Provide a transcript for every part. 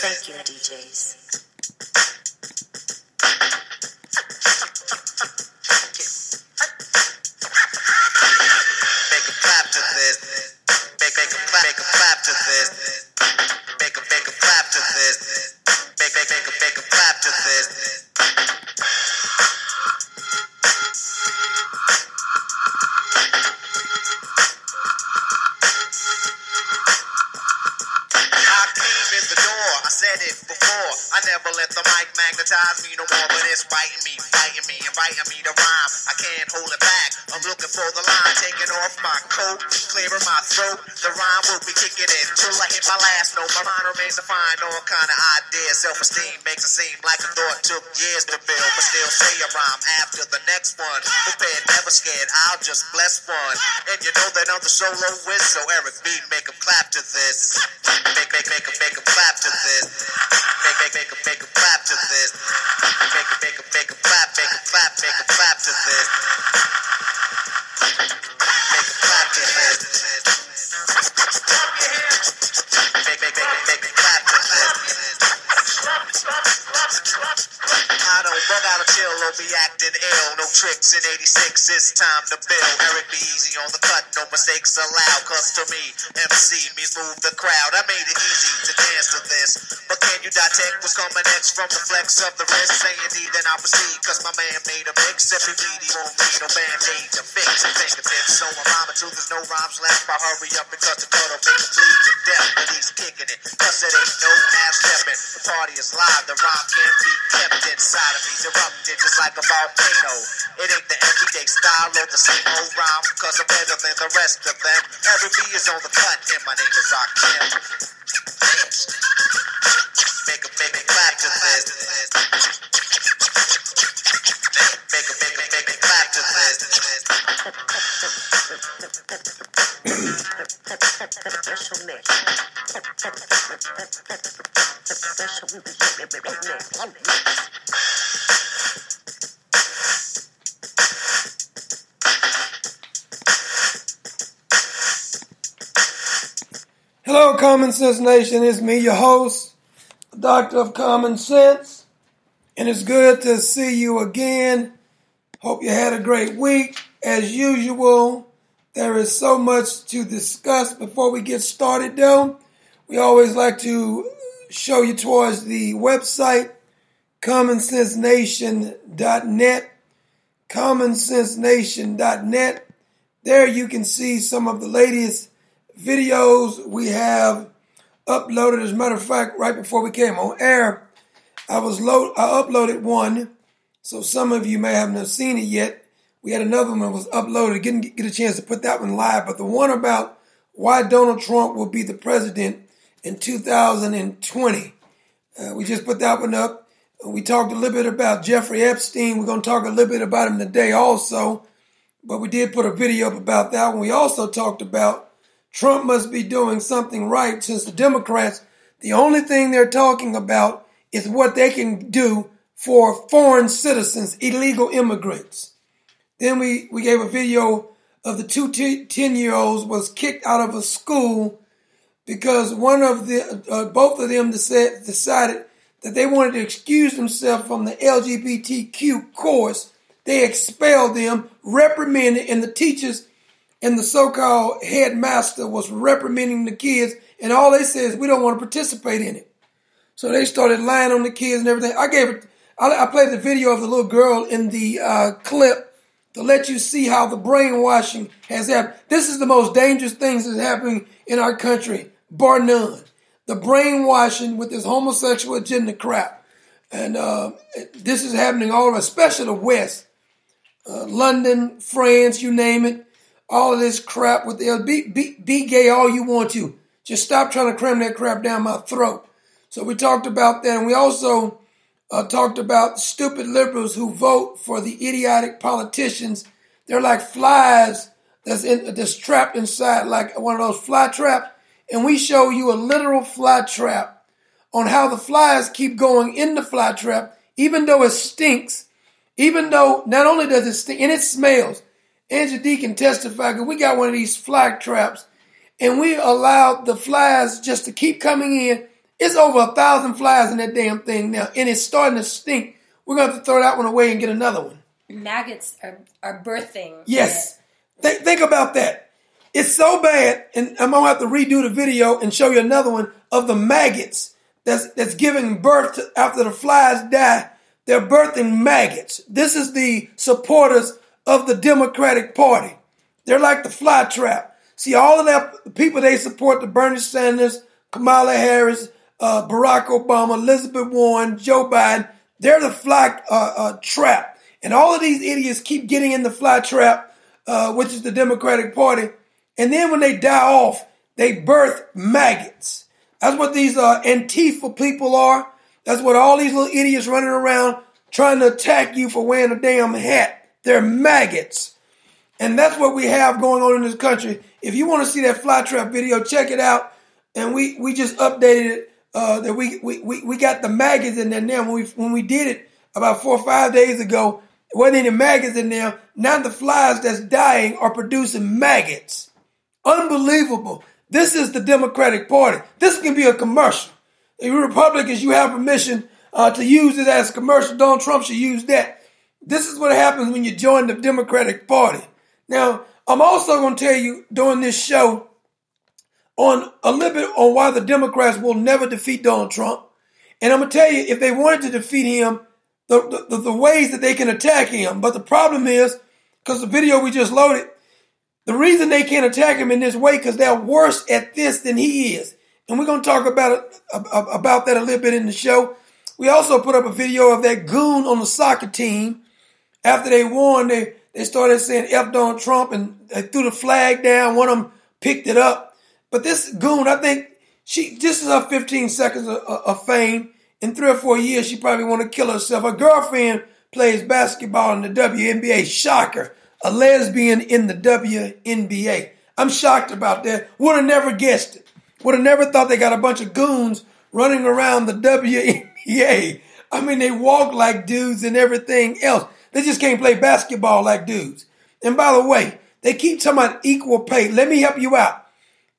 Thank you, DJs. Kind of ideas. Self-esteem makes it seem like a thought took years to build, but still say a rhyme after the next one. Prepared, never scared. I'll just bless fun. And you know that I'm the solo whiz, so Eric B, make 'em clap to this. Make, make, make 'em, make 'em clap to this. Make, make, make 'em, make 'em clap to this. Make make make 'em be acting ill. No tricks in 86, it's time to build. Eric B easy on the cut, no mistakes allowed. Cause to me, MC means move the crowd. I made it easy to dance to this. But can you detect what's coming next from the flex of the wrist? Say indeed, then I'll proceed. Cause my man made a mix. If he bleed, he won't need no band-aid to fix fingertips. So I'm rhyming too, there's no rhymes left. I hurry up and cut the cut will make him bleed to death. But he's kicking it. Cause it ain't no half stepping. The party is live, the rhyme can't be kept inside of me. Erupting just like a volcano. It ain't the everyday style or the same old rhyme. Cause I'm better than the rest of them. Eric B is on the cut, and my name is Rakim. Make a make clap to this. Make a make a make a clap to this. Special mix. Special mix. Hello, Common Sense Nation. It's me, your host, Doctor of Common Sense, and it's good to see you again. Hope you had a great week. As usual, there is so much to discuss before we get started, though. We always like to show you towards the website, commonsensenation.net, commonsensenation.net. There you can see some of the latest videos we have uploaded. As a matter of fact, right before we came on air, I was load I uploaded one, so some of you may haven't seen it yet. We had another one that was uploaded. Didn't get a chance to put that one live, but the one about why Donald Trump will be the president in 2020. Uh, we just put that one up. We talked a little bit about Jeffrey Epstein. We're going to talk a little bit about him today also, but we did put a video up about that one. We also talked about Trump must be doing something right since the Democrats, the only thing they're talking about is what they can do for foreign citizens, illegal immigrants. Then we, we gave a video of the two 10 year olds was kicked out of a school because one of the, uh, both of them decided, decided that they wanted to excuse themselves from the LGBTQ course. They expelled them, reprimanded, and the teachers and the so-called headmaster was reprimanding the kids, and all they said is we don't want to participate in it. So they started lying on the kids and everything. I gave it. I, I played the video of the little girl in the uh, clip to let you see how the brainwashing has happened. This is the most dangerous things that's happening in our country, bar none. The brainwashing with this homosexual agenda crap. And uh, this is happening all over, especially the West. Uh, London, France, you name it. All of this crap with the be, be, be gay all you want to. Just stop trying to cram that crap down my throat. So we talked about that. And we also uh, talked about stupid liberals who vote for the idiotic politicians. They're like flies that's, in, that's trapped inside like one of those fly traps. And we show you a literal fly trap on how the flies keep going in the fly trap, even though it stinks, even though not only does it stink, and it smells. Angela D can testify because we got one of these fly traps and we allowed the flies just to keep coming in it's over a thousand flies in that damn thing now, and it's starting to stink. We're going to have to throw that one away and get another one. Maggots are, are birthing. Yes. Th- think about that. It's so bad, and I'm going to have to redo the video and show you another one of the maggots that's, that's giving birth to, after the flies die. They're birthing maggots. This is the supporters of the Democratic Party. They're like the fly trap. See, all of that people they support, the Bernie Sanders, Kamala Harris, uh, Barack Obama, Elizabeth Warren, Joe Biden. They're the fly uh, uh, trap. And all of these idiots keep getting in the fly trap, uh, which is the Democratic Party. And then when they die off, they birth maggots. That's what these uh, Antifa people are. That's what all these little idiots running around trying to attack you for wearing a damn hat. They're maggots. And that's what we have going on in this country. If you want to see that fly trap video, check it out. And we, we just updated it uh, that we, we, we, we got the maggots in there now. When we, when we did it about four or five days ago, it wasn't any maggots in there. Now the flies that's dying are producing maggots. Unbelievable. This is the Democratic Party. This can be a commercial. If you Republicans, you have permission uh, to use it as a commercial. Donald Trump should use that. This is what happens when you join the Democratic Party. Now, I'm also going to tell you during this show on a little bit on why the Democrats will never defeat Donald Trump. And I'm going to tell you, if they wanted to defeat him, the, the, the ways that they can attack him. But the problem is, because the video we just loaded, the reason they can't attack him in this way, because they're worse at this than he is. And we're going to talk about about that a little bit in the show. We also put up a video of that goon on the soccer team. After they won, they, they started saying F Donald Trump and they threw the flag down. One of them picked it up but this goon, I think she this is her 15 seconds of, of fame. In three or four years, she probably want to kill herself. Her girlfriend plays basketball in the WNBA. Shocker. A lesbian in the WNBA. I'm shocked about that. Would have never guessed it. Would have never thought they got a bunch of goons running around the WNBA. I mean, they walk like dudes and everything else. They just can't play basketball like dudes. And by the way, they keep talking about equal pay. Let me help you out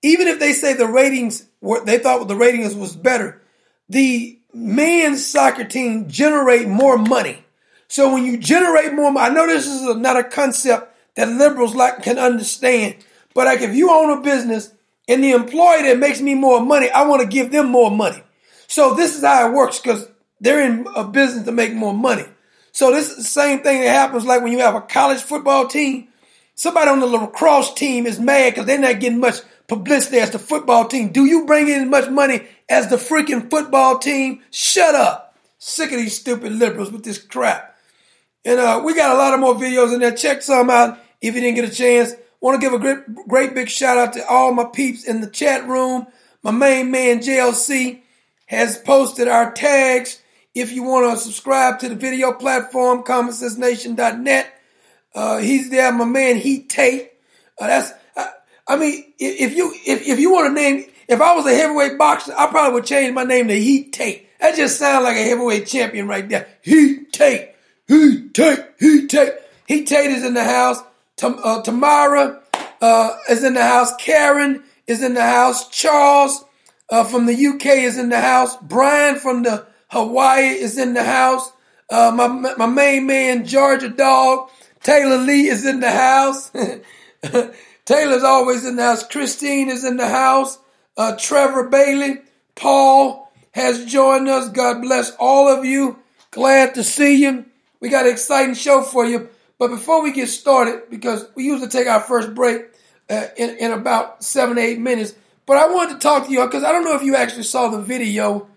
even if they say the ratings were, they thought the ratings was better, the men's soccer team generate more money. So when you generate more, I know this is not a concept that liberals like can understand, but like if you own a business and the employee that makes me more money, I want to give them more money. So this is how it works because they're in a business to make more money. So this is the same thing that happens like when you have a college football team. Somebody on the lacrosse team is mad because they're not getting much publicity as the football team. Do you bring in as much money as the freaking football team? Shut up. Sick of these stupid liberals with this crap. And uh, we got a lot of more videos in there. Check some out if you didn't get a chance. Want to give a great, great big shout out to all my peeps in the chat room. My main man JLC has posted our tags. If you want to subscribe to the video platform, commonsensenation.net. Uh, he's there. My man Heat Tate. Uh, that's I mean, if you if, if you want to name, if I was a heavyweight boxer, I probably would change my name to Heat Tate. That just sounds like a heavyweight champion right there. Heat Tate, Heat Tate, Heat Tate. Heat Tate is in the house. Tam, uh, Tamara uh, is in the house. Karen is in the house. Charles uh, from the UK is in the house. Brian from the Hawaii is in the house. Uh, my my main man Georgia Dog Taylor Lee is in the house. Taylor's always in the house. Christine is in the house. Uh, Trevor Bailey, Paul has joined us. God bless all of you. Glad to see you. We got an exciting show for you. But before we get started, because we usually take our first break uh, in, in about seven, eight minutes, but I wanted to talk to you because I don't know if you actually saw the video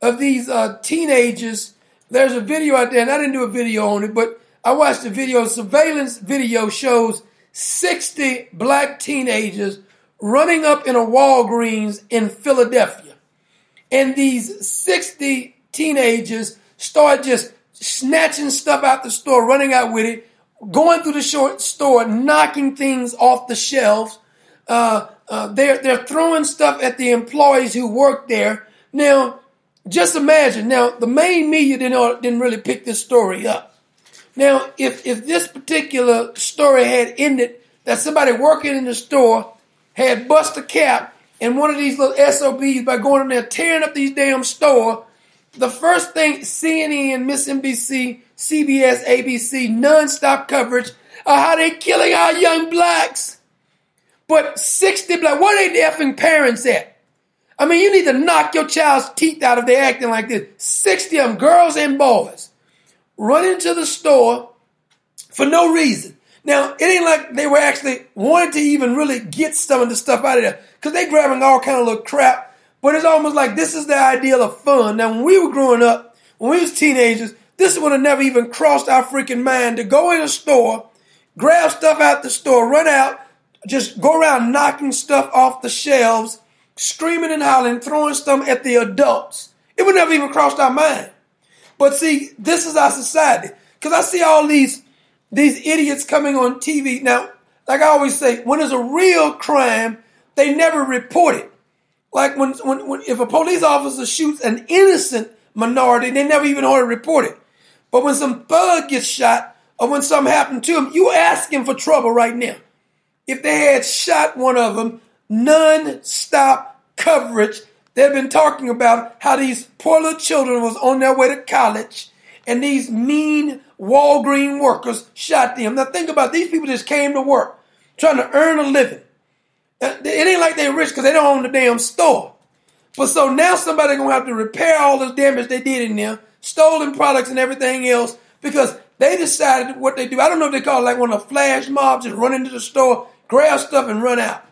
of these uh, teenagers. There's a video out there, and I didn't do a video on it, but I watched the video. Surveillance video shows 60 black teenagers running up in a Walgreens in Philadelphia. And these 60 teenagers start just snatching stuff out the store, running out with it, going through the short store, knocking things off the shelves. Uh, uh, they're, they're throwing stuff at the employees who work there. Now, just imagine. Now, the main media didn't, didn't really pick this story up. Now, if, if this particular story had ended that somebody working in the store had bust a cap and one of these little SOBs by going in there tearing up these damn store, the first thing CNN, and MSNBC, CBS, ABC, nonstop coverage of how they killing our young blacks. But 60 black, where they effing parents at? I mean, you need to knock your child's teeth out if they're acting like this. 60 of them, girls and boys, run into the store for no reason. Now, it ain't like they were actually wanting to even really get some of the stuff out of there because they grabbing all kind of little crap. But it's almost like this is the ideal of fun. Now, when we were growing up, when we was teenagers, this would have never even crossed our freaking mind to go in a store, grab stuff out the store, run out, just go around knocking stuff off the shelves, screaming and howling, throwing stuff at the adults. It would never even crossed our mind. But see, this is our society. Because I see all these these idiots coming on TV. Now, like I always say, when there's a real crime, they never report it. Like when, when, when if a police officer shoots an innocent minority, they never even to report it. But when some thug gets shot or when something happened to him, you asking for trouble right now. If they had shot one of them, non-stop coverage. They've been talking about how these poor little children was on their way to college and these mean Walgreen workers shot them. Now think about it. these people just came to work trying to earn a living. Uh, it ain't like they're rich because they don't own the damn store. But so now somebody gonna have to repair all this damage they did in there, stolen products and everything else, because they decided what they do. I don't know if they call it like one of the flash mobs, just run into the store, grab stuff and run out.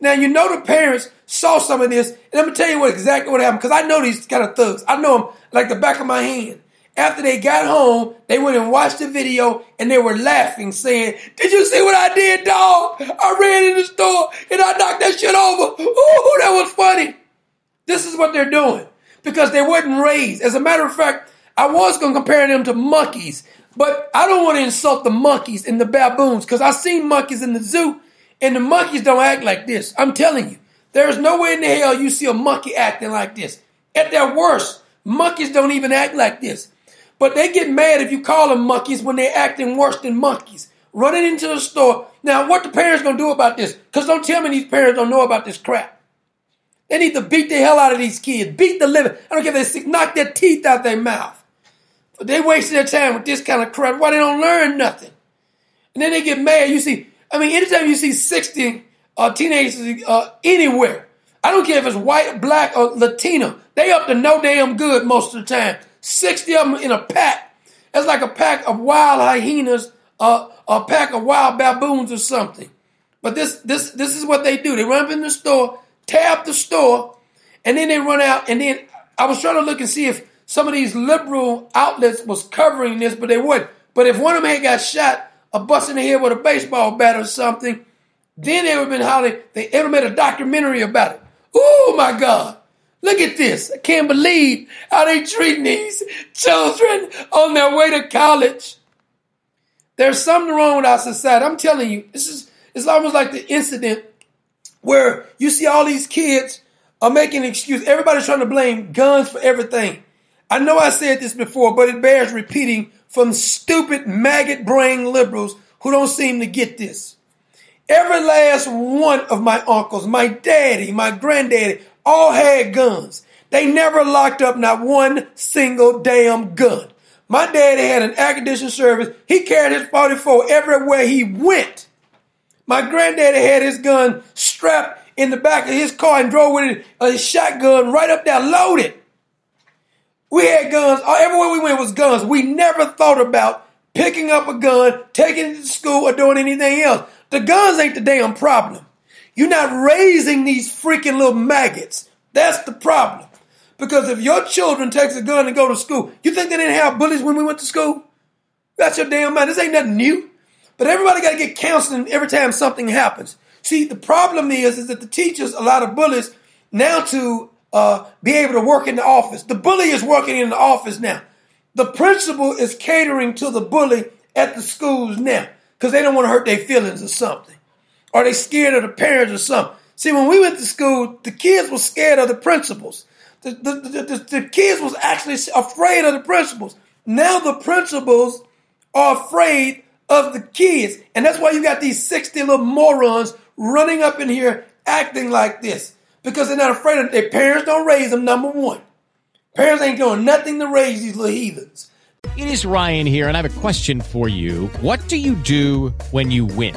Now you know the parents saw some of this, and I'm gonna tell you what exactly what happened because I know these kind of thugs. I know them like the back of my hand. After they got home, they went and watched the video and they were laughing, saying, Did you see what I did, dog? I ran in the store and I knocked that shit over. Ooh, that was funny. This is what they're doing because they weren't raised. As a matter of fact, I was to compare them to monkeys, but I don't want to insult the monkeys and the baboons because I've seen monkeys in the zoo and the monkeys don't act like this. I'm telling you, there's no way in the hell you see a monkey acting like this. At their worst, monkeys don't even act like this. But they get mad if you call them monkeys when they're acting worse than monkeys. Running into the store. Now, what the parents gonna do about this? Because don't tell me these parents don't know about this crap. They need to beat the hell out of these kids. Beat the living. I don't care if they sick, knock their teeth out their mouth. But they wasting their time with this kind of crap. Why they don't learn nothing? And then they get mad. You see, I mean, anytime you see 60 uh, teenagers uh, anywhere, I don't care if it's white, black, or Latino, they up to no damn good most of the time. 60 of them in a pack. That's like a pack of wild hyenas, uh, a pack of wild baboons or something. But this, this, this is what they do. They run up in the store, tear up the store, and then they run out. And then I was trying to look and see if some of these liberal outlets was covering this, but they wouldn't. But if one of them had got shot or busted in the head with a baseball bat or something, then they would have been hollering. They ever made a documentary about it. Oh my God. Look at this. I can't believe how they treat these children on their way to college. There's something wrong with our society. I'm telling you, this is it's almost like the incident where you see all these kids are making an excuse. Everybody's trying to blame guns for everything. I know I said this before, but it bears repeating from stupid maggot brain liberals who don't seem to get this. Every last one of my uncles, my daddy, my granddaddy, all had guns. They never locked up not one single damn gun. My daddy had an conditioned service. He carried his 44 everywhere he went. My granddaddy had his gun strapped in the back of his car and drove with it, a shotgun right up there, loaded. We had guns. Everywhere we went was guns. We never thought about picking up a gun, taking it to school, or doing anything else. The guns ain't the damn problem. You're not raising these freaking little maggots. That's the problem. Because if your children takes a gun and go to school, you think they didn't have bullies when we went to school? That's your damn mind. This ain't nothing new. But everybody got to get counseling every time something happens. See, the problem is, is that the teachers, a lot of bullies, now to uh, be able to work in the office. The bully is working in the office now. The principal is catering to the bully at the schools now because they don't want to hurt their feelings or something. Or they scared of the parents or something. See, when we went to school, the kids were scared of the principals. The, the, the, the, the kids was actually afraid of the principals. Now the principals are afraid of the kids. And that's why you got these 60 little morons running up in here acting like this. Because they're not afraid of their parents don't raise them, number one. Parents ain't doing nothing to raise these little heathens. It is Ryan here, and I have a question for you. What do you do when you win?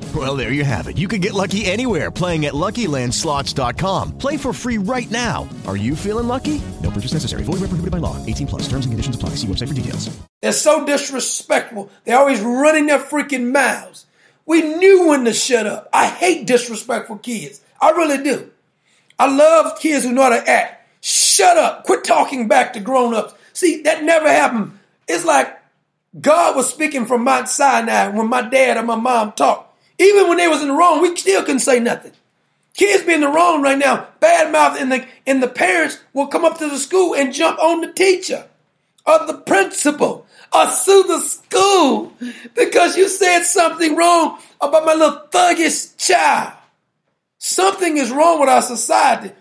Well, there you have it. You can get lucky anywhere playing at LuckyLandSlots.com. Play for free right now. Are you feeling lucky? No purchase necessary. Void where prohibited by law. 18 plus. Terms and conditions apply. See website for details. They're so disrespectful. They're always running their freaking mouths. We knew when to shut up. I hate disrespectful kids. I really do. I love kids who know how to act. Shut up. Quit talking back to grown ups. See, that never happened. It's like God was speaking from Mount Sinai when my dad or my mom talked. Even when they was in the wrong, we still couldn't say nothing. Kids be in the wrong right now, bad mouth, and the and the parents will come up to the school and jump on the teacher or the principal or sue the school because you said something wrong about my little thuggish child. Something is wrong with our society.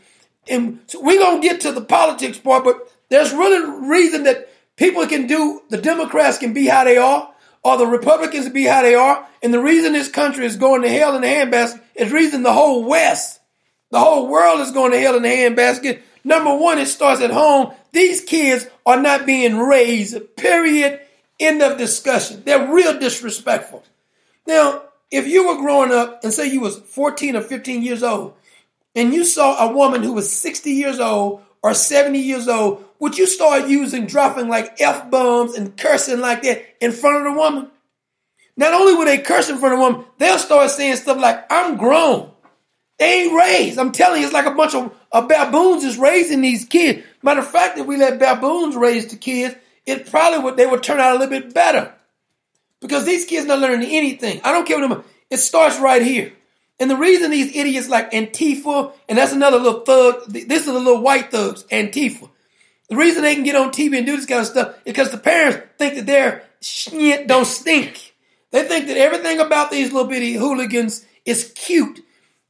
And we're going to get to the politics part, but there's really reason that people can do, the Democrats can be how they are, or the Republicans can be how they are. And the reason this country is going to hell in the handbasket is reason the whole West, the whole world is going to hell in the handbasket. Number one, it starts at home. These kids are not being raised, period. End of discussion. They're real disrespectful. Now, if you were growing up and say you was 14 or 15 years old and you saw a woman who was 60 years old or 70 years old, would you start using dropping like F bombs and cursing like that in front of the woman? Not only would they curse in front of the woman, they'll start saying stuff like, I'm grown. They ain't raised. I'm telling you, it's like a bunch of, of baboons is raising these kids. Matter of fact, if we let baboons raise the kids, it probably would they would turn out a little bit better. Because these kids not learning anything. I don't care what them. It starts right here. And the reason these idiots like Antifa, and that's another little thug, this is a little white thugs, Antifa. The reason they can get on TV and do this kind of stuff is because the parents think that their shit don't stink. They think that everything about these little bitty hooligans is cute.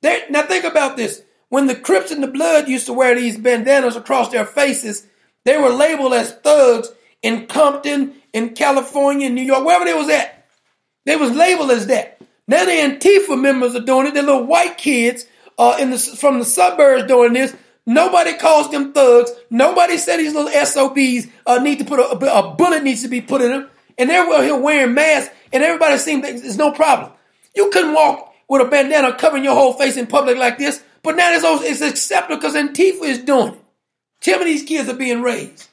They're, now think about this. When the Crips and the Blood used to wear these bandanas across their faces, they were labeled as thugs in Compton, in California, in New York, wherever they was at. They was labeled as that. Now the Antifa members are doing it. The little white kids uh, in the, from the suburbs doing this. Nobody calls them thugs. Nobody said these little SOBs uh, need to put a, a, bullet needs to be put in them. And they're here wearing masks, and everybody seems it's no problem. You couldn't walk with a bandana covering your whole face in public like this, but now it's, it's accepted because Antifa is doing it. Me these kids are being raised.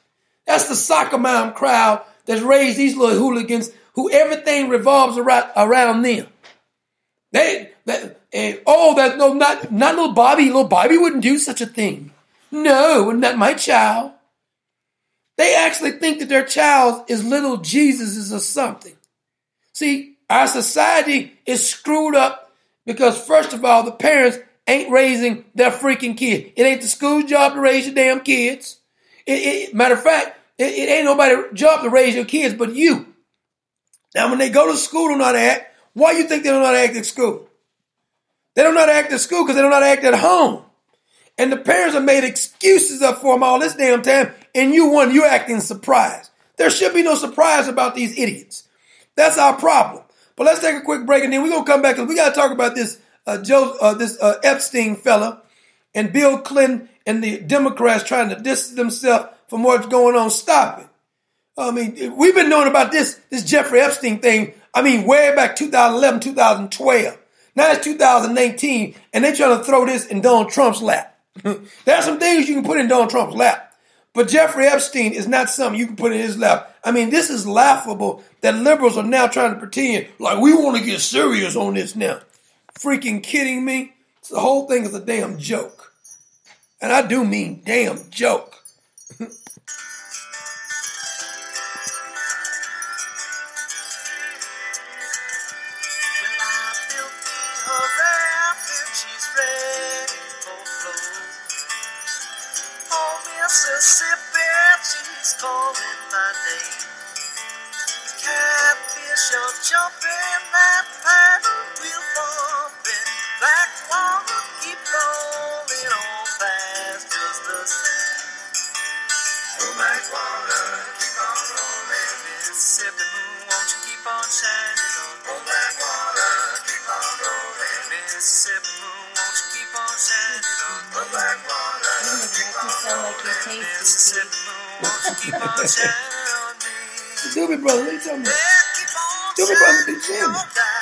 That's the soccer mom crowd that's raised these little hooligans who everything revolves around, around them. They, they and, oh, that no, not not little Bobby. Little Bobby wouldn't do such a thing. No, not my child. They actually think that their child is little Jesuses or something. See, Our society is screwed up because, first of all, the parents ain't raising their freaking kids. It ain't the school's job to raise your damn kids. It, it, matter of fact, it, it ain't nobody's job to raise your kids but you. Now, when they go to school, don't act. Why you think they don't know to act at school? They don't know how to act at school because they don't know how to act at home. And the parents have made excuses up for them all this damn time, and you one, you acting surprised. There should be no surprise about these idiots. That's our problem. But let's take a quick break, and then we're gonna come back because we gotta talk about this uh, Joe, uh, this uh, Epstein fella, and Bill Clinton and the Democrats trying to distance themselves from what's going on. Stop it. I mean, we've been knowing about this this Jeffrey Epstein thing. I mean, way back 2011, 2012. Now it's 2019, and they're trying to throw this in Donald Trump's lap. There's some things you can put in Donald Trump's lap. But Jeffrey Epstein is not something you can put in his lap. I mean, this is laughable that liberals are now trying to pretend like we want to get serious on this now. Freaking kidding me? The whole thing is a damn joke. And I do mean damn joke. Brother, what you talking about? Doobie Brother.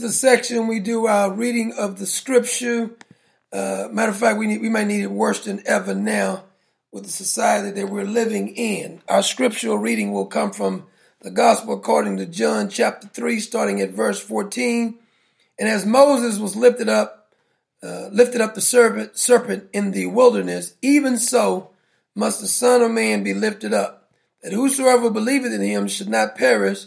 The section we do our reading of the scripture. Uh, matter of fact, we need we might need it worse than ever now with the society that we're living in. Our scriptural reading will come from the Gospel according to John chapter three, starting at verse fourteen. And as Moses was lifted up, uh, lifted up the serpent, serpent in the wilderness, even so must the Son of Man be lifted up, that whosoever believeth in him should not perish,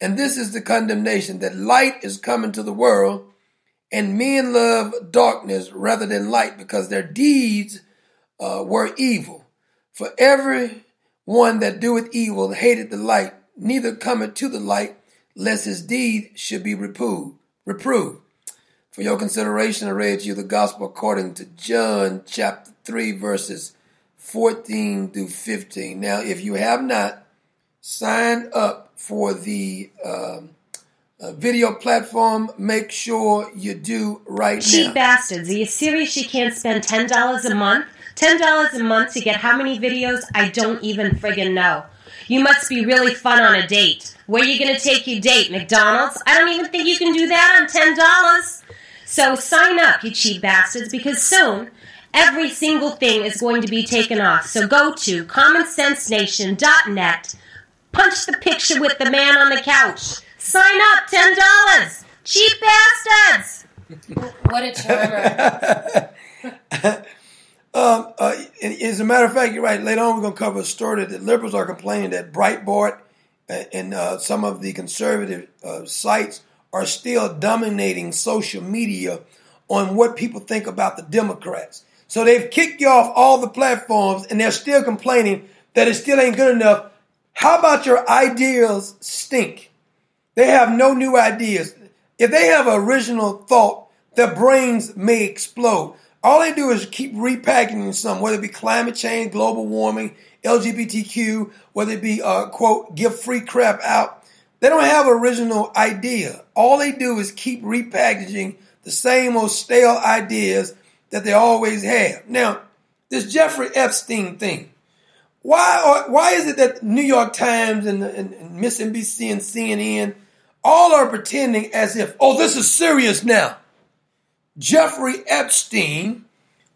And this is the condemnation that light is coming to the world, and men love darkness rather than light because their deeds uh, were evil. For every one that doeth evil hated the light, neither cometh to the light, lest his deed should be reproved. reproved. For your consideration, I read you the gospel according to John chapter 3, verses 14 through 15. Now, if you have not signed up for the um, uh, video platform, make sure you do right Cheap now. bastards. Are you serious She can't spend $10 a month? $10 a month to get how many videos? I don't even friggin' know. You must be really fun on a date. Where you gonna take your date? McDonald's? I don't even think you can do that on $10. So sign up, you cheap bastards, because soon every single thing is going to be taken off. So go to commonsensenation.net, punch the picture with the man on the couch. Sign up, $10. Cheap bastards! What a charmer. Um, uh, As a matter of fact, you're right. Later on, we're going to cover a story that the liberals are complaining that Breitbart and uh, some of the conservative uh, sites are still dominating social media on what people think about the Democrats. So they've kicked you off all the platforms and they're still complaining that it still ain't good enough. How about your ideas stink? They have no new ideas. If they have an original thought, their brains may explode. All they do is keep repackaging some, whether it be climate change, global warming, LGBTQ, whether it be, uh, quote, give free crap out. They don't have original idea. All they do is keep repackaging the same old stale ideas that they always have. Now, this Jeffrey Epstein thing. Why, why is it that New York Times and, and, and and CNN all are pretending as if, oh, this is serious now? Jeffrey Epstein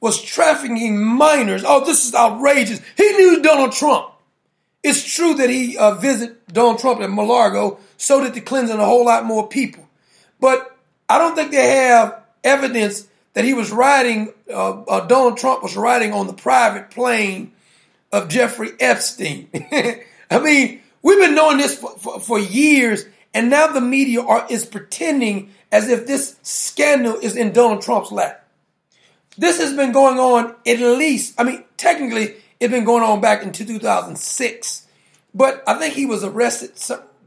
was trafficking minors. Oh, this is outrageous. He knew Donald Trump. It's true that he uh, visited Donald Trump at Mar-a-Lago, so did the Clintons and a whole lot more people. But I don't think they have evidence that he was riding, uh, uh, Donald Trump was riding on the private plane of Jeffrey Epstein. I mean, we've been knowing this for, for, for years, and now the media are, is pretending as if this scandal is in Donald Trump's lap. This has been going on at least, I mean, technically, it's been going on back into 2006. But I think he was arrested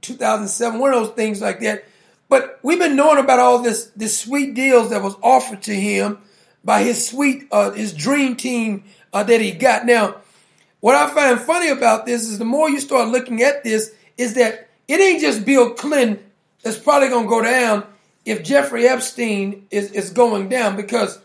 2007, one of those things like that. But we've been knowing about all this, this sweet deals that was offered to him by his sweet, uh, his dream team uh, that he got. Now, what I find funny about this is the more you start looking at this, is that it ain't just Bill Clinton that's probably going to go down if Jeffrey Epstein is, is going down because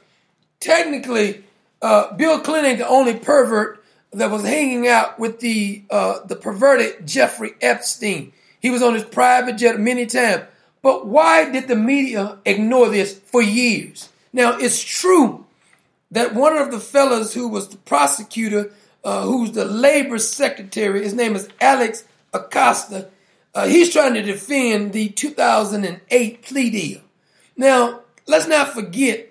technically uh, Bill Clinton ain't the only pervert that was hanging out with the uh, the perverted Jeffrey Epstein. He was on his private jet many times. But why did the media ignore this for years? Now it's true that one of the fellas who was the prosecutor, uh, who's the labor secretary, his name is Alex Acosta uh, he's trying to defend the 2008 plea deal. Now, let's not forget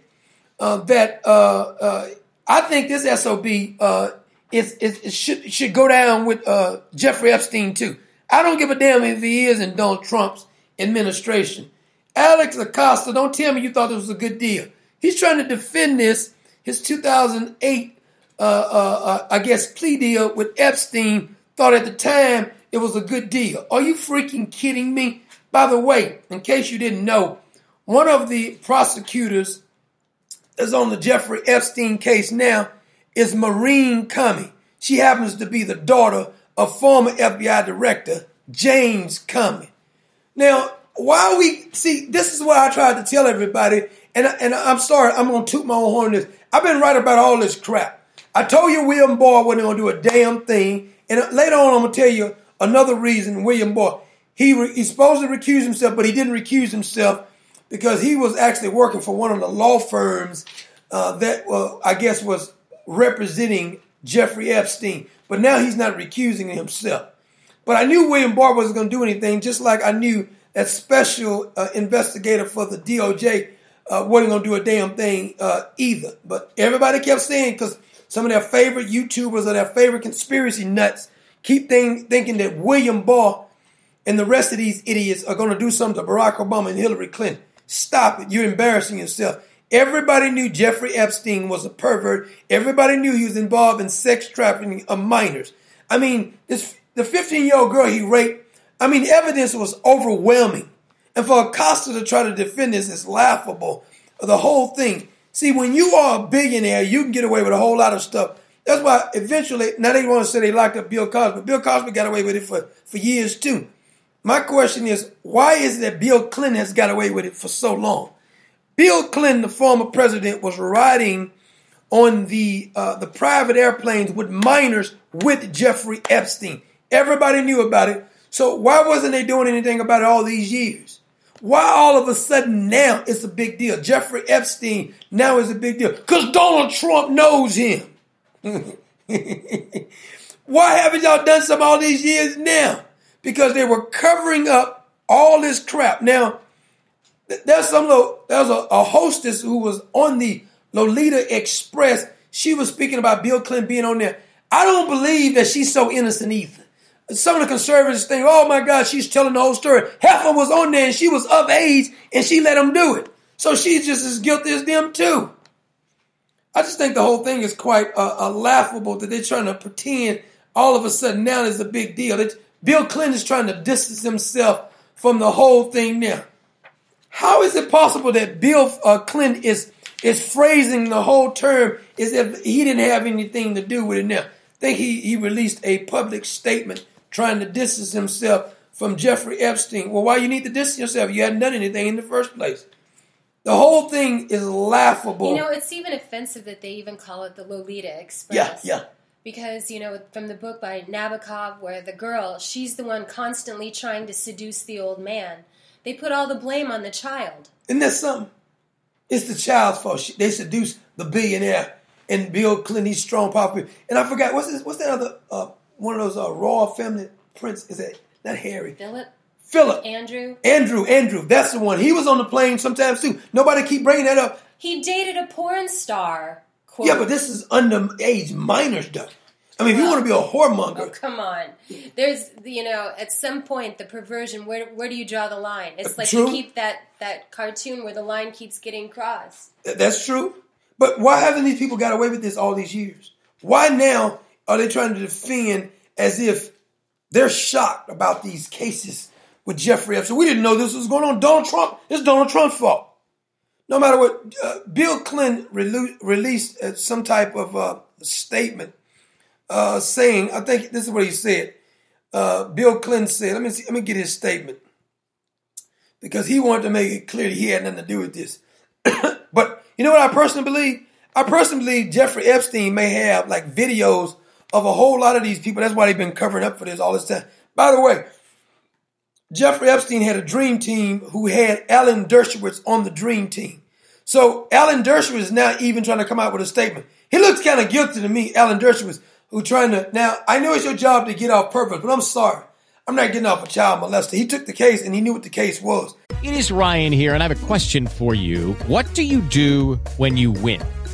uh, that uh, uh I think this SOB uh, it should, should go down with Jeffrey Epstein too. I don't give a damn if he is in Donald Trump's administration. Alex Acosta, don't tell me you thought this was a good deal. He's trying to defend this, his 2008, Uh, uh, uh, I guess, plea deal with Epstein. Thought at the time it was a good deal. Are you freaking kidding me? By the way, in case you didn't know, one of the prosecutors that's on the Jeffrey Epstein case now is Maureen Comey. She happens to be the daughter of former FBI director James Comey. Now, why we see this is what I tried to tell everybody, and and I'm sorry, I'm gonna toot my own horn. This I've been right about all this crap. I told you William Barr wasn't gonna do a damn thing, and later on I'm gonna tell you Another reason, William Barr, he re, he's supposed to recuse himself, but he didn't recuse himself because he was actually working for one of the law firms uh, that, well, I guess, was representing Jeffrey Epstein. But now he's not recusing himself. But I knew William Barr wasn't going to do anything, just like I knew that special uh, investigator for the DOJ uh, wasn't going to do a damn thing uh, either. But everybody kept saying, because some of their favorite YouTubers or their favorite conspiracy nuts keep think, thinking that William Barr and the rest of these idiots are going to do something to Barack Obama and Hillary Clinton. Stop it. You're embarrassing yourself. Everybody knew Jeffrey Epstein was a pervert. Everybody knew he was involved in sex trafficking of minors. I mean, this the 15 year old girl he raped. I mean, evidence was overwhelming. And for Acosta to try to defend this is laughable. The whole thing. See, when you are a billionaire, you can get away with a whole lot of stuff that's why eventually, now they want to say they locked up Bill Cosby. Bill Cosby got away with it for, for years too. My question is, why is it that Bill Clinton has got away with it for so long? Bill Clinton, the former president, was riding on the uh, the private airplanes with minors with Jeffrey Epstein. Everybody knew about it. So why wasn't they doing anything about it all these years? Why all of a sudden now it's a big deal? Jeffrey Epstein now is a big deal because Donald Trump knows him. Why haven't y'all done some all these years now? Because they were covering up all this crap. Now, there's some there's a, a hostess who was on the Lolita Express. She was speaking about Bill Clinton being on there. I don't believe that she's so innocent either. Some of the conservatives think, oh my God, she's telling the whole story. Heifer was on there and she was of age and she let him do it. So she's just as guilty as them too. I just think the whole thing is quite uh, uh, laughable that they're trying to pretend all of a sudden now is a big deal. That Bill Clinton is trying to distance himself from the whole thing now. How is it possible that Bill uh, Clinton is is phrasing the whole term as if he didn't have anything to do with it now? I think he, he released a public statement trying to distance himself from Jeffrey Epstein. Well, why you need to distance yourself? You hadn't done anything in the first place. The whole thing is laughable. You know, it's even offensive that they even call it the Lolita Express. Yeah, yeah. Because, you know, from the book by Nabokov, where the girl, she's the one constantly trying to seduce the old man. They put all the blame on the child. Isn't that something? It's the child's fault. They seduced the billionaire and Bill Clinton, strong, powerful. And I forgot, what's this, what's that other, uh, one of those uh, royal family prince? Is that, not Harry? Philip? Philip. Andrew? Andrew, Andrew. That's the one. He was on the plane sometimes too. Nobody keep bringing that up. He dated a porn star. Quote. Yeah, but this is underage minors, though. I mean, if you want to be a whoremonger, Oh, come on. There's, you know, at some point, the perversion, where, where do you draw the line? It's like True. you keep that, that cartoon where the line keeps getting crossed. that's true. But why haven't these people got away with this all these years? Why now are they trying to defend as if they're shocked about these cases with Jeffrey Epstein? We didn't know this was going on. Donald Trump, it's Donald Trump's fault. No matter what, uh, Bill Clinton relu- released uh, some type of uh, statement uh, saying, I think this is what he said. Uh, Bill Clinton said, let me see, let me get his statement because he wanted to make it clear that he had nothing to do with this. but you know what I personally believe? I personally believe Jeffrey Epstein may have like videos of a whole lot of these people. That's why they've been covering up for this all this time. By the way, Jeffrey Epstein had a dream team who had Alan Dershowitz on the dream team. So Alan Dershowitz is now even trying to come out with a statement. He looks kind of guilty to me, Alan Dershowitz, who trying to now. I know it's your job to get off purpose, but I'm sorry, I'm not getting off a child molester. He took the case and he knew what the case was. It is Ryan here, and I have a question for you. What do you do when you win?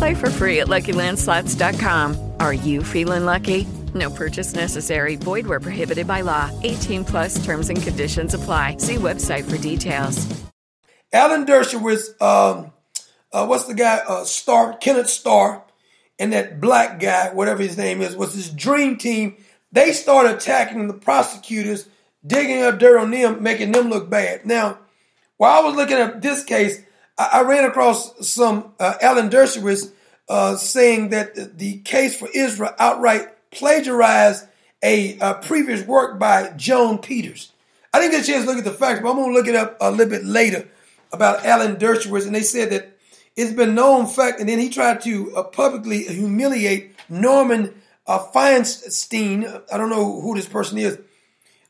Play for free at LuckyLandSlots.com. Are you feeling lucky? No purchase necessary. Void where prohibited by law. 18 plus terms and conditions apply. See website for details. Alan Dershowitz, um, uh, what's the guy? Uh, Star, Kenneth Starr, and that black guy, whatever his name is, was his dream team. They started attacking the prosecutors, digging up dirt on them, making them look bad. Now, while I was looking at this case, I, I ran across some uh, Alan Dershowitz uh, saying that the, case for Israel outright plagiarized a, a previous work by Joan Peters. I didn't get a chance to look at the facts, but I'm going to look it up a little bit later about Alan Dershowitz, and they said that it's been known fact, and then he tried to uh, publicly humiliate Norman uh, Feinstein. I don't know who this person is,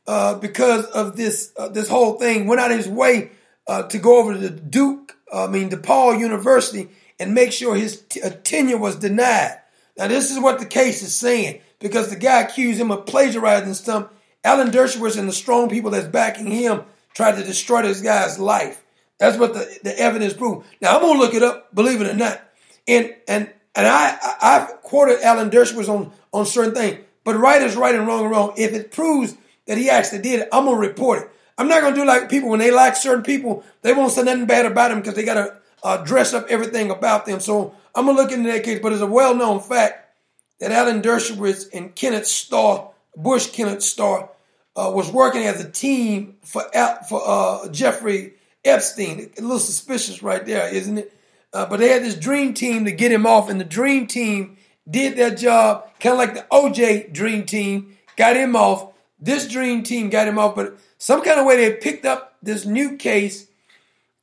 uh, because of this uh, this whole thing. Went out of his way uh, to go over to the Duke, I mean DePaul University, and make sure his t- uh, tenure was denied. Now this is what the case is saying, because the guy accused him of plagiarizing stuff. Alan Dershowitz and the strong people that's backing him tried to destroy this guy's life. That's what the, the evidence proved. Now I'm gonna look it up, believe it or not. And and and I I- I've quoted Alan Dershowitz on on certain things, but right is right and wrong is wrong. If it proves that he actually did it, I'm gonna report it. I'm not gonna do like people when they like certain people, they won't say nothing bad about them because they gotta uh, dress up everything about them. So I'm gonna look into that case, but it's a well known fact that Alan Dershowitz and Kenneth Starr, Bush Kenneth Starr, uh, was working as a team for for uh, Jeffrey Epstein. A little suspicious right there, isn't it? Uh, but they had this dream team to get him off, and the dream team did their job, kind of like the OJ Dream Team, got him off. This Dream Team got him off, but some kind of way they picked up this new case,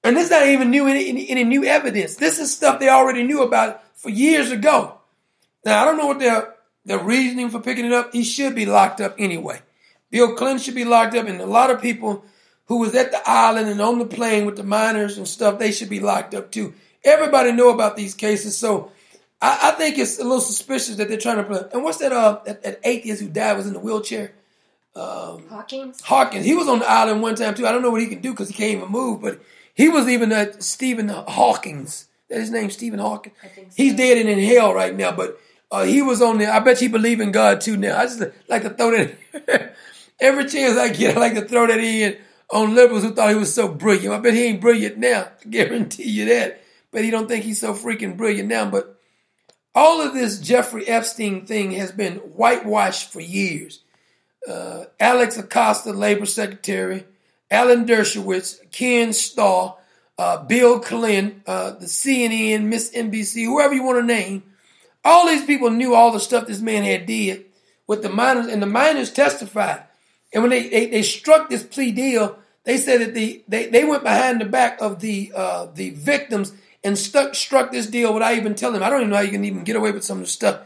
and it's not even new any, any, any new evidence. This is stuff they already knew about for years ago. Now I don't know what their their reasoning for picking it up. He should be locked up anyway. Bill Clinton should be locked up, and a lot of people who was at the island and on the plane with the miners and stuff, they should be locked up too. Everybody know about these cases, so I, I think it's a little suspicious that they're trying to. And what's that? Uh, that, that atheist who died was in the wheelchair. Um, Hawkins. Hawkins. He was on the island one time too. I don't know what he can do because he can't even move, but he was even uh, Stephen Hawkins. That his name, Stephen Hawkins. So. He's dead and in hell right now, but uh, he was on there. I bet he believe in God too now. I just like to throw that. Every chance I get, I like to throw that in on liberals who thought he was so brilliant. I bet he ain't brilliant now. I guarantee you that. But he don't think he's so freaking brilliant now. But all of this Jeffrey Epstein thing has been whitewashed for years. Uh, Alex Acosta, Labor Secretary, Alan Dershowitz, Ken Starr, uh, Bill Clinton, uh, the CNN, MSNBC, whoever you want to name. All these people knew all the stuff this man had did with the miners, and the miners testified. And when they, they, they struck this plea deal, they said that the they, they went behind the back of the uh, the victims and stuck struck this deal without even telling them. I don't even know how you can even get away with some of the stuff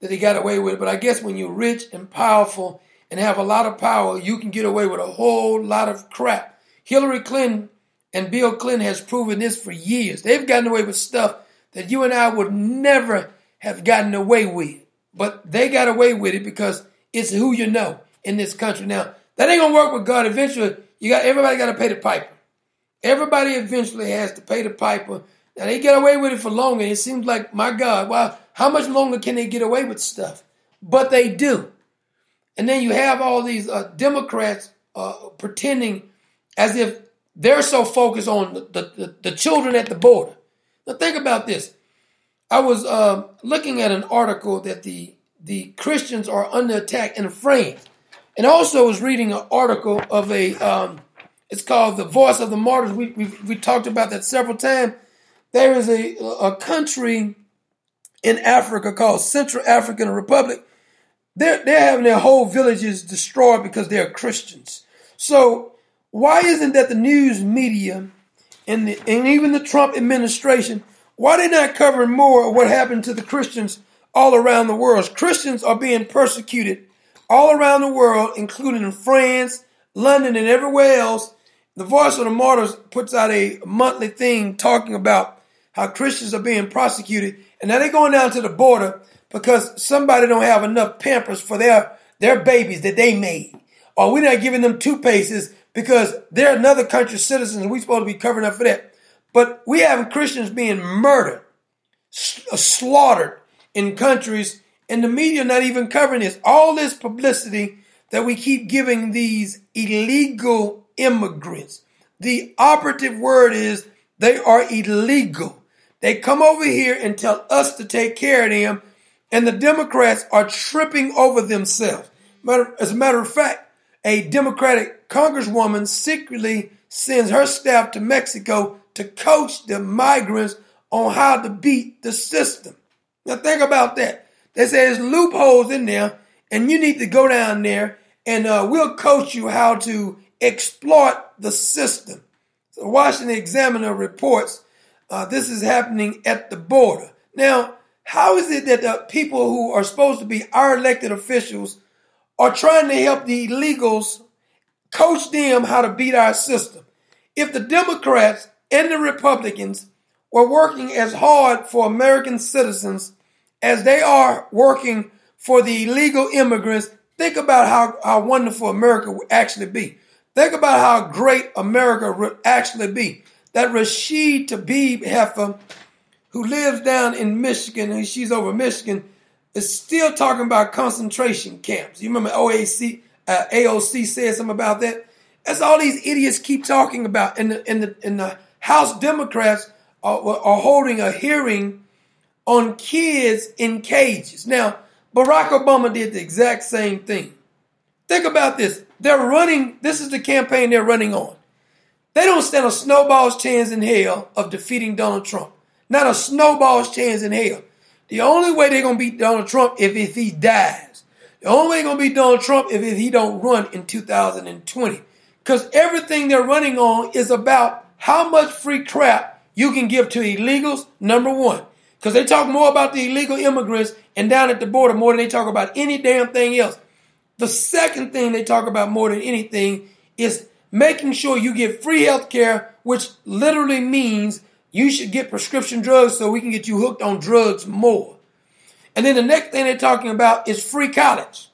that they got away with. But I guess when you're rich and powerful and have a lot of power, you can get away with a whole lot of crap. Hillary Clinton and Bill Clinton has proven this for years. They've gotten away with stuff that you and I would never have gotten away with. But they got away with it because it's who you know in this country. Now, that ain't gonna work with God. Eventually, you got everybody got to pay the piper. Everybody eventually has to pay the piper. Now they get away with it for longer. It seems like, my God, wow, how much longer can they get away with stuff? But they do. And then you have all these uh, Democrats uh, pretending as if they're so focused on the, the, the, children at the border. Now think about this. I was uh, looking at an article that the the Christians are under attack in France. And also was reading an article of a, um, it's called The Voice of the Martyrs. We, we, we talked about that several times. There is a, a country in Africa called Central African Republic. They're, they're having their whole villages destroyed because they're Christians. So why isn't that the news media and, the, and even the Trump administration, why they not covering more of what happened to the Christians all around the world? Christians are being persecuted all around the world, including in France, London, and everywhere else. The Voice of the Martyrs puts out a monthly thing talking about how Christians are being prosecuted, and now they're going down to the border because somebody don't have enough pampers for their their babies that they made, or we're not giving them toothpastes because they're another country's citizens, we're supposed to be covering up for that. But we have Christians being murdered, uh, slaughtered in countries and the media not even covering this. All this publicity that we keep giving these illegal immigrants. The operative word is they are illegal. They come over here and tell us to take care of them, and the Democrats are tripping over themselves. As a matter of fact, a Democratic congresswoman secretly sends her staff to Mexico to coach the migrants on how to beat the system. Now think about that. They say there's loopholes in there, and you need to go down there, and uh, we'll coach you how to exploit the system. The Washington Examiner reports uh, this is happening at the border. Now, how is it that the people who are supposed to be our elected officials are trying to help the illegals coach them how to beat our system? If the Democrats and the Republicans were working as hard for American citizens as they are working for the illegal immigrants, think about how, how wonderful America would actually be. Think about how great America would actually be. That Rashid Tlaib Heifer, who lives down in Michigan, and she's over Michigan, is still talking about concentration camps. You remember OAC, uh, AOC said something about that? That's all these idiots keep talking about. And the, and the, and the House Democrats are, are holding a hearing on kids in cages. Now, Barack Obama did the exact same thing. Think about this. They're running, this is the campaign they're running on. They don't stand a snowball's chance in hell of defeating Donald Trump. Not a snowball's chance in hell. The only way they're gonna beat Donald Trump if, if he dies. The only way they're gonna beat Donald Trump if, if he don't run in 2020. Because everything they're running on is about how much free crap you can give to illegals, number one. Because they talk more about the illegal immigrants and down at the border more than they talk about any damn thing else. The second thing they talk about more than anything is making sure you get free health care, which literally means you should get prescription drugs so we can get you hooked on drugs more. And then the next thing they're talking about is free college.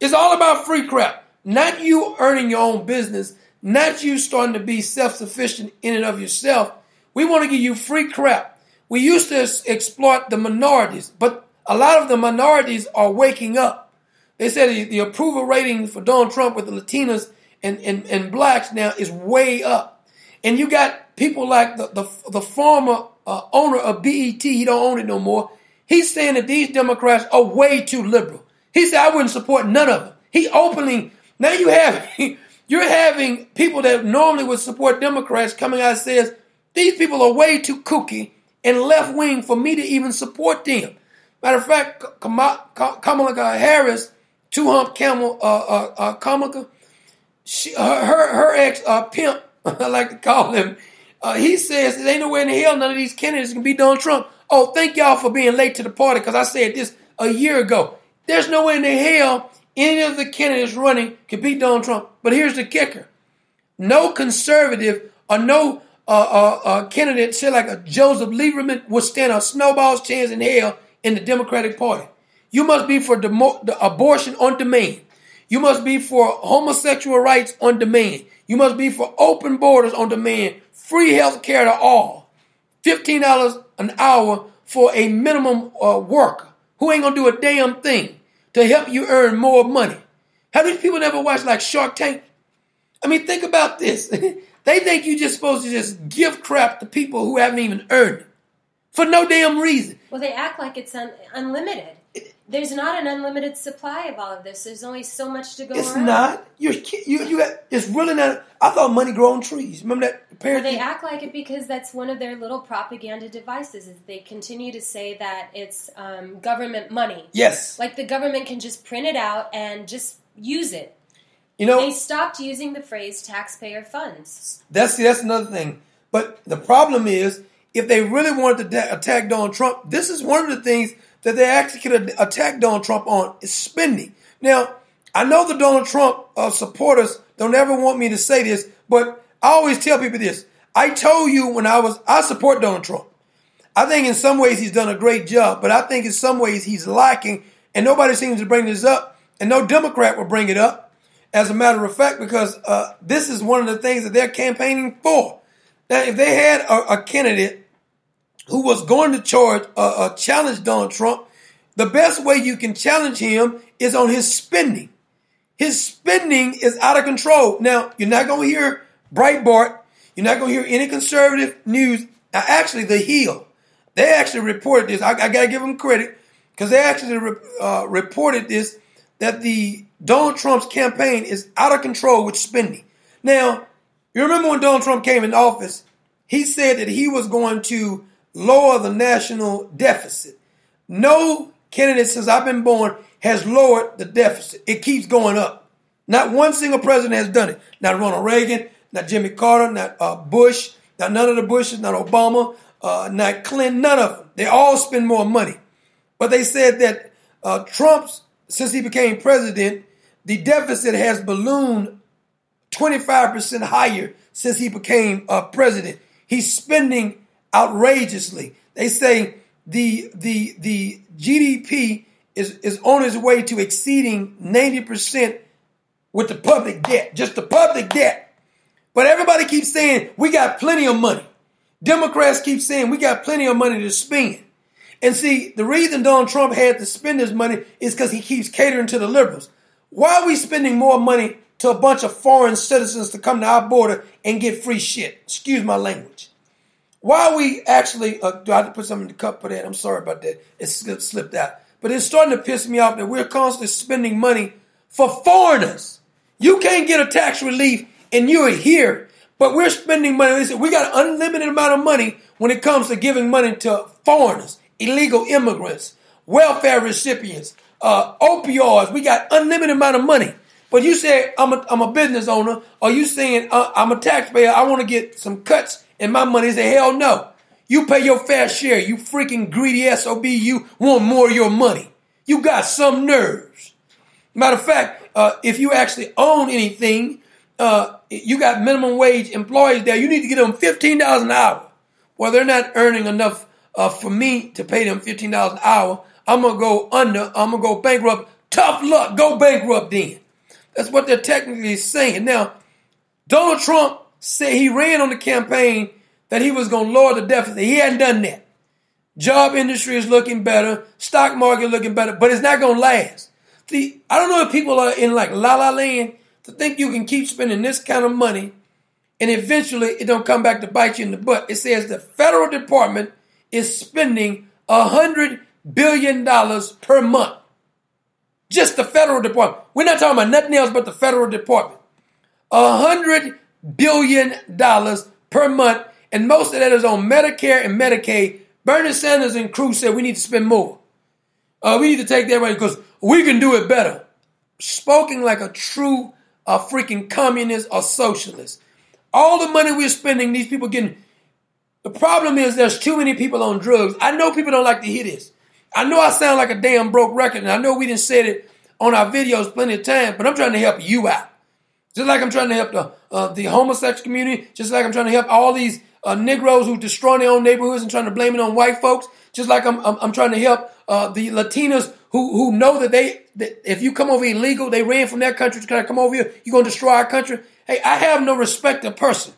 It's all about free crap. Not you earning your own business, not you starting to be self sufficient in and of yourself. We want to give you free crap. We used to exploit the minorities, but a lot of the minorities are waking up. They said the, the approval rating for Donald Trump with the Latinas and, and, and blacks now is way up. And you got people like the, the, the former uh, owner of BET, he don't own it no more. He's saying that these Democrats are way too liberal. He said, I wouldn't support none of them. He openly, now you have, you're having people that normally would support Democrats coming out and says, these people are way too kooky and left wing for me to even support them. Matter of fact, Kamala Harris, two hump camel, uh, uh, uh, Kamala, she, her, her, ex uh, pimp, I like to call him, uh, he says there ain't no way in hell none of these candidates can beat Donald Trump. Oh, thank y'all for being late to the party because I said this a year ago. There's no way in hell any of the candidates running can beat Donald Trump. But here's the kicker: no conservative or no uh, uh, uh, candidate, say like a Joseph Lieberman, would stand a snowball's chance in hell in the Democratic Party. You must be for demo- abortion on demand. You must be for homosexual rights on demand. You must be for open borders on demand, free health care to all, $15 an hour for a minimum uh, worker who ain't gonna do a damn thing to help you earn more money. Have these people never watched like Shark Tank? I mean, think about this. they think you're just supposed to just give crap to people who haven't even earned it for no damn reason. Well, they act like it's un- unlimited. There's not an unlimited supply of all of this. There's only so much to go It's around. not. You're, you you got. It's really not. I thought money grow on trees. Remember that? Well, they act like it because that's one of their little propaganda devices. Is they continue to say that it's um, government money. Yes. Like the government can just print it out and just use it. You know- they stopped using the phrase taxpayer funds. That's that's another thing. But the problem is, if they really wanted to attack Donald Trump, this is one of the things that they actually could attack Donald Trump on is spending. Now, I know the Donald Trump uh, supporters don't ever want me to say this, but I always tell people this. I told you when I was, I support Donald Trump. I think in some ways he's done a great job, but I think in some ways he's lacking, and nobody seems to bring this up, and no Democrat will bring it up. As a matter of fact, because uh, this is one of the things that they're campaigning for. Now, if they had a, a candidate who was going to charge uh, uh, challenge Donald Trump, the best way you can challenge him is on his spending. His spending is out of control. Now, you're not going to hear Breitbart. You're not going to hear any conservative news. Now, actually, The Hill, they actually reported this. I, I got to give them credit because they actually re- uh, reported this that the Donald Trump's campaign is out of control with spending. Now, you remember when Donald Trump came in office, he said that he was going to lower the national deficit. No candidate since I've been born has lowered the deficit. It keeps going up. Not one single president has done it. Not Ronald Reagan, not Jimmy Carter, not uh, Bush, not none of the Bushes, not Obama, uh, not Clinton, none of them. They all spend more money. But they said that uh, Trump's, since he became president, the deficit has ballooned 25% higher since he became uh, president. He's spending outrageously. They say the the the GDP is is on its way to exceeding 90% with the public debt, just the public debt. But everybody keeps saying we got plenty of money. Democrats keep saying we got plenty of money to spend. And see, the reason Donald Trump had to spend his money is because he keeps catering to the liberals. Why are we spending more money to a bunch of foreign citizens to come to our border and get free shit? Excuse my language. Why are we actually, uh, do I have to put something in the cup for that? I'm sorry about that. It slipped, slipped out. But it's starting to piss me off that we're constantly spending money for foreigners. You can't get a tax relief and you're here, but we're spending money. We got an unlimited amount of money when it comes to giving money to foreigners, illegal immigrants, welfare recipients, uh, opioids. We got unlimited amount of money. But you say I'm a, I'm a business owner, or you saying uh, I'm a taxpayer, I want to get some cuts in my money. Say hell no. You pay your fair share. You freaking greedy SOB. You want more of your money. You got some nerves. Matter of fact, uh, if you actually own anything, uh, you got minimum wage employees there. You need to get them fifteen dollars an hour. Well, they're not earning enough uh, for me to pay them fifteen dollars an hour. I'm gonna go under. I'm gonna go bankrupt. Tough luck. Go bankrupt then. That's what they're technically saying. Now, Donald Trump said he ran on the campaign that he was going to lower the deficit. He hadn't done that. Job industry is looking better, stock market looking better, but it's not going to last. See, I don't know if people are in like la la land to think you can keep spending this kind of money and eventually it don't come back to bite you in the butt. It says the federal department is spending a hundred billion dollars per month. Just the federal department. We're not talking about nothing else but the federal department. Hundred billion dollars per month and most of that is on Medicare and Medicaid. Bernie Sanders and Cruz said we need to spend more. Uh, we need to take that money because we can do it better. Spoken like a true uh, freaking communist or socialist. All the money we're spending, these people getting. The problem is there's too many people on drugs. I know people don't like to hear this. I know I sound like a damn broke record, and I know we didn't say it on our videos plenty of times, but I'm trying to help you out. Just like I'm trying to help the uh, the homosexual community, just like I'm trying to help all these uh, Negroes who destroy their own neighborhoods and trying to blame it on white folks. Just like I'm, I'm, I'm trying to help uh, the Latinas who who know that they that if you come over illegal, they ran from their country to kind of come over here, you're gonna destroy our country. Hey, I have no respect of person,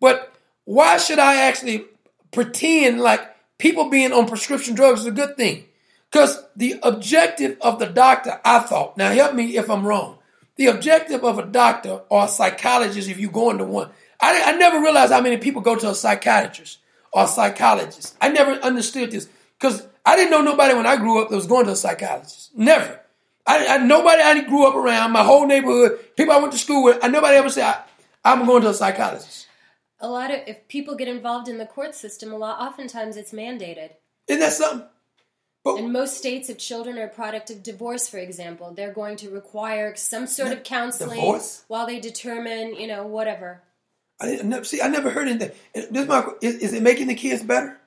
but why should I actually pretend like people being on prescription drugs is a good thing? Because the objective of the doctor, I thought, now help me if I'm wrong. The objective of a doctor or a psychologist, if you go into one, I, I never realized how many people go to a psychiatrist or a psychologist. I never understood this because I didn't know nobody when I grew up that was going to a psychologist. Never. I, I nobody I grew up around, my whole neighborhood, people I went to school with, I nobody ever said I, am going to a psychologist. A lot of if people get involved in the court system, a lot oftentimes it's mandated. Isn't that something? But, in most states, if children are a product of divorce, for example, they're going to require some sort of counseling divorce? while they determine, you know, whatever. I never, see. I never heard anything. This my, is, is it making the kids better?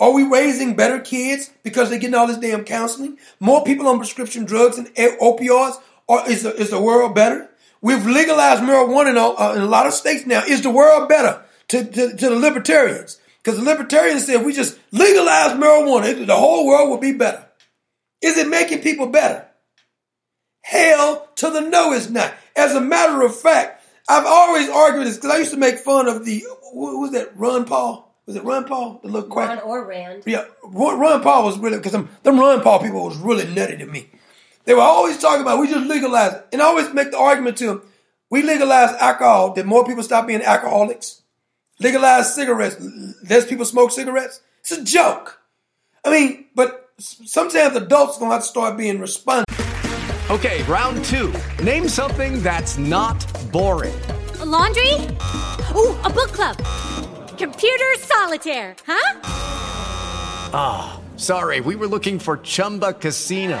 Are we raising better kids because they're getting all this damn counseling? More people on prescription drugs and opioids? Or is the, is the world better? We've legalized marijuana in a, uh, in a lot of states now. Is the world better to, to, to the libertarians? Because the libertarians said if we just legalize marijuana, the whole world will be better. Is it making people better? Hell to the no, it's not. As a matter of fact, I've always argued this because I used to make fun of the what was that Ron Paul? Was it Ron Paul? The little quack? Ron or Rand? Yeah, Ron Paul was really because them, them Ron Paul people was really nutty to me. They were always talking about we just legalize it, and I always make the argument to them: we legalize alcohol, did more people stop being alcoholics? Legalize cigarettes, less people smoke cigarettes. It's a joke. I mean, but sometimes adults gonna have to start being responsible. Okay, round two. Name something that's not boring. A laundry? Ooh, a book club. Computer solitaire, huh? Ah, oh, sorry. We were looking for Chumba Casino.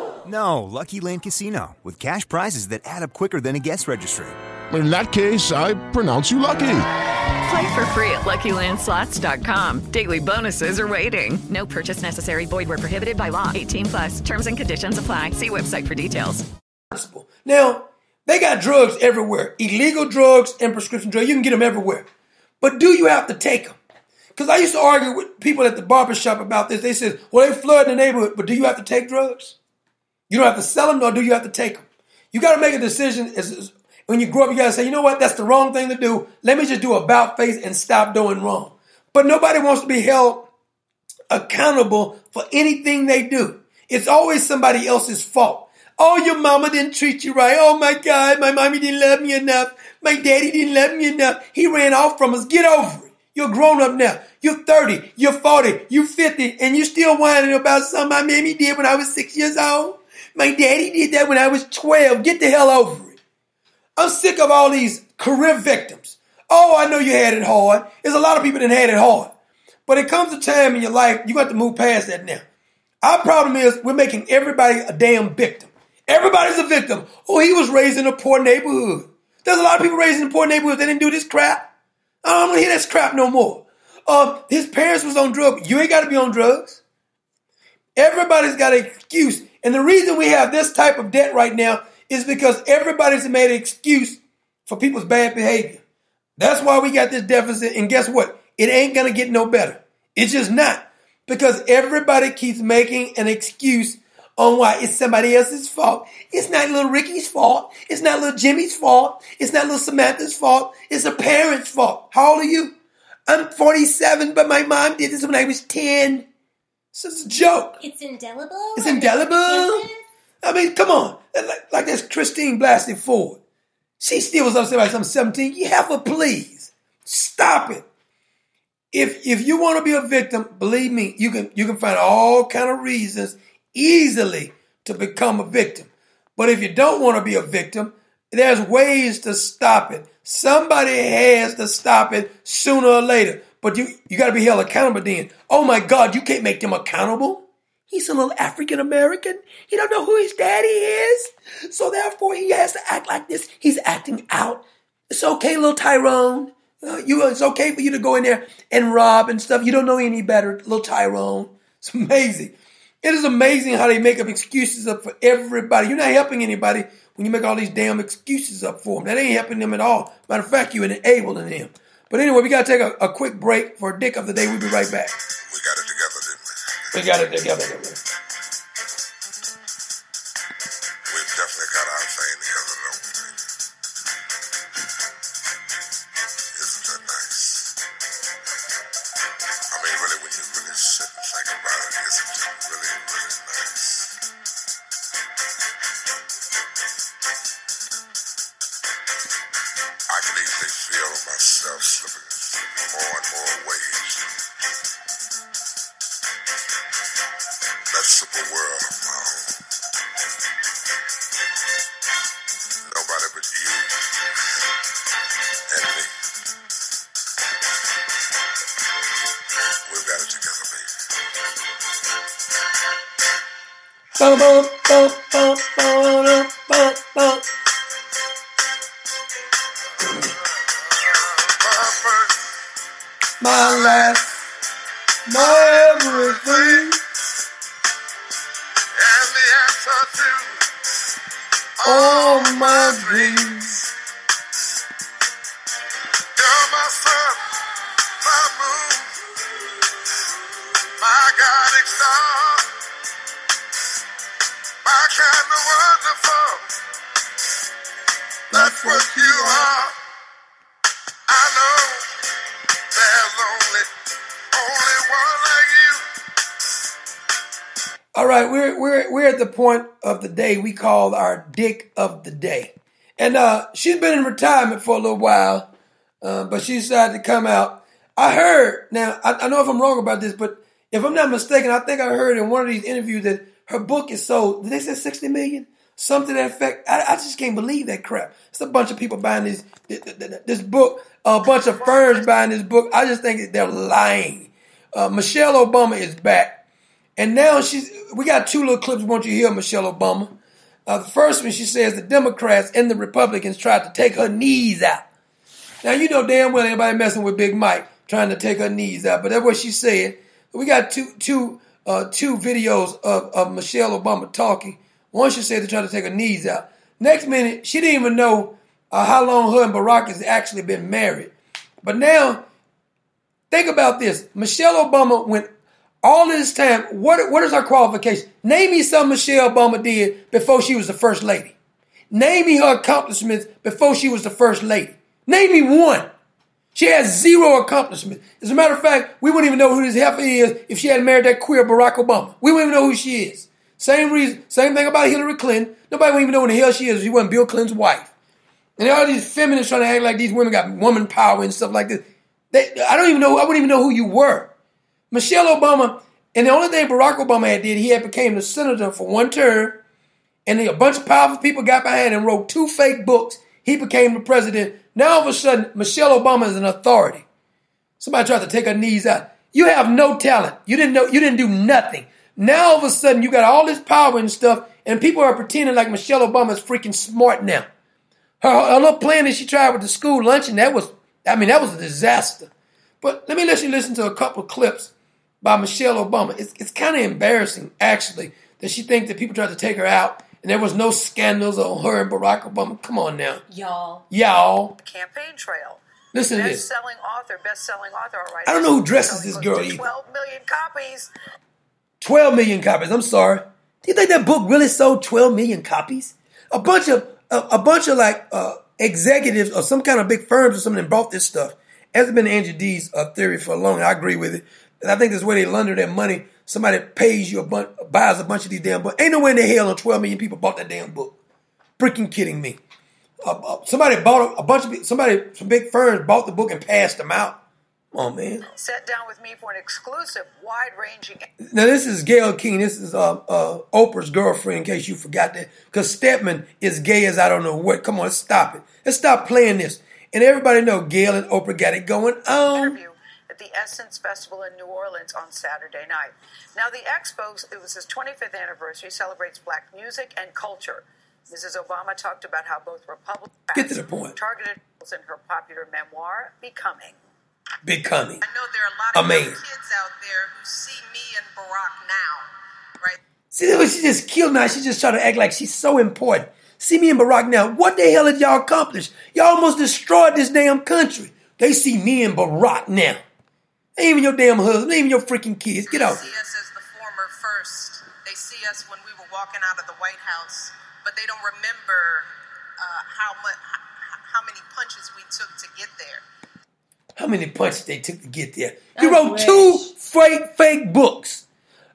No, Lucky Land Casino, with cash prizes that add up quicker than a guest registry. In that case, I pronounce you lucky. Play for free at LuckyLandSlots.com. Daily bonuses are waiting. No purchase necessary. Void where prohibited by law. 18 plus. Terms and conditions apply. See website for details. Now, they got drugs everywhere. Illegal drugs and prescription drugs. You can get them everywhere. But do you have to take them? Because I used to argue with people at the barbershop about this. They said, well, they flood the neighborhood, but do you have to take drugs? You don't have to sell them, nor do you have to take them. You got to make a decision. When you grow up, you got to say, you know what? That's the wrong thing to do. Let me just do about face and stop doing wrong. But nobody wants to be held accountable for anything they do. It's always somebody else's fault. Oh, your mama didn't treat you right. Oh my God, my mommy didn't love me enough. My daddy didn't love me enough. He ran off from us. Get over it. You're grown up now. You're 30, you're 40, you're 50, and you're still whining about something my mammy did when I was six years old. My daddy did that when I was 12. Get the hell over it. I'm sick of all these career victims. Oh, I know you had it hard. There's a lot of people that had it hard. But it comes a time in your life, you got to move past that now. Our problem is we're making everybody a damn victim. Everybody's a victim. Oh, he was raised in a poor neighborhood. There's a lot of people raised in poor neighborhoods that didn't do this crap. I don't want to hear this crap no more. Uh, his parents was on drugs. You ain't got to be on drugs. Everybody's got an excuse. And the reason we have this type of debt right now is because everybody's made an excuse for people's bad behavior. That's why we got this deficit. And guess what? It ain't going to get no better. It's just not. Because everybody keeps making an excuse on why it's somebody else's fault. It's not little Ricky's fault. It's not little Jimmy's fault. It's not little Samantha's fault. It's a parent's fault. How old are you? I'm 47, but my mom did this when I was 10. So it's a joke. It's indelible. It's indelible. I mean, come on. Like, like that's Christine Blasey Ford. She still was upset some 17. You have a please. Stop it. If if you want to be a victim, believe me, you can you can find all kind of reasons easily to become a victim. But if you don't want to be a victim, there's ways to stop it. Somebody has to stop it sooner or later. But you, you got to be held accountable then. Oh my God, you can't make them accountable. He's a little African American. He don't know who his daddy is. So therefore he has to act like this. He's acting out. It's okay, little Tyrone. Uh, you, it's okay for you to go in there and rob and stuff. You don't know any better, little Tyrone. It's amazing. It is amazing how they make up excuses up for everybody. You're not helping anybody when you make all these damn excuses up for them. That ain't helping them at all. Matter of fact, you're enabling them. But anyway, we got to take a, a, quick break for dick of the day. We'll be right back. We got it together, didn't we? We got it together, Bum, point of the day we call our dick of the day, and uh, she's been in retirement for a little while, uh, but she decided to come out. I heard now. I, I know if I'm wrong about this, but if I'm not mistaken, I think I heard in one of these interviews that her book is sold. Did they say sixty million? Something that effect. I, I just can't believe that crap. It's a bunch of people buying this this book. A bunch of firms buying this book. I just think they're lying. Uh, Michelle Obama is back. And now she's, we got two little clips. Want you hear Michelle Obama? Uh, the first one, she says the Democrats and the Republicans tried to take her knees out. Now you know damn well anybody messing with Big Mike trying to take her knees out, but that's what she said. We got two, two, uh, two videos of, of Michelle Obama talking. One she said they tried to take her knees out. Next minute, she didn't even know uh, how long her and Barack has actually been married. But now, think about this: Michelle Obama went all this time, what, what is our qualification? Name me something Michelle Obama did before she was the first lady. Name me her accomplishments before she was the first lady. Name me one. She has zero accomplishments. As a matter of fact, we wouldn't even know who this heifer is if she hadn't married that queer Barack Obama. We wouldn't even know who she is. Same reason, same thing about Hillary Clinton. Nobody would even know who the hell she is if she wasn't Bill Clinton's wife. And all these feminists trying to act like these women got woman power and stuff like this. They, I don't even know. I wouldn't even know who you were. Michelle Obama, and the only thing Barack Obama had did, he had became the senator for one term, and a bunch of powerful people got behind and wrote two fake books. He became the president. Now all of a sudden, Michelle Obama is an authority. Somebody tried to take her knees out. You have no talent. You didn't know. You didn't do nothing. Now all of a sudden, you got all this power and stuff, and people are pretending like Michelle Obama is freaking smart now. Her, her little plan that she tried with the school luncheon, that was, I mean, that was a disaster. But let me let you listen to a couple clips by Michelle Obama. It's, it's kind of embarrassing, actually, that she thinks that people tried to take her out and there was no scandals on her and Barack Obama. Come on now. Y'all. Y'all. Campaign trail. Listen to this. Best-selling author, best-selling author. All right. I don't know who dresses this girl Close to either. 12 million copies. 12 million copies. I'm sorry. Do you think that book really sold 12 million copies? A bunch of a, a bunch of like uh, executives or some kind of big firms or something bought this stuff. Hasn't been Andrew D's uh, theory for a long. I agree with it. And I think that's where they launder their money. Somebody pays you a bunch, buys a bunch of these damn books. Ain't no way in the hell no 12 million people bought that damn book. Freaking kidding me. Uh, uh, somebody bought a, a bunch of somebody some big firms bought the book and passed them out. Come on, man. Sat down with me for an exclusive, wide-ranging. Now this is Gayle King. This is uh, uh, Oprah's girlfriend. In case you forgot that, because Stedman is gay as I don't know what. Come on, stop it. Let's stop playing this. And everybody know Gayle and Oprah got it going on. at the Essence Festival in New Orleans on Saturday night. Now, the expo, it was his 25th anniversary, celebrates black music and culture. Mrs. Obama talked about how both Republicans Get to the point. targeted in her popular memoir, Becoming. Becoming I know there are a lot of man. young kids out there who see me and Barack now, right? See, that was- she just killed now. She just trying to act like she's so important. See me and Barack now. What the hell did y'all accomplish? Y'all almost destroyed this damn country. They see me and Barack now. Ain't even your damn husband, ain't even your freaking kids. Get out. They see us as the former first. They see us when we were walking out of the White House, but they don't remember uh, how much, how many punches we took to get there. How many punches they took to get there? You wrote two fake fake books.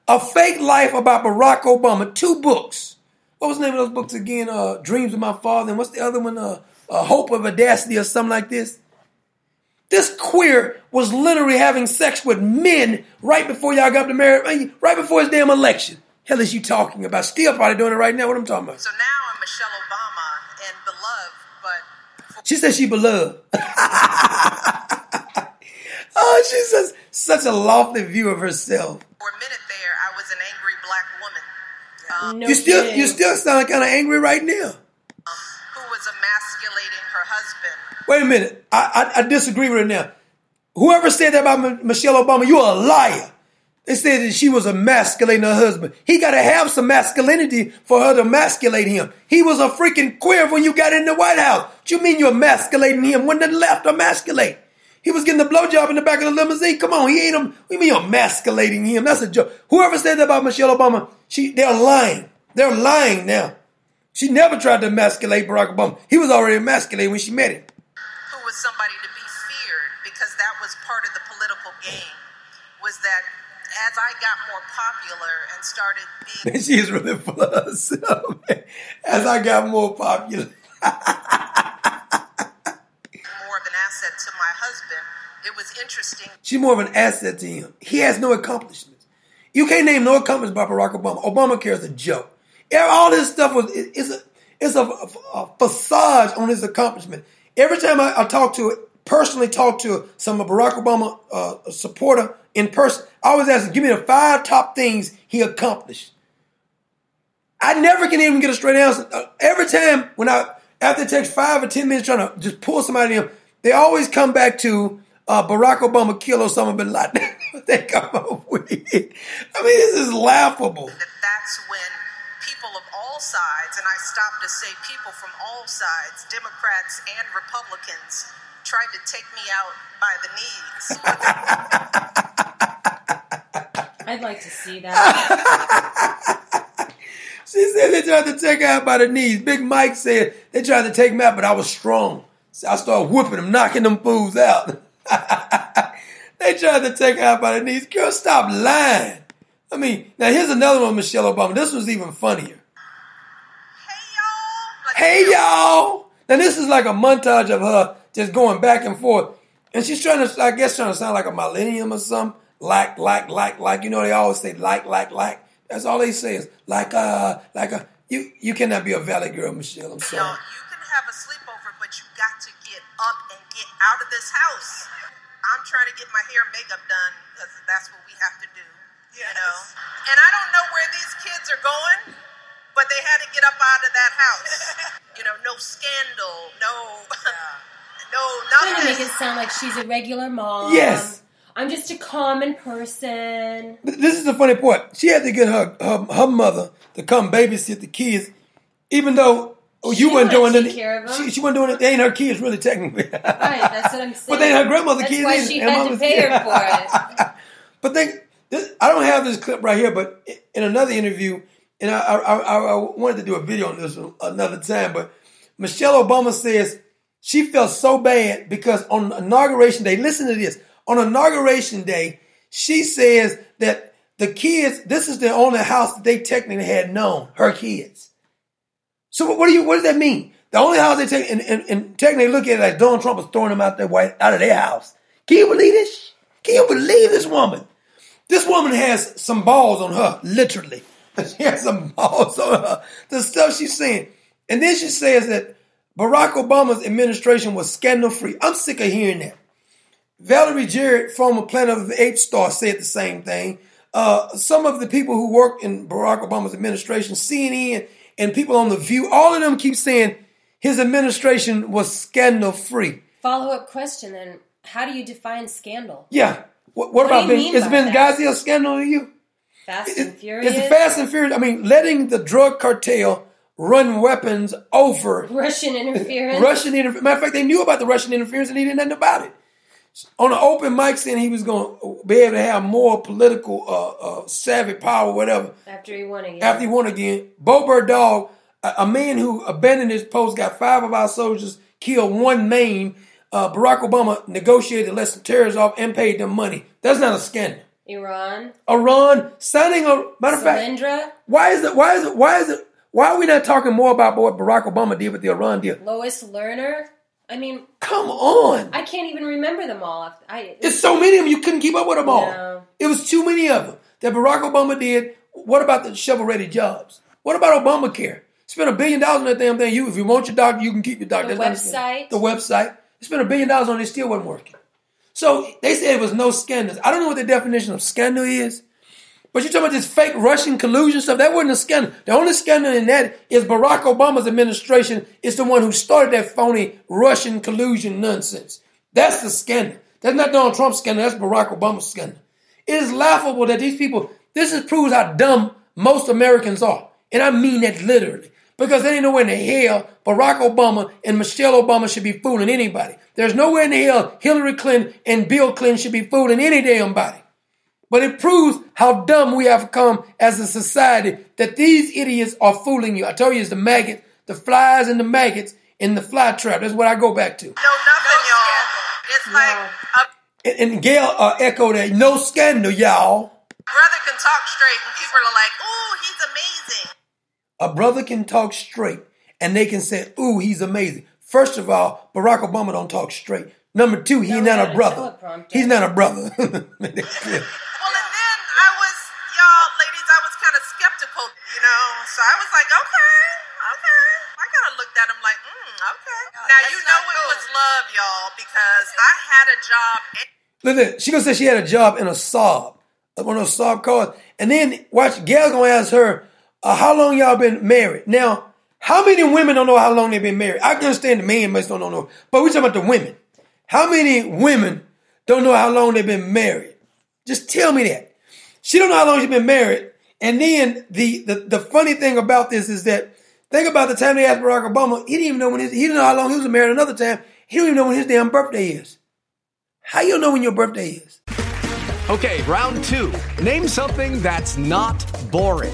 A fake life about Barack Obama. Two books. What was the name of those books again? Uh, Dreams of My Father. And what's the other one? Uh, uh, Hope of Audacity or something like this. This queer was literally having sex with men right before y'all got to marry, right before his damn election. Hell is you talking about? Still probably doing it right now. What I'm talking about? So now I'm Michelle Obama and beloved, but She said she beloved. oh, she's just such a lofty view of herself. for a minute there, I was an angry black woman. Um, you still you still sound kind of angry right now. who was emasculating her husband. Wait a minute. I, I, I disagree with her now. Whoever said that about Michelle Obama, you're a liar. They said that she was emasculating her husband. He got to have some masculinity for her to emasculate him. He was a freaking queer when you got in the White House. What you mean you're emasculating him? When the left emasculate? He was getting the blowjob in the back of the limousine. Come on, he ain't him. You mean emasculating him? That's a joke. Whoever said that about Michelle Obama, she they're lying. They're lying now. She never tried to emasculate Barack Obama. He was already emasculated when she met him. Was somebody to be feared because that was part of the political game was that as I got more popular and started being Man, she is really full of herself. As I got more popular. more of an asset to my husband, it was interesting. She's more of an asset to him. He has no accomplishments. You can't name no accomplishments by Barack Obama. Obamacare is a joke. All this stuff was it- it's a it's a, a facade on his accomplishment. Every time I, I talk to personally talk to some of Barack Obama uh, supporter in person, I always ask him, give me the five top things he accomplished. I never can even get a straight answer. Uh, every time when I after it takes five or ten minutes trying to just pull somebody in, they always come back to uh, Barack Obama kill Osama bin Laden. they come up with it. I mean, this is laughable. That's when people of all sides, and I stopped to say people from all sides, Democrats and Republicans, tried to take me out by the knees. I'd like to see that. She said they tried to take her out by the knees. Big Mike said they tried to take him out, but I was strong. So I started whooping them, knocking them fools out. they tried to take her out by the knees. Girl, stop lying. I mean, now here's another one, Michelle Obama. This one's even funnier. Hey y'all! Hey y'all. Now this is like a montage of her just going back and forth, and she's trying to, I guess, trying to sound like a millennium or something. Like, like, like, like. You know, they always say like, like, like. That's all they say is like, uh, like a. You, you cannot be a valley girl, Michelle. I'm sorry. Yo, you can have a sleepover, but you got to get up and get out of this house. I'm trying to get my hair and makeup done because that's what we have to do. You know? And I don't know where these kids are going, but they had to get up out of that house. you know, no scandal, no, no Trying to make it sound like she's a regular mom. Yes. I'm just a common person. This is the funny part. She had to get her her, her mother to come babysit the kids, even though oh, you She weren't doing take it. care of 'em. She, she wasn't doing it. They ain't her kids, really, technically. Right, that's what I'm saying. But they ain't her grandmother That's kids why either. she Her had to mama's pay her for it. But they, this, I don't have this clip right here, but in another interview, and I, I, I, I wanted to do a video on this another time, but Michelle Obama says she felt so bad because on inauguration day, listen to this. On inauguration day, she says that the kids, this is the only house that they technically had known, her kids. So what do you, what does that mean? The only house they take, and, and, and technically look at it like Donald Trump was throwing them out their white, out of their house. Can you believe this? Can you believe this woman? This woman has some balls on her, literally. She has some balls on her. The stuff she's saying. And then she says that Barack Obama's administration was scandal free. I'm sick of hearing that. Valerie Jarrett, former Planet of the Apes star, said the same thing. Uh, some of the people who work in Barack Obama's administration, CNN, and people on The View, all of them keep saying his administration was scandal free. Follow up question then. How do you define scandal? Yeah. What, what, What about you Ben? mean Is by Ben that? A scandal to you? Fast and Furious? It's fast and furious. I mean, letting the drug cartel run weapons over Russian interference? Russian interference. Matter of fact, they knew about the Russian interference and he did nothing about it. On an open mic, saying he was going to be able to have more political uh, uh, savvy power, whatever. After he won again. After he won again, Bo Dog, a, a man who abandoned his post, got five of our soldiers killed, one maim. Uh, Barack Obama negotiated some terrorists off and paid them money. That's not a scandal. Iran. Iran signing a matter of fact. Why is it? Why is it? Why is it? Why are we not talking more about what Barack Obama did with the Iran deal? Lois Lerner. I mean, Come on, I can't even remember them all. I, it's so many of them you couldn't keep up with them all. No. It was too many of them that Barack Obama did. What about the shovel-ready jobs? What about Obamacare? Spend a billion dollars on that damn thing. You, if you want your doctor, you can keep your doctor. The That's not a scandal. website. The website. They spent a billion dollars on it, still wasn't working. So they said it was no scandals. I don't know what the definition of scandal is. But you're talking about this fake Russian collusion stuff. That wasn't a scandal. The only scandal in that is Barack Obama's administration is the one who started that phony Russian collusion nonsense. That's the scandal. That's not Donald Trump's scandal. That's Barack Obama's scandal. It is laughable that these people, this is proves how dumb most Americans are. And I mean that literally. Because there ain't nowhere in the hell Barack Obama and Michelle Obama should be fooling anybody. There's nowhere in the hell Hillary Clinton and Bill Clinton should be fooling any damn body. But it proves how dumb we have come as a society that these idiots are fooling you. I told you it's the maggots, the flies and the maggots in the fly trap. That's what I go back to. No, nothing, y'all. It's like a And, and Gayle uh, echoed that, no scandal, y'all. brother can talk straight, and people are like, "Ooh, he's amazing." A brother can talk straight and they can say, ooh, he's amazing. First of all, Barack Obama don't talk straight. Number two, he's not a brother. He's not a brother. Well, and then I was, y'all ladies, I was kind of skeptical, you know. So I was like, okay, okay. I kind of looked at him like, mm, okay. now you know it was love, y'all, because I had a job. Look at She gonna say she had a job in a Saab, one of those Saab cars. And then watch, Gayle's gonna ask her, uh, how long y'all been married? Now, how many women don't know how long they've been married? I can understand the men most don't know, but we talking about the women. How many women don't know how long they've been married? Just tell me that. She don't know how long she's been married. And then the, the, the funny thing about this is that think about the time they asked Barack Obama, he didn't even know when his, he didn't know how long he was married another time. He don't even know when his damn birthday is. How you know when your birthday is? Okay, round two. Name something that's not boring.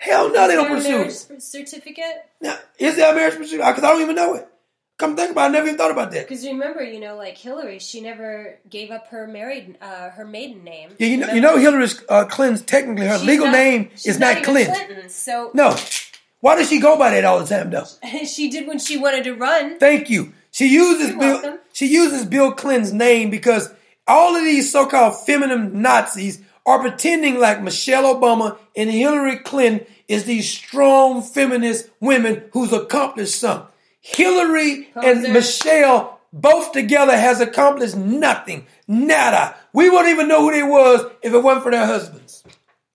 Hell no, they don't pursue marriage it. certificate? Now, is there a marriage certificate? Because I don't even know it. Come think about it. I never even thought about that. Because remember, you know, like Hillary, she never gave up her married, uh, her maiden name. Yeah, you know, you know Hillary uh, Clinton's technically her She's legal not- name is not, even Clinton. Clinton. So No. Why does she go by that all the time though? she did when she wanted to run. Thank you. She uses You're Bill. welcome. She uses Bill Clinton's name because all of these so-called feminine Nazis are pretending like Michelle Obama and Hillary Clinton is these strong feminist women who's accomplished something. Hillary and Michelle both together has accomplished nothing. Nada. We wouldn't even know who they was if it wasn't for their husbands.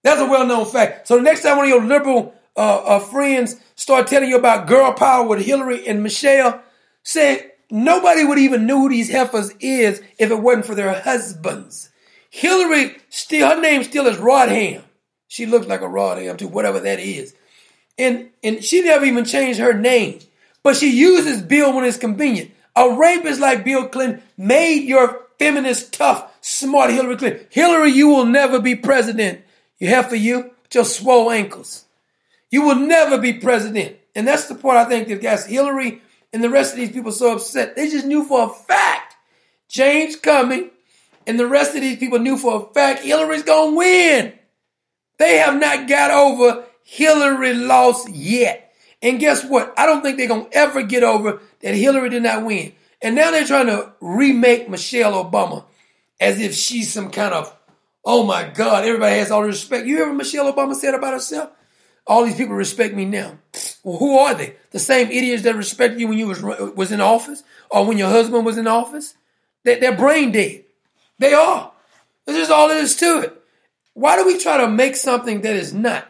That's a well-known fact. So the next time one of your liberal uh, uh, friends start telling you about girl power with Hillary and Michelle, say nobody would even know who these heifers is if it wasn't for their husbands. Hillary still her name still is Rodham. She looks like a Rodham too, whatever that is. And and she never even changed her name. But she uses Bill when it's convenient. A rapist like Bill Clinton made your feminist, tough, smart Hillary Clinton. Hillary, you will never be president. You have for you with your swole ankles. You will never be president. And that's the part I think that got Hillary and the rest of these people so upset. They just knew for a fact James coming and the rest of these people knew for a fact Hillary's going to win. They have not got over Hillary lost yet. And guess what? I don't think they're going to ever get over that Hillary did not win. And now they're trying to remake Michelle Obama as if she's some kind of, oh my God, everybody has all the respect. You what Michelle Obama said about herself? All these people respect me now. Well, who are they? The same idiots that respected you when you was was in office or when your husband was in office? They, they're brain dead. They are. This is all there is to it. Why do we try to make something that is not?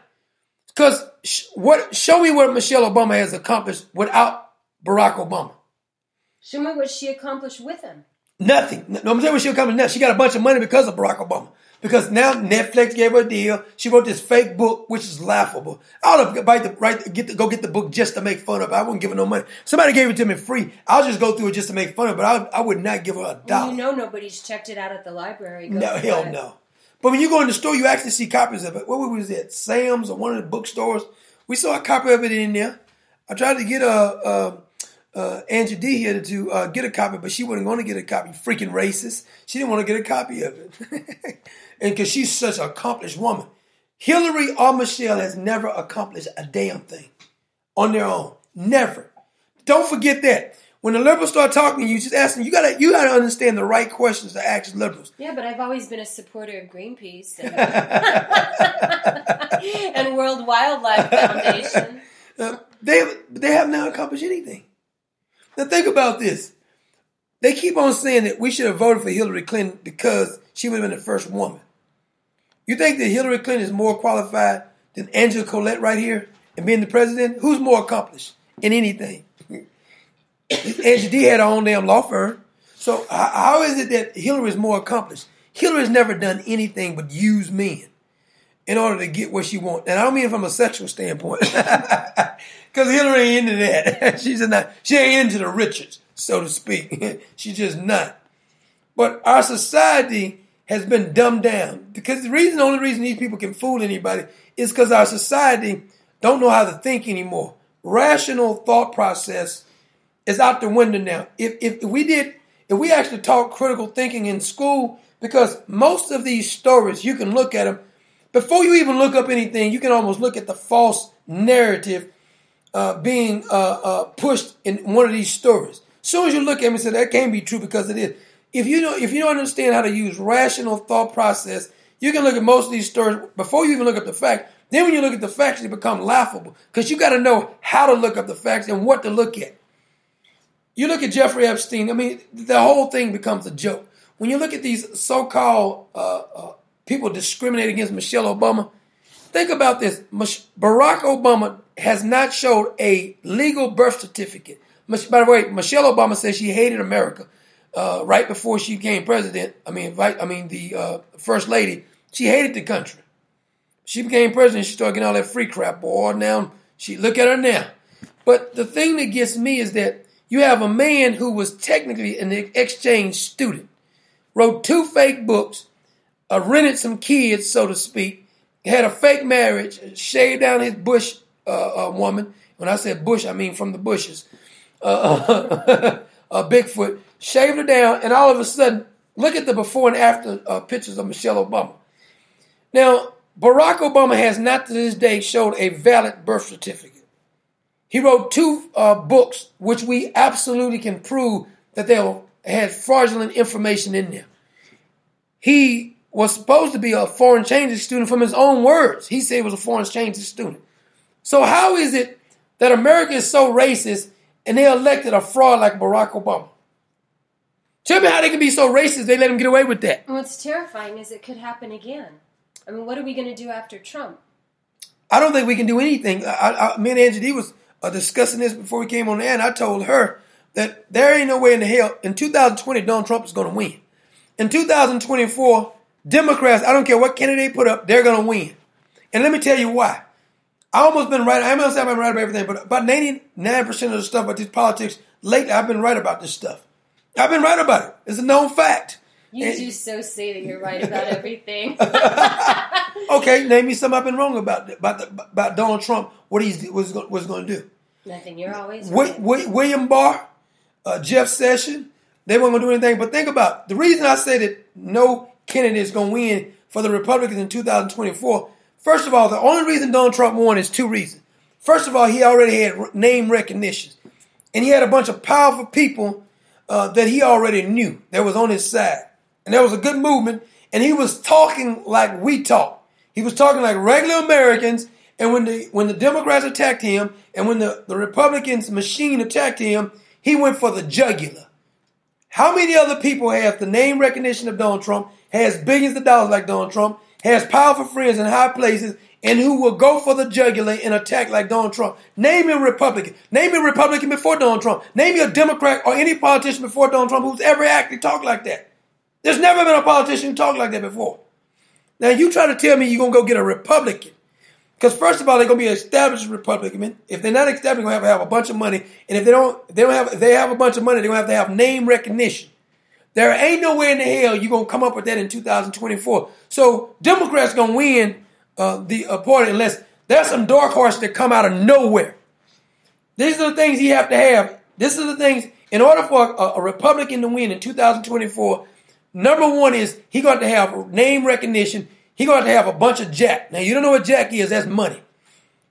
Because sh- what? Show me what Michelle Obama has accomplished without Barack Obama. Show me what she accomplished with him. Nothing. No, I'm you what she accomplished. Now she got a bunch of money because of Barack Obama. Because now Netflix gave her a deal. She wrote this fake book, which is laughable. I would have the, write, get the, go get the book just to make fun of it. I wouldn't give her no money. Somebody gave it to me free. I'll just go through it just to make fun of it. But I, I would not give her a dollar. You know nobody's checked it out at the library. Go No, hell it. no. But when you go in the store, you actually see copies of it. What was it? Sam's or one of the bookstores. We saw a copy of it in there. I tried to get a uh, uh, Angie D here to uh, get a copy, but she wasn't going to get a copy. Freaking racist. She didn't want to get a copy of it, and because she's such an accomplished woman, Hillary or Michelle has never accomplished a damn thing on their own. Never. Don't forget that. When the liberals start talking to you, just ask them. You gotta, you gotta understand the right questions to ask liberals. Yeah, but I've always been a supporter of Greenpeace and, and World Wildlife Foundation. Uh, they they have not accomplished anything. Now think about this. They keep on saying that we should have voted for Hillary Clinton because she would have been the first woman. You think that Hillary Clinton is more qualified than Angela Colette right here and being the president? Who's more accomplished in anything? Angela D had her own damn law firm. So how is it that Hillary is more accomplished? Hillary's never done anything but use men in order to get what she wants. And I don't mean from a sexual standpoint. Because Hillary ain't into that. She's not. She ain't into the Richards, so to speak. She's just not. But our society has been dumbed down because the reason, the only reason these people can fool anybody is because our society don't know how to think anymore. Rational thought process is out the window now. If if we did, if we actually taught critical thinking in school, because most of these stories you can look at them before you even look up anything, you can almost look at the false narrative uh, being uh, uh, pushed in one of these stories. As soon as you look at them and say that can't be true because it is. If you know, if you don't understand how to use rational thought process, you can look at most of these stories before you even look up the fact. Then when you look at the facts, they become laughable because you got to know how to look up the facts and what to look at. You look at Jeffrey Epstein. I mean, the whole thing becomes a joke. When you look at these so-called uh, uh, people discriminating against Michelle Obama, think about this. Barack Obama has not showed a legal birth certificate. By the way, Michelle Obama says she hated America. uh, right before she became president. I mean, right, I mean the uh, first lady. She hated the country. She became president. She started getting all that free crap. Boy, now she look at her now. But the thing that gets me is that you have a man who was technically an exchange student, wrote two fake books, uh, rented some kids, so to speak, had a fake marriage, shaved down his bush uh, woman. When I said bush, I mean from the bushes. Uh, uh, Bigfoot shaved her down, and all of a sudden, look at the before and after uh, pictures of Michelle Obama. Now, Barack Obama has not to this day showed a valid birth certificate. He wrote two uh, books which we absolutely can prove that they had fraudulent information in them. He was supposed to be a foreign exchange student from his own words. He said he was a foreign exchange student. So how is it that America is so racist and they elected a fraud like Barack Obama? Tell me how they can be so racist they let him get away with that. What's terrifying is it could happen again. I mean, what are we going to do after Trump? I don't think we can do anything. I, I, me and Angie D was uh, discussing this before we came on the air, and I told her that there ain't no way in the hell in 2020 Donald Trump is going to win. In 2024, Democrats, I don't care what candidate put up, they're going to win. And let me tell you why. I almost been right. I'm not saying I'm right about everything, but about 99% of the stuff about these politics lately, I've been right about this stuff. I've been right about it. It's a known fact. You and, do so say that you're right about everything. okay, name me something I've been wrong about about the, about Donald Trump. What he's what's what's going to do? Nothing. You're always right. William Barr, uh, Jeff Sessions, they weren't going to do anything. But think about it. the reason I say that no candidate is going to win for the Republicans in 2024. First of all, the only reason Donald Trump won is two reasons. First of all, he already had name recognition, and he had a bunch of powerful people uh, that he already knew that was on his side, and there was a good movement. And he was talking like we talk. He was talking like regular Americans. And when the when the Democrats attacked him, and when the, the Republicans machine attacked him, he went for the jugular. How many other people have the name recognition of Donald Trump, has billions of dollars like Donald Trump, has powerful friends in high places, and who will go for the jugular and attack like Donald Trump? Name me a Republican. Name me a Republican before Donald Trump. Name me a Democrat or any politician before Donald Trump who's ever actually talked like that. There's never been a politician who talked like that before. Now you try to tell me you're gonna go get a Republican. Because first of all, they're gonna be established Republican. If they're not established, they're gonna have to have a bunch of money. And if they don't, if they don't have, they have a bunch of money, they're gonna have to have name recognition. There ain't no way in the hell you're gonna come up with that in 2024. So Democrats gonna win uh, the uh, party unless there's some dark horse that come out of nowhere. These are the things you have to have. This is the things in order for a, a Republican to win in 2024. Number one is he got to have name recognition. He got to have a bunch of jack. Now you don't know what jack is. That's money.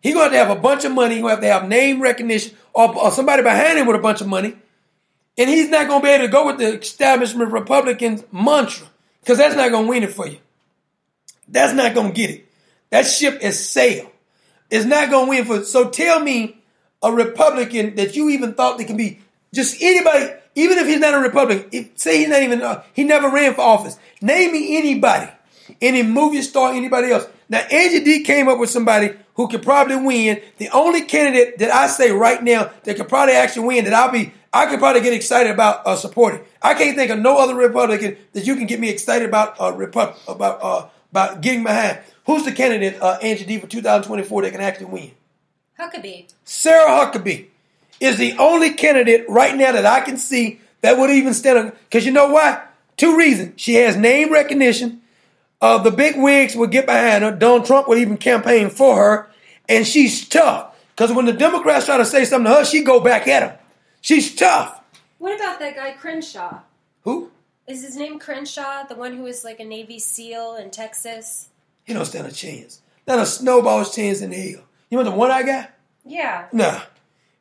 He to have a bunch of money. He got to have name recognition or, or somebody behind him with a bunch of money. And he's not going to be able to go with the establishment Republicans mantra because that's not going to win it for you. That's not going to get it. That ship is sailed. It's not going to win for. So tell me a Republican that you even thought that can be just anybody, even if he's not a Republican. If, say he's not even. Uh, he never ran for office. Name me anybody, any movie star, anybody else. Now Angie D came up with somebody who could probably win. The only candidate that I say right now that could probably actually win that I'll be I could probably get excited about uh, supporting. I can't think of no other Republican that you can get me excited about uh, Repu- about uh, about getting behind. Who's the candidate, uh, Angie D, for 2024 that can actually win? Huckabee. Sarah Huckabee is the only candidate right now that I can see that would even stand up. Because you know why? Two reasons. She has name recognition. Uh, the big wigs would get behind her. Donald Trump would even campaign for her. And she's tough. Because when the Democrats try to say something to her, she go back at them. She's tough. What about that guy Crenshaw? Who? Is his name Crenshaw, the one who was like a Navy SEAL in Texas? He don't stand a chance. Not a snowball's chance in hell. You know the one I got? Yeah. Nah.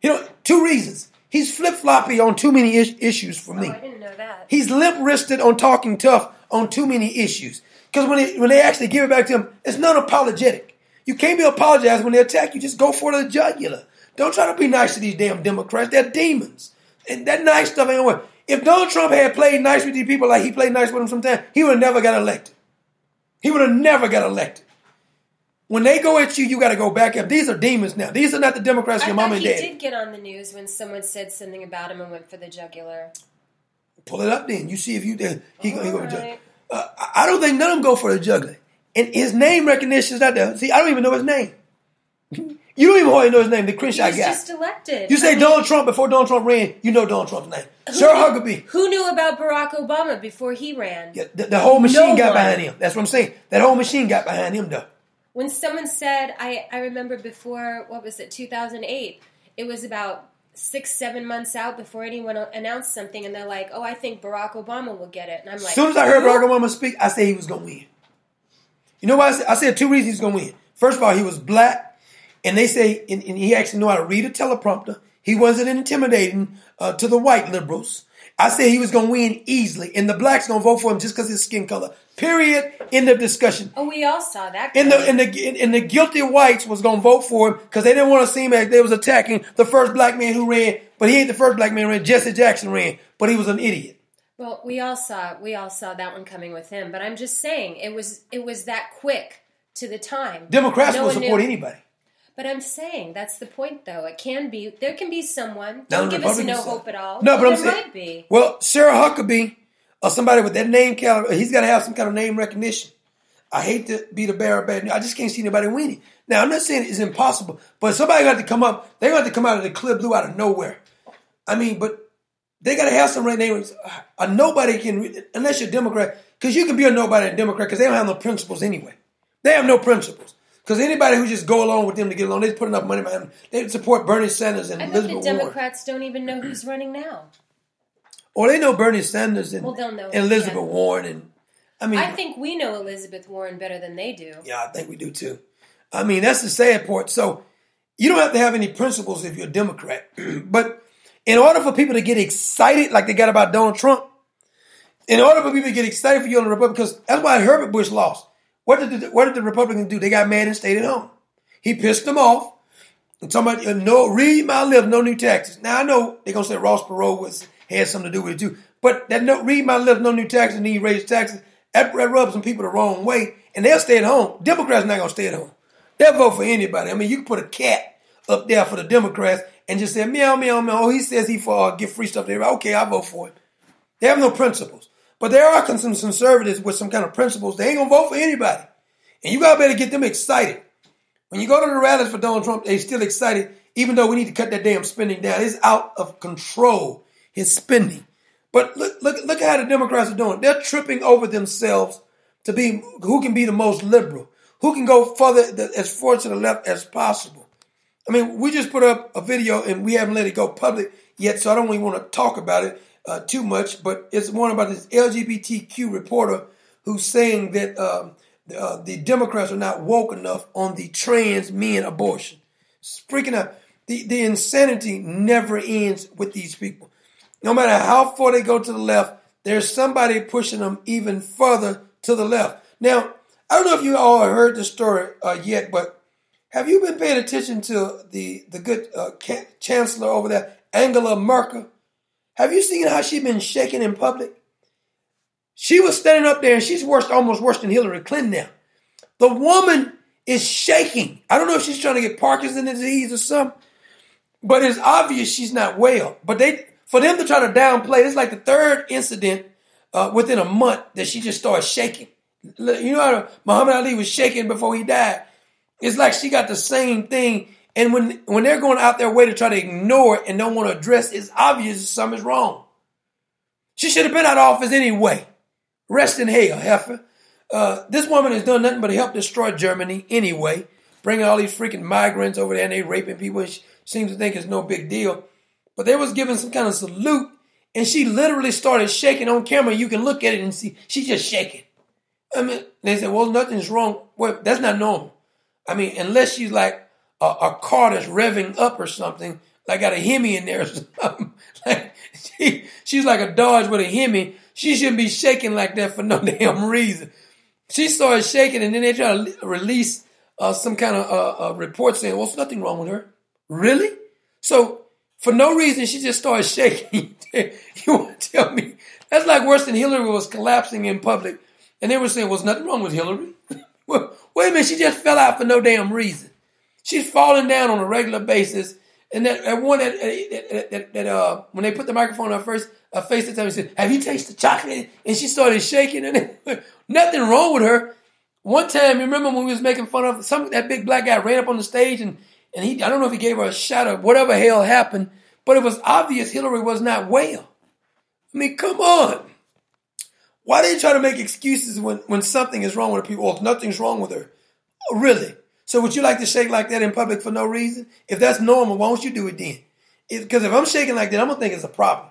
You know, two reasons. He's flip floppy on too many is- issues for me. Oh, I didn't know that. He's limp wristed on talking tough on too many issues. Because when they, when they actually give it back to him, it's non apologetic. You can't be apologized when they attack you. Just go for the jugular. Don't try to be nice to these damn Democrats. They're demons. And that nice stuff ain't work. If Donald Trump had played nice with these people like he played nice with them sometimes, he would have never got elected. He would have never got elected. When they go at you, you got to go back up. These are demons now. These are not the Democrats your mom and he dad. did get on the news when someone said something about him and went for the jugular. Pull it up then. You see if you he, he go juggler. Uh, I don't think none of them go for the juggler. And his name recognition is not there. See, I don't even know his name. You don't even hardly know his name. The Crenshaw He's guy. just elected. You say I mean, Donald Trump before Donald Trump ran. You know Donald Trump's name. who Sarah Huckabee. Who knew about Barack Obama before he ran? The, the whole machine No got one. behind him. That's what I'm saying. That whole machine got behind him, though. When someone said, I, I remember before, what was it, 2008, it was about six, seven months out before anyone announced something, and they're like, oh, I think Barack Obama will get it. And I'm like, As soon as I heard? Barack Obama speak, I said he was going to win. You know why? I said, I said two reasons he's going to win. First of all, he was black, and they say, and, and he actually knew how to read a teleprompter. He wasn't intimidating uh, to the white liberals. I said he was going to win easily, and the blacks going to vote for him just because his skin color. Period. End of discussion. Oh, we all saw that. And the coming. and the and the guilty whites was gonna vote for him because they didn't want to seem like they was attacking the first black man who ran, but he ain't the first black man who ran. Jesse Jackson ran, but he was an idiot. Well, we all saw we all saw that one coming with him, but I'm just saying it was it was that quick to the time. Democrats No will support knew. anybody. But I'm saying that's the point, though. It can be there can be someone. Don't give us no hope at all. No, but Well, I'm there saying, might be. well, Sarah Huckabee or somebody with that name caliber, he's got to have some kind of name recognition. I hate to be the bearer of bad news. I just can't see anybody winning. Now, I'm not saying it's impossible, but somebody got to come up. They got to come out of the clear blue out of nowhere. I mean, but they got to have some right names. A nobody can, unless you're Democrat, because you can be a nobody and Democrat because they don't have no principles anyway. They have no principles. Because anybody who just go along with them to get along, they put enough money behind them. They support Bernie Sanders and I the Elizabeth Warren. Democrats don't even know who's running now. Or they know Bernie Sanders and, Well, know, and Elizabeth yeah. Warren. And I mean, I think we know Elizabeth Warren better than they do. yeah, I think we do too. I mean, that's the sad part. So you don't have to have any principles if you're a Democrat. but in order for people to get excited like they got about Donald Trump, in order for people to get excited for you on the Republican, because that's why Herbert Bush lost. What did the, what did the Republicans do? They got mad and stayed at home. He pissed them off. And somebody no read my lips, no new taxes. Now I know they're gonna say Ross Perot was had something to do with it too, but that no read my lips, no new taxes, and then you raise taxes. That, rubs some people the wrong way, and they'll stay at home. Democrats not gonna stay at home. They'll vote for anybody. I mean, you can put a cat up there for the Democrats and just say meow meow meow. Oh, he says he for uh, free stuff to. Okay, I vote for it. They have no principles, but there are some conservatives with some kind of principles. They ain't gonna vote for anybody, and you gotta better get them excited. When you go to the rallies for Donald Trump, they still excited, even though we need to cut that damn spending down. It's out of control, his spending. But look, look, look at how the Democrats are doing. They're tripping over themselves to be who can be the most liberal, who can go further as far to the left as possible. I mean, we just put up a video and we haven't let it go public yet, so I don't even want to talk about it uh, too much. But it's one about this LGBTQ reporter who's saying that um, the, uh, the Democrats are not woke enough on the trans men abortion. Freaking out. The, the insanity never ends with these people. No matter how far they go to the left, there's somebody pushing them even further to the left. Now, I don't know if you all heard the story uh, yet, but have you been paying attention to the the good uh, chancellor over there, Angela Merkel? Have you seen how she's been shaking in public? She was standing up there and she's worse, almost worse than Hillary Clinton now. The woman is shaking. I don't know if she's trying to get Parkinson's disease or something, but it's obvious she's not well. But they, for them to try to downplay, it's like the third incident uh, within a month that she just started shaking. You know how Muhammad Ali was shaking before he died. It's like she got the same thing. And when when they're going out their way to try to ignore it and don't want to address, it, it's obvious something's wrong. She should have been out of office anyway. Rest in hell, heifer. Uh, this woman has done nothing but help destroy Germany anyway, bringing all these freaking migrants over there and they raping people. And she seems to think it's no big deal. But they was giving some kind of salute, and she literally started shaking on camera. You can look at it and see she's just shaking. I mean, they said, well, nothing's wrong. Well, that's not normal. I mean, unless she's like a, a car that's revving up or something, I got a Hemi in there like she, she's like a Dodge with a Hemi. She shouldn't be shaking like that for no damn reason. She started shaking, and then they try to release uh, some kind of uh, uh, report saying, "Well, there's nothing wrong with her." Really? So for no reason, she just started shaking. you want to tell me that's like worse than Hillary was collapsing in public, and they were saying, "Was nothing wrong with Hillary?" well, wait a minute, she just fell out for no damn reason. She's falling down on a regular basis, and that, that one that, that, that, that uh, when they put the microphone on first, I FaceTime and said, "Have you tasted chocolate?" And she started shaking, and nothing wrong with her. One time, you remember when we was making fun of some that big black guy ran up on the stage and and he I don't know if he gave her a shot or whatever hell happened, but it was obvious Hillary was not well. I mean, come on. Why do you try to make excuses when, when something is wrong with people? Or nothing's wrong with her. Oh, really? So would you like to shake like that in public for no reason? If that's normal, why don't you do it then? Because if I'm shaking like that, I'm gonna think it's a problem.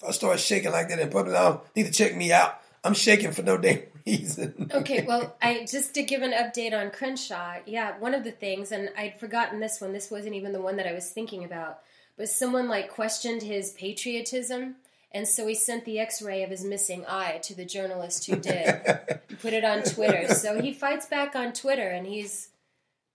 If I start shaking like that in public, I need to check me out. I'm shaking for no damn reason. okay, well, I just to give an update on Crenshaw. Yeah, one of the things, and I'd forgotten this one. This wasn't even the one that I was thinking about. But someone like questioned his patriotism, and so he sent the X-ray of his missing eye to the journalist who did. Put it on Twitter. So he fights back on Twitter, and he's,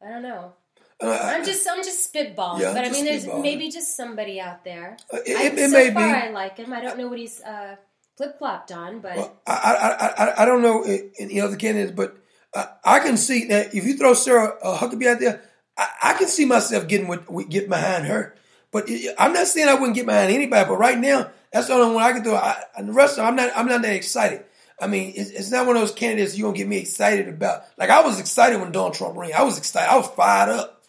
I don't know. Uh, I'm just I'm just spitballing, Yeah, but I mean, there's maybe just somebody out there. Uh, it- I, it- so may far, be. I like him. I don't know what he's uh, flip flopped on, but I, I, I, I don't know any other candidates, but uh, I can see that if you throw Sarah uh, Huckabee out there, I, I can see myself getting with, getting behind her. But it, I'm not saying I wouldn't get behind anybody. But right now, that's the only one I can do. I, and the rest of them, I'm not. I'm not that excited. I mean, it's, it's not one of those candidates you're gonna get me excited about. Like I was excited when Donald Trump ran. I was excited. I was fired up.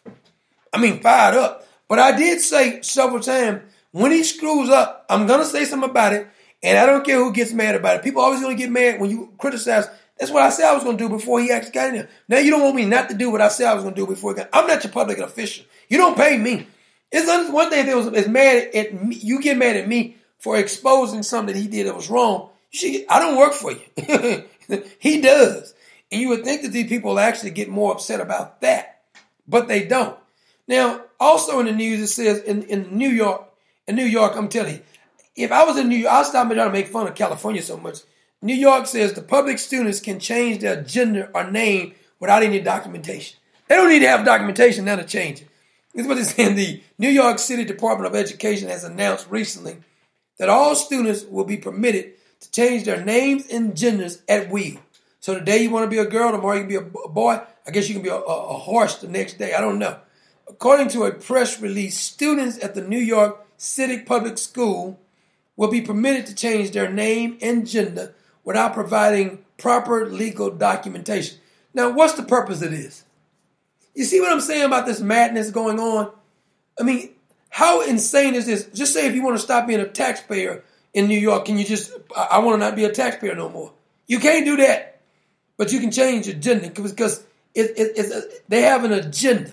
I mean, fired up. But I did say several times when he screws up, I'm gonna say something about it, and I don't care who gets mad about it. People always gonna get mad when you criticize. That's what I said I was gonna do before he actually got in there. Now you don't want me not to do what I said I was gonna do before got. I'm not your public official. You don't pay me. It's one thing if it was is mad at me, you get mad at me for exposing something that he did that was wrong. Get, I don't work for you. he does, and you would think that these people actually get more upset about that, but they don't. Now, also in the news, it says in, in New York, in New York, I'm telling you, if I was in New York, I'll stop and try to make fun of California so much. New York says the public students can change their gender or name without any documentation. They don't need to have documentation now to change it. This is what it's saying. The New York City Department of Education has announced recently that all students will be permitted to change their names and genders at will. So today you want to be a girl, tomorrow you can be a boy. I guess you can be a, a, a horse the next day. I don't know. According to a press release, students at the New York City Public School will be permitted to change their name and gender without providing proper legal documentation. Now, what's the purpose of this? You see what I'm saying about this madness going on? I mean, how insane is this? Just say if you want to stop being a taxpayer in New York, can you just, I, I want to not be a taxpayer no more? You can't do that. But you can change your gender because it, it, it's a, they have an agenda.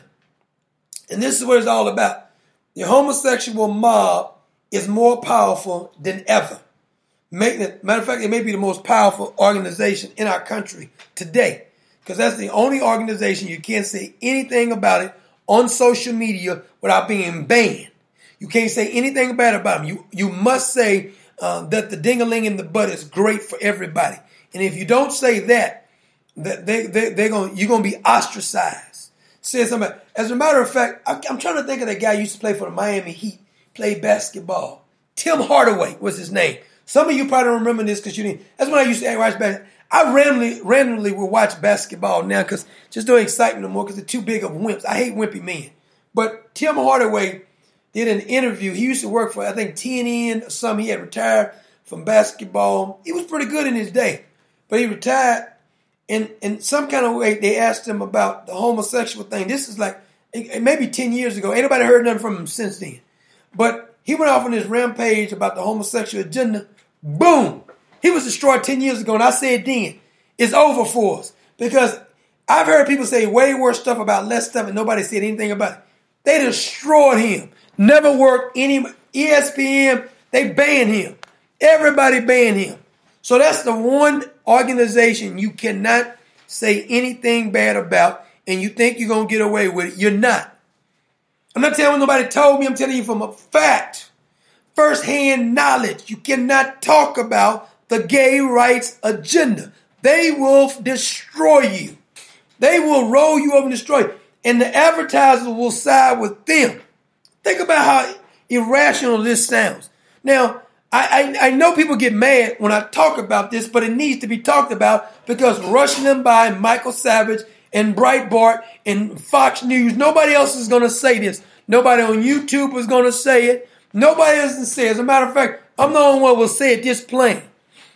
And this is what it's all about. The homosexual mob is more powerful than ever. Matter of fact, it may be the most powerful organization in our country today. Because that's the only organization you can't say anything about it on social media without being banned. You can't say anything bad about them. You you must say um, that the ding-a-ling in the butt is great for everybody. And if you don't say that, that they, they, they're going you're going to be ostracized. Say something. As a matter of fact, I, I'm trying to think of that guy who used to play for the Miami Heat, played basketball. Tim Hardaway was his name. Some of you probably don't remember this because you didn't. That's when I used to watch basketball. I randomly, randomly will watch basketball now because just don't excite me no more because they're too big of wimps. I hate wimpy men. But Tim Hardaway did an interview. He used to work for, I think, TNN or something. He had retired from basketball. He was pretty good in his day, but he retired. And in some kind of way, they asked him about the homosexual thing. This is like maybe 10 years ago. Ain't nobody heard nothing from him since then. But he went off on his rampage about the homosexual agenda. Boom! He was destroyed 10 years ago, and I said then, it's over for us. Because I've heard people say way worse stuff about less stuff, and nobody said anything about it. They destroyed him. Never worked any ESPN, they banned him. Everybody banned him. So that's the one organization you cannot say anything bad about, and you think you're gonna get away with it. You're not. I'm not telling nobody told me, I'm telling you from a fact. First-hand knowledge. You cannot talk about the gay rights agenda. They will destroy you. They will roll you over and destroy you. And the advertiser will side with them. Think about how irrational this sounds. Now, I, I, I know people get mad when I talk about this, but it needs to be talked about because Rush Limbaugh, Michael Savage, and Breitbart and Fox News, nobody else is going to say this. Nobody on YouTube is going to say it. Nobody else is say it. As a matter of fact, I'm the only one will say it this plain.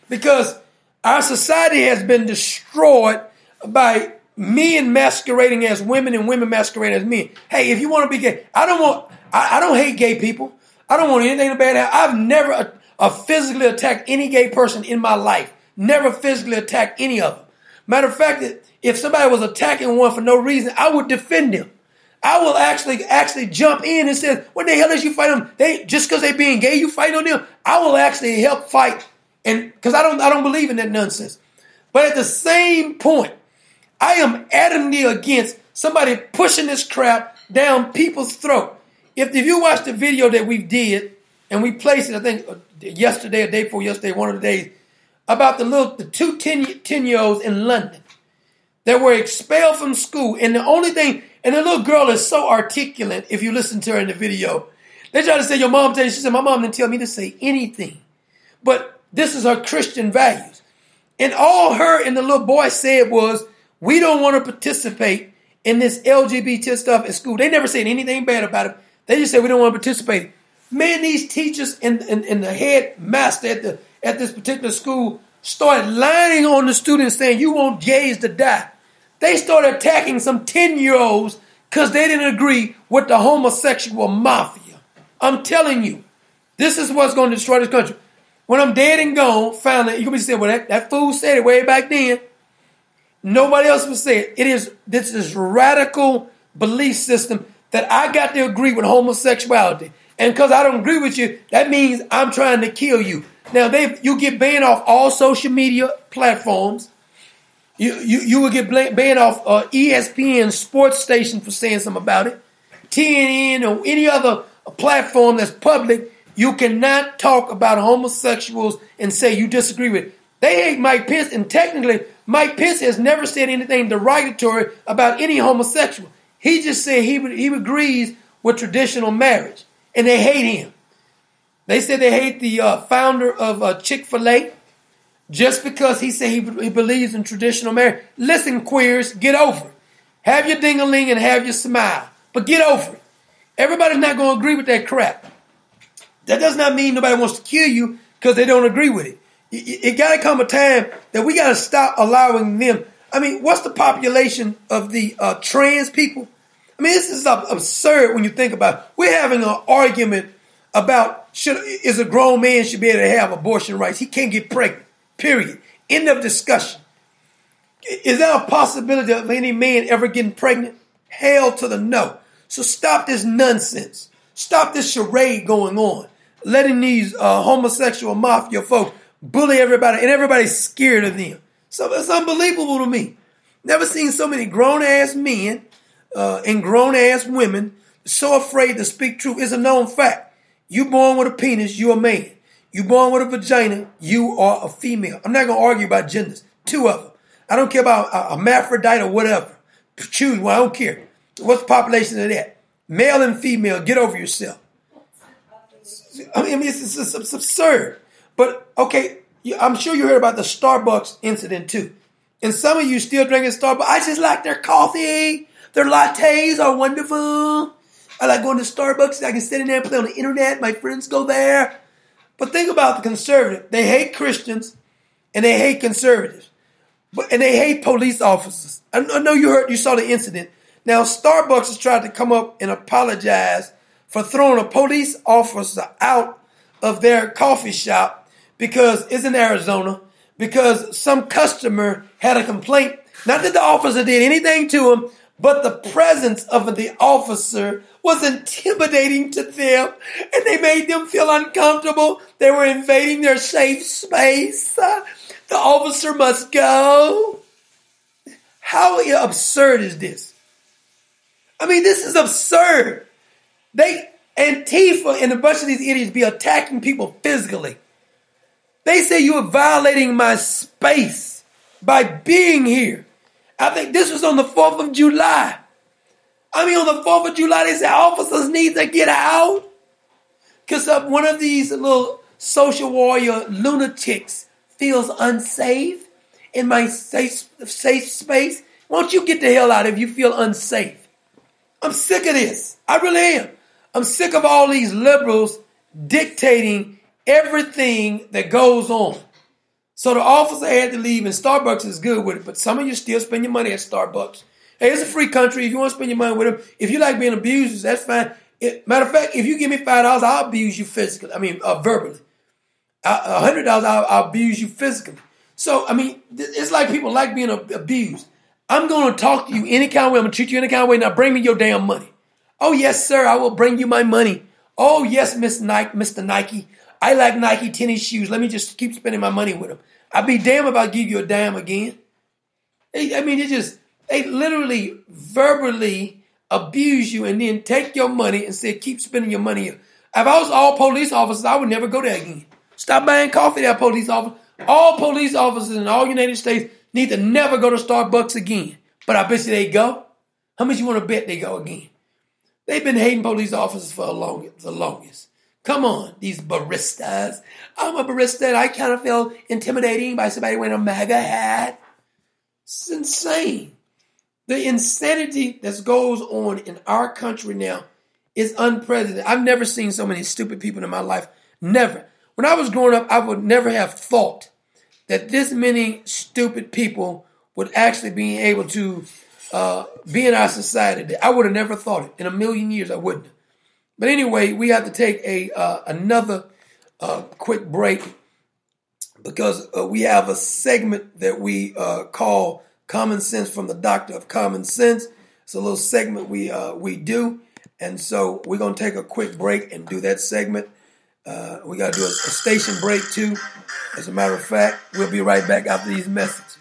Because our society has been destroyed by men masquerading as women and women masquerading as men. Hey, if you want to be gay, I don't want, I, I don't hate gay people. I don't want anything bad. I've never uh, uh, physically attacked any gay person in my life. Never physically attacked any of them. Matter of fact, if somebody was attacking one for no reason, I would defend them. I will actually actually jump in and say, "What the hell is you fighting them? They just because they being gay, you fight on them." I will actually help fight, and because I don't I don't believe in that nonsense. But at the same point, I am adamantly against somebody pushing this crap down people's throat. If, if you watch the video that we did and we placed it, I think uh, yesterday or day before yesterday, one of the days, about the little the two 10, 10 year olds in London that were expelled from school, and the only thing and the little girl is so articulate if you listen to her in the video. They try to say, Your mom tell you, she said, My mom didn't tell me to say anything. But this is her Christian values. And all her and the little boy said was, We don't want to participate in this LGBT stuff at school. They never said anything bad about it. They just said we don't want to participate. Man, these teachers and, and, and the headmaster at the at this particular school started lying on the students saying you want gays to die. They started attacking some 10 year olds because they didn't agree with the homosexual mafia. I'm telling you, this is what's going to destroy this country. When I'm dead and gone, finally, you're going to be saying, well, that, that fool said it way back then. Nobody else will say it. It is this is radical belief system that I got to agree with homosexuality. And because I don't agree with you, that means I'm trying to kill you. Now they you get banned off all social media platforms. You, you, you will get banned off uh, ESPN sports station for saying something about it. TNN or any other platform that's public, you cannot talk about homosexuals and say you disagree with. It. They hate Mike Pence, and technically, Mike Pence has never said anything derogatory about any homosexual. He just said he he agrees with traditional marriage, and they hate him. They said they hate the uh, founder of uh, Chick Fil A just because he said he, he believes in traditional marriage. Listen, queers, get over it. Have your ding-a-ling and have your smile, but get over it. Everybody's not going to agree with that crap. That does not mean nobody wants to kill you because they don't agree with it. It, got to come a time that we got to stop allowing them. I mean, what's the population of the uh, trans people? I mean, this is absurd when you think about it. We're having an argument about should is a grown man should be able to have abortion rights. He can't get pregnant. Period. End of discussion. Is there a possibility of any man ever getting pregnant? Hell to the no. So stop this nonsense. Stop this charade going on. Letting these uh, homosexual mafia folks bully everybody, and everybody's scared of them. So it's unbelievable to me. Never seen so many grown ass men uh, and grown ass women so afraid to speak truth. It's a known fact. You born with a penis, you a man. You born with a vagina, you are a female. I'm not gonna argue about genders. Two of them. I don't care about a, hermaphrodite or whatever. Choose one. I don't care. What's the population of that? Male and female. Get over yourself. I mean, it's, it's, it's absurd. But okay, I'm sure you heard about the Starbucks incident too. And some of you still drinking Starbucks. I just like their coffee. Their lattes are wonderful. I like going to Starbucks. I can sit in there and play on the internet. My friends go there. But think about the conservative. They hate Christians and they hate conservatives. But and they hate police officers. I know you heard you saw the incident. Now Starbucks has tried to come up and apologize for throwing a police officer out of their coffee shop because it's in Arizona because some customer had a complaint. Not that the officer did anything to him, but the presence of the officer was intimidating to them and they made them feel uncomfortable. They were invading their safe space. The officer must go. How absurd is this? I mean, this is absurd. They, Antifa and a bunch of these idiots be attacking people physically. They say you are violating my space by being here. I think this was on the 4th of July. I mean, on the 4th of July, they said officers need to get out. Because uh, one of these little social warrior lunatics feels unsafe in my safe, safe space. Won't you get the hell out if you feel unsafe? I'm sick of this. I really am. I'm sick of all these liberals dictating everything that goes on. So the officer had to leave, and Starbucks is good with it, but some of you still spend your money at Starbucks. Hey, it's a free country. If you want to spend your money with them, if you like being abused, that's fine. It, matter of fact, if you give me five dollars, I'll abuse you physically. I mean, uh, verbally. A hundred dollars, I'll, I'll abuse you physically. So I mean, it's like people like being abused. I'm going to talk to you any kind of way. I'm going to treat you any kind of way. Now bring me your damn money. Oh yes, sir. I will bring you my money. Oh yes, Miss Nike, Mr. Nike. I like Nike tennis shoes. Let me just keep spending my money with them. I'd be damn if I give you a damn again. I mean, it just they literally verbally abuse you and then take your money and say, keep spending your money. If I was all police officers, I would never go there again. Stop buying coffee at police officer. All police officers in all United States need to never go to Starbucks again. But I bet you they go. How much you want to bet they go again? They've been hating police officers for the longest. The longest. Come on, these baristas. I'm a barista and I kind of feel intimidating by somebody wearing a MAGA hat. It's insane. The insanity that goes on in our country now is unprecedented. I've never seen so many stupid people in my life. Never. When I was growing up, I would never have thought that this many stupid people would actually be able to uh, be in our society. I would have never thought it in a million years. I wouldn't. But anyway, we have to take a uh, another uh, quick break because uh, we have a segment that we uh, call "Common Sense from the Doctor of Common Sense." It's a little segment we uh, we do, and so we're gonna take a quick break and do that segment. Uh, we got to do a, a, station break too. As a matter of fact, we'll be right back after these messages.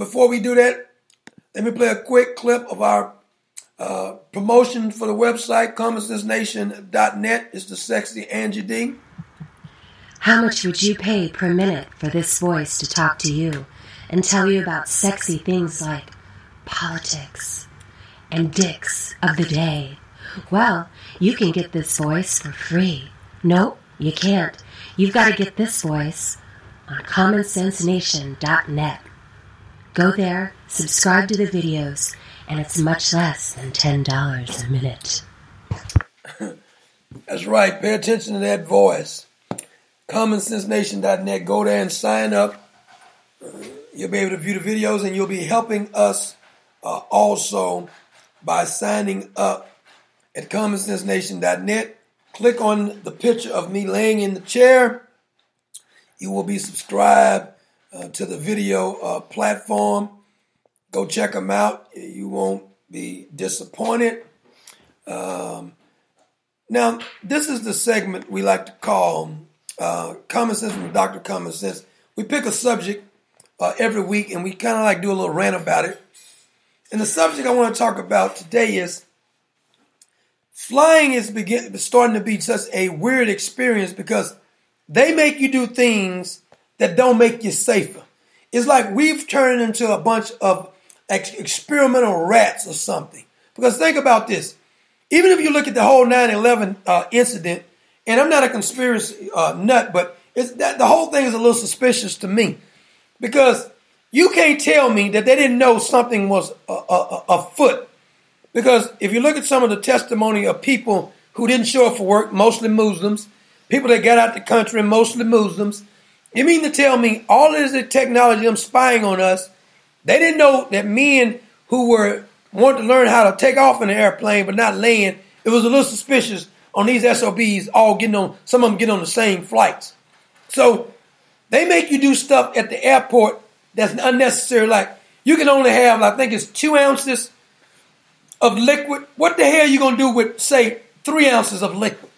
Before we do that, let me play a quick clip of our uh, promotion for the website, commonsensenation.net. It's the sexy Angie D. How much would you pay per minute for this voice to talk to you and tell you about sexy things like politics and dicks of the day? Well, you can get this voice for free. Nope, you can't. You've got to get this voice on commonsensenation.net. Go there, subscribe to the videos, and it's much less than $10 a minute. That's right. Pay attention to that voice. CommonSenseNation.net. Go there and sign up. You'll be able to view the videos, and you'll be helping us uh, also by signing up at CommonSenseNation.net. Click on the picture of me laying in the chair. You will be subscribed uh, to the video uh, platform. Go check them out. You won't be disappointed. Um, now, this is the segment we like to call uh, Common Sense from Dr. Common Sense. We pick a subject uh, every week and we kind of like do a little rant about it. And the subject I want to talk about today is flying is begin, starting to be such a weird experience because they make you do things that don't make you safer. It's like we've turned into a bunch of ex- experimental rats or something. Because think about this. Even if you look at the whole 9 11 uh, incident, and I'm not a conspiracy uh, nut, but that the whole thing is a little suspicious to me. Because you can't tell me that they didn't know something was afoot. Because if you look at some of the testimony of people who didn't show up for work, mostly Muslims, people that got out the country, mostly Muslims, you mean to tell me all of this technology, them spying on us, they didn't know that men who were wanted to learn how to take off in an airplane but not land, it was a little suspicious on these SOBs all getting on, some of them getting on the same flights. So they make you do stuff at the airport that's unnecessary. Like you can only have, I think it's two ounces of liquid. What the hell are you going to do with, say, three ounces of liquid?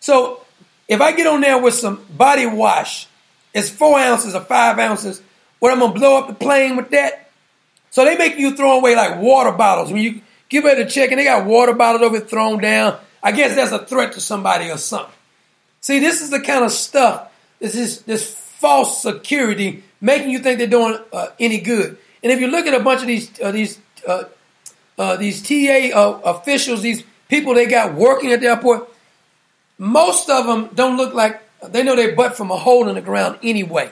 So if I get on there with some body wash, it's four ounces or five ounces. What I'm to blow up the plane with that? So they make you throw away like water bottles. When you give it a check and they got water bottles over thrown down, I guess that's a threat to somebody or something. See, this is the kind of stuff, this is this false security making you think they're doing uh, any good. And if you look at a bunch of these uh, these uh, uh these TA uh, officials, these people they got working at the airport, most of them don't look like they know their butt from a hole in the ground anyway.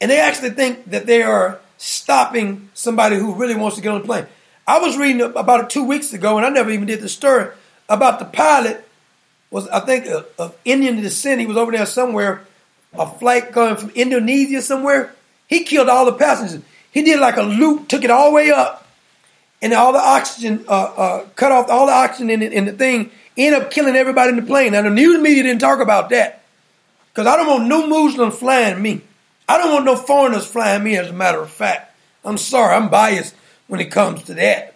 And they actually think that they are stopping somebody who really wants to get on the plane. I was reading about it two weeks ago, and I never even did the story about the pilot was I think of, Indian descent. He was over there somewhere, a flight going from Indonesia somewhere. He killed all the passengers. He did like a loop, took it all the way up, and all the oxygen uh, uh, cut off all the oxygen in, in the thing. Ended up killing everybody in the plane. Now the news media didn't talk about that because I don't want no Muslim flying me. I don't want no foreigners flying me. As a matter of fact, I'm sorry, I'm biased when it comes to that.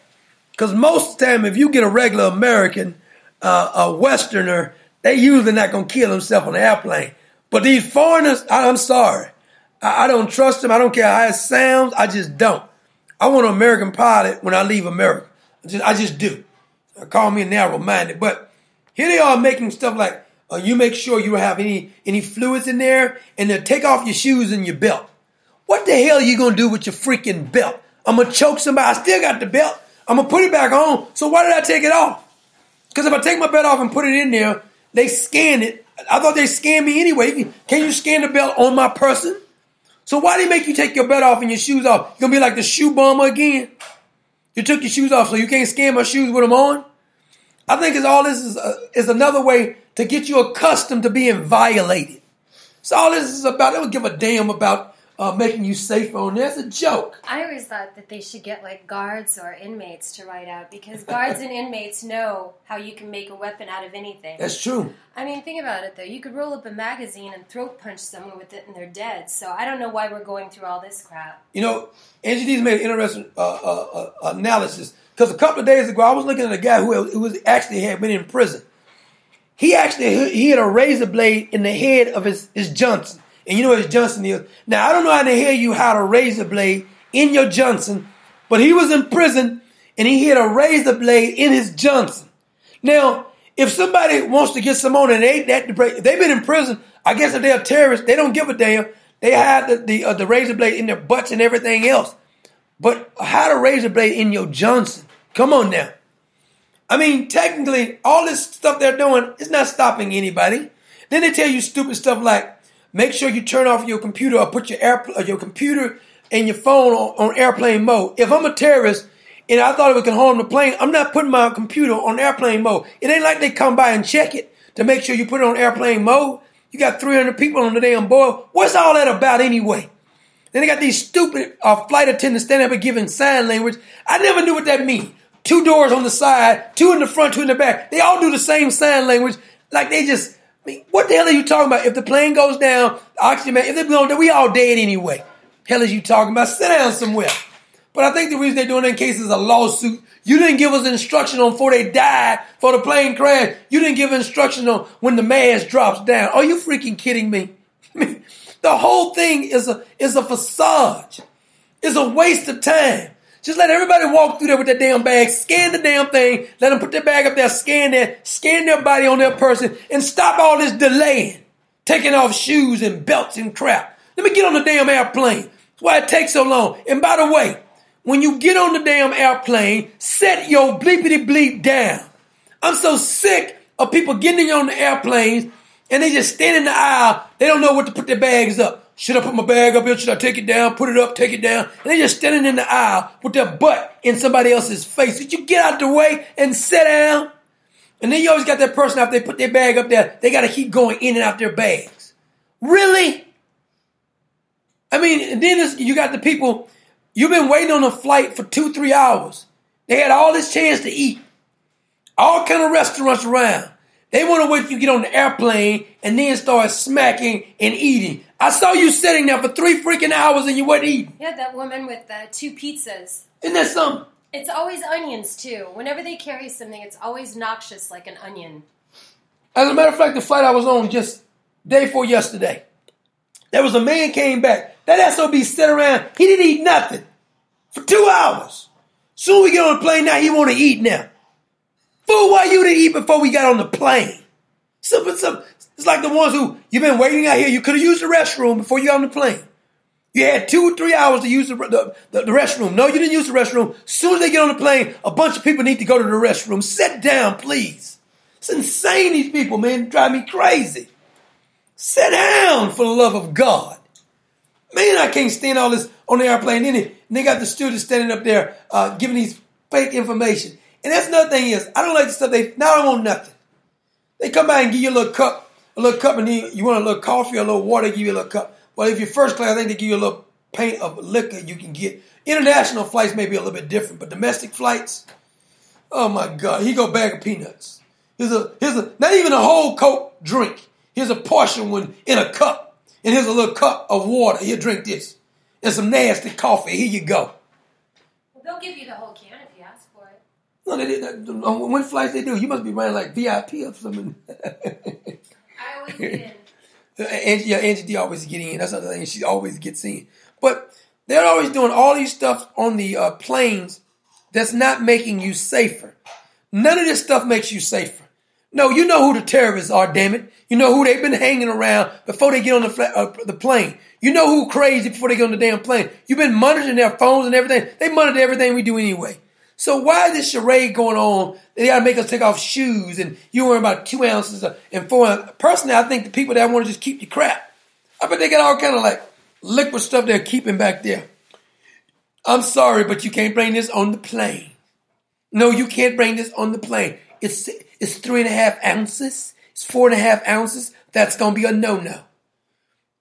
Because most of the time, if you get a regular American uh, a Westerner, they usually not gonna kill himself on the airplane. But these foreigners, I, am sorry, I, I, don't trust them. I don't care how it sounds. I just don't. I want an American pilot when I leave America. I just, I just do. Call me narrow-minded, but here they are making stuff like uh, you make sure you don't have any any fluids in there, and then take off your shoes and your belt. What the hell are you gonna do with your freaking belt? I'm gonna choke somebody. I still got the belt. I'm gonna put it back on. So why did I take it off? Because if I take my belt off and put it in there, they scan it. I thought they scanned me anyway. Can you scan the belt on my person? So why do they make you take your belt off and your shoes off? You're gonna be like the shoe bomber again. You took your shoes off, so you can't scan my shoes with them on. I think it's all this is uh, is another way to get you accustomed to being violated. So all this is about. They don't give a damn about uh, making you safe on there. It's a joke. I always thought that they should get like guards or inmates to write out because guards and inmates know how you can make a weapon out of anything. That's true. I mean, think about it though. You could roll up a magazine and throat punch someone with it and they're dead. So I don't know why we're going through all this crap. You know, Angie D's made an interesting uh, uh, uh analysis because a couple of days ago I was looking at a guy who, who was actually had been in prison. He actually he had a razor blade in the head of his, his Johnson. And you know what Johnson is. Now, I don't know how to hear you how to razor blade in your Johnson, but he was in prison and he had a razor blade in his Johnson. Now, if somebody wants to get some on and they that they've been in prison, I guess if they're terrorists, they don't give a damn. They have the the, uh, the razor blade in their butts and everything else. But how to razor blade in your Johnson? Come on now. I mean, technically, all this stuff they're doing is not stopping anybody. Then they tell you stupid stuff like, Make sure you turn off your computer or put your air, uh, your computer and your phone on, on airplane mode. If I'm a terrorist and I thought it could harm the plane, I'm not putting my computer on airplane mode. It ain't like they come by and check it to make sure you put it on airplane mode. You got 300 people on the damn board. What's all that about anyway? Then they got these stupid uh, flight attendants standing up and giving sign language. I never knew what that meant. Two doors on the side, two in the front, two in the back. They all do the same sign language. Like they just, I mean, what the hell are you talking about? If the plane goes down, oxygen, man, if they blow, we all dead anyway. Hell is you talking about? Sit down somewhere. But I think the reason they're doing that in case is a lawsuit. You didn't give us instruction on before they died for the plane crash. You didn't give instruction on when the mask drops down. Are you freaking kidding me? the whole thing is a is a facade. It's a waste of time. Just let everybody walk through there with that damn bag, scan the damn thing, let them put their bag up there, scan that, scan their body on their person, and stop all this delaying, taking off shoes and belts and crap. Let me get on the damn airplane. That's why it takes so long. And by the way, when you get on the damn airplane, set your bleepity bleep down. I'm so sick of people getting on the airplanes and they just stand in the aisle. They don't know what to put their bags up. Should I put my bag up here? Should I take it down? Put it up, take it down. And they just standing in the aisle with their butt in somebody else's face. Did you get out the way and sit down? And then you always got that person after they put their bag up there, they got to keep going in and out their bags. Really? I mean, then you got the people, you've been waiting on a flight for two, three hours. They had all this chance to eat. All kind of restaurants around. They want to wait till you get on the airplane and then start smacking and eating. I saw you sitting there for three freaking hours and you weren't eating. Yeah, that woman with the two pizzas. Isn't that something? It's always onions too. Whenever they carry something, it's always noxious like an onion. As a matter of fact, the flight I was on just day before yesterday, there was a man came back. That SOB sat around. He didn't eat nothing for two hours. Soon we get on the plane now, he want to eat now. Fool, why you didn't eat before we got on the plane? It's like the ones who you've been waiting out here. You could have used the restroom before you got on the plane. You had two, or three hours to use the, the, the, the restroom. No, you didn't use the restroom. Soon as they get on the plane, a bunch of people need to go to the restroom. Sit down, please. It's insane, these people, man. Drive me crazy. Sit down for the love of God. Man, I can't stand all this on the airplane. And they got the students standing up there uh, giving these fake information. And that's another thing is, I don't like the stuff they, now I don't want nothing. They come by and give you a little cup, a little cup, and then you want a little coffee or a little water, give you a little cup. Well, if you're first class, I think they give you a little pint of liquor you can get. International flights may be a little bit different, but domestic flights, oh my God, he go bag of peanuts. Here's a, here's a, not even a whole Coke drink. Here's a portion one in a cup. And here's a little cup of water. Here, drink this. And some nasty coffee. Here you go. They'll give you the whole can if you ask for it. No, they did. On when flights they do, you must be running like VIP or something. I always get in. Angie, yeah, Angie D always getting in. That's another thing. She always gets in. But they're always doing all these stuff on the uh, planes that's not making you safer. None of this stuff makes you safer. No, you know who the terrorists are, damn it. You know who they've been hanging around before they get on the, fla- uh, the plane. You know who crazy before they get on the damn plane. You've been monitoring their phones and everything. They monitor everything we do anyway. So why is this charade going on? They gotta make us take off shoes and you worry about two ounces and four ounces. Personally, I think the people that want to just keep your crap. I bet they got all kind of like liquid stuff they're keeping back there. I'm sorry, but you can't bring this on the plane. No, you can't bring this on the plane. It's it's three and a half ounces. It's four and a half ounces. That's gonna be a no no.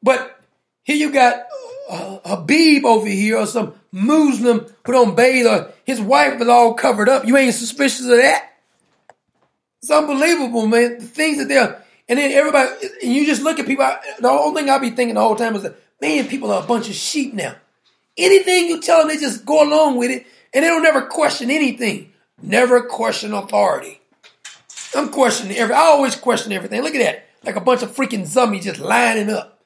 But here you got uh, Habib over here or some Muslim who don't bathe or his wife is all covered up. You ain't suspicious of that? It's unbelievable, man. The things that they're, and then everybody, and you just look at people. The whole thing I be thinking the whole time is that, man, people are a bunch of sheep now. Anything you tell them, they just go along with it, and they don't never question anything. Never question authority. I'm questioning every. I always question everything. Look at that, like a bunch of freaking zombies just lining up.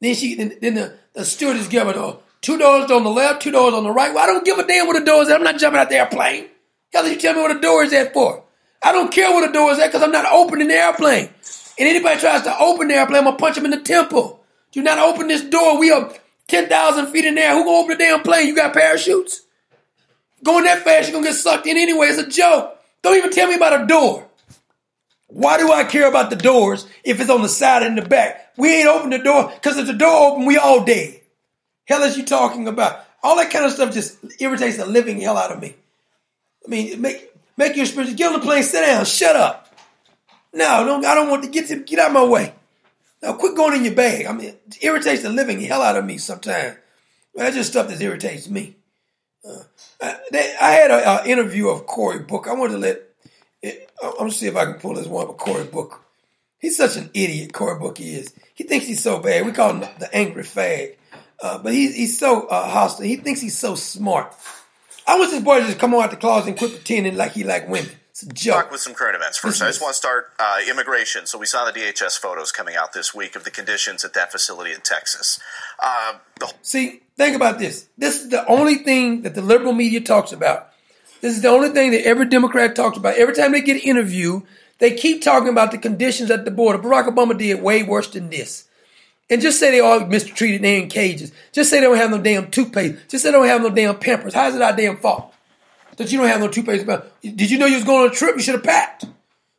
Then she, then, then the, the stewardess give it a two doors on the left, two doors on the right. Well, I don't give a damn what the door is at. I'm not jumping out the airplane. Hell, you tell me what the door is at for? I don't care what the door is at because I'm not opening the airplane. And anybody tries to open the airplane, I'm gonna punch them in the temple. Do not open this door. We are ten thousand feet in there. Who gonna open the damn plane? You got parachutes? Going that fast, you're gonna get sucked in anyway. It's a joke. Don't even tell me about a door. Why do I care about the doors if it's on the side and the back? We ain't open the door because if the door open, we all dead. Hell is you talking about? All that kind of stuff just irritates the living hell out of me. I mean, make make your experience. Get on the plane, sit down, shut up. No, no, I don't want to get to get out of my way. Now, quit going in your bag. I mean, it irritates the living hell out of me sometimes. That's just stuff that irritates me. Uh, I, they, I had an interview of Cory Booker. I wanted to let. It, I'm gonna see if I can pull this one up. Cory Booker. He's such an idiot. Cory Booker is. He thinks he's so bad. We call him the angry fag. Uh, but he's he's so uh, hostile. He thinks he's so smart. I wish this boy just come on out the closet and quit pretending like he like women. It's a joke. Talk with some current events first. I just want to start uh, immigration. So we saw the DHS photos coming out this week of the conditions at that facility in Texas. Uh, the See, think about this. This is the only thing that the liberal media talks about. This is the only thing that every Democrat talks about. Every time they get interviewed, they keep talking about the conditions at the border. Barack Obama did way worse than this. And just say they all mistreated, they in cages. Just say they don't have no damn toothpaste. Just say they don't have no damn pampers. How's it our damn fault that you don't have no toothpaste? Did you know you was going on a trip? You should have packed.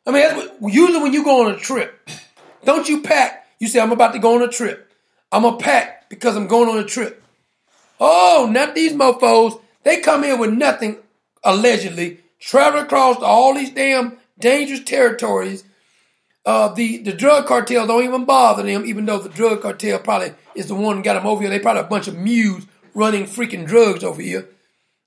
I mean, what, usually when you go on a trip, don't you pack? You say, I'm about to go on a trip. I'm going to pack because I'm going on a trip. Oh, not these mofos. They come in with nothing, allegedly, travel across all these damn dangerous territories uh, the the drug cartel don't even bother them, even though the drug cartel probably is the one that got them over here. They probably a bunch of muse running freaking drugs over here.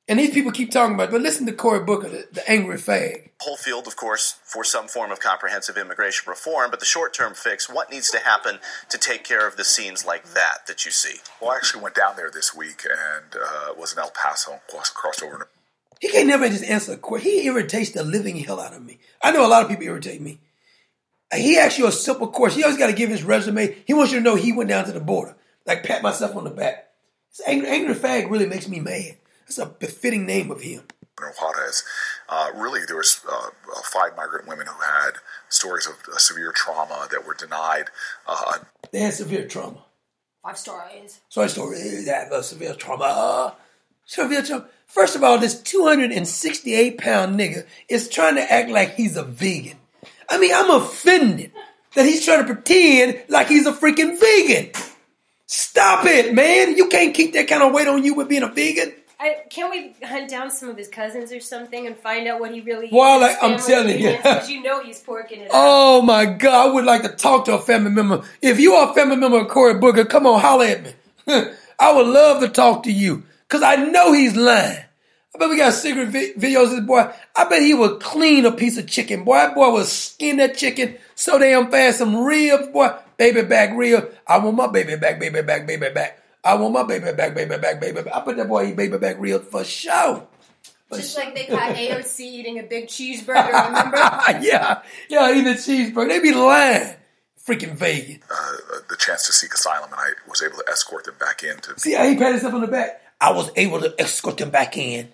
And these people keep talking about it. But listen to Cory Booker, the, the angry fag. whole field, of course, for some form of comprehensive immigration reform, but the short term fix, what needs to happen to take care of the scenes like that that you see? Well, I actually went down there this week and uh, was in El Paso and crossed, crossed over. He can't never just answer a question. He irritates the living hell out of me. I know a lot of people irritate me. He asks you a simple question. He always got to give his resume. He wants you to know he went down to the border. Like pat myself on the back. This angry, angry fag really makes me mad. That's a befitting name of him. Juarez, uh, really there was uh, five migrant women who had stories of uh, severe trauma that were denied. Uh, they had severe trauma. Five stories. Sorry, stories. They had severe trauma. Severe trauma. First of all, this 268 pound nigga is trying to act like he's a vegan. I mean, I'm offended that he's trying to pretend like he's a freaking vegan. Stop it, man. You can't keep that kind of weight on you with being a vegan. I, can we hunt down some of his cousins or something and find out what he really is. Well, like, I'm telling you. Because you know he's porking it up. Oh my God, I would like to talk to a family member. If you are a family member of Cory Booker, come on, holler at me. I would love to talk to you because I know he's lying. I bet we got secret vi- videos of this boy. I bet he would clean a piece of chicken. Boy, that boy would skin that chicken so damn fast. Some ribs, boy. Baby back rib. I want my baby back, baby back, baby back. I want my baby back, baby back, baby back. I bet that boy eat baby back ribs for sure. Just like they caught AOC eating a big cheeseburger, remember? yeah, yeah, eating a cheeseburger. They be lying. Freaking vegan. uh, the chance to seek asylum, and I was able to escort them back in to See how he patted himself on the back? I was able to escort them back in.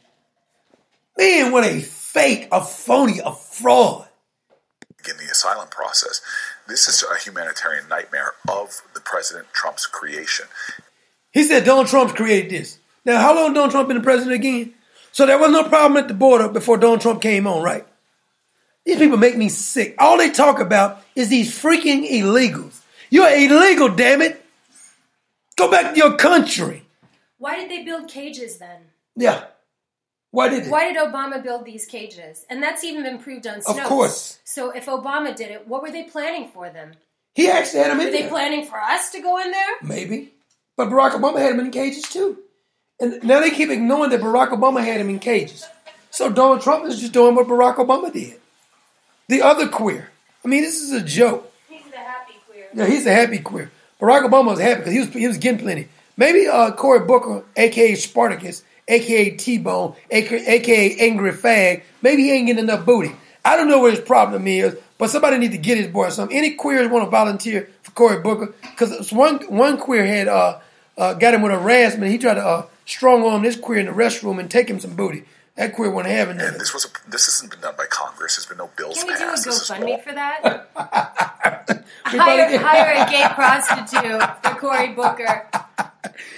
Man, what a fake, a phony, a fraud. begin the asylum process. This is a humanitarian nightmare of the President Trump's creation. He said Donald Trump created this. Now, how long Donald Trump been the president again? So there was no problem at the border before Donald Trump came on, right? These people make me sick. All they talk about is these freaking illegals. You're illegal, damn it. Go back to your country. Why did they build cages then? Yeah. Why did they? Why did Obama build these cages? And that's even been proved on snow. Of course. So if Obama did it, what were they planning for them? He actually had them in Were in they planning for us to go in there? Maybe. But Barack Obama had them in cages too. And now they keep ignoring that Barack Obama had him in cages. So Donald Trump is just doing what Barack Obama did. The other queer. I mean, this is a joke. He's the happy queer. Yeah, he's a happy queer. Barack Obama was happy because he was he was getting plenty. Maybe uh, Cory Booker, aka Spartacus, aka T Bone, aka, Angry Fag, maybe he ain't getting enough booty. I don't know what his problem is, but somebody need to get his boy something. Any queers want to volunteer for Cory Booker? Because one one queer had uh, uh, got him with a harassment. He tried to uh, strong arm this queer in the restroom and take him some booty. That queer wasn't having And this was a, this hasn't been done by Congress. There's been no bills passed. Can we do a passed. This GoFundMe for that? Hire, probably- hire a gay prostitute for Cory Booker.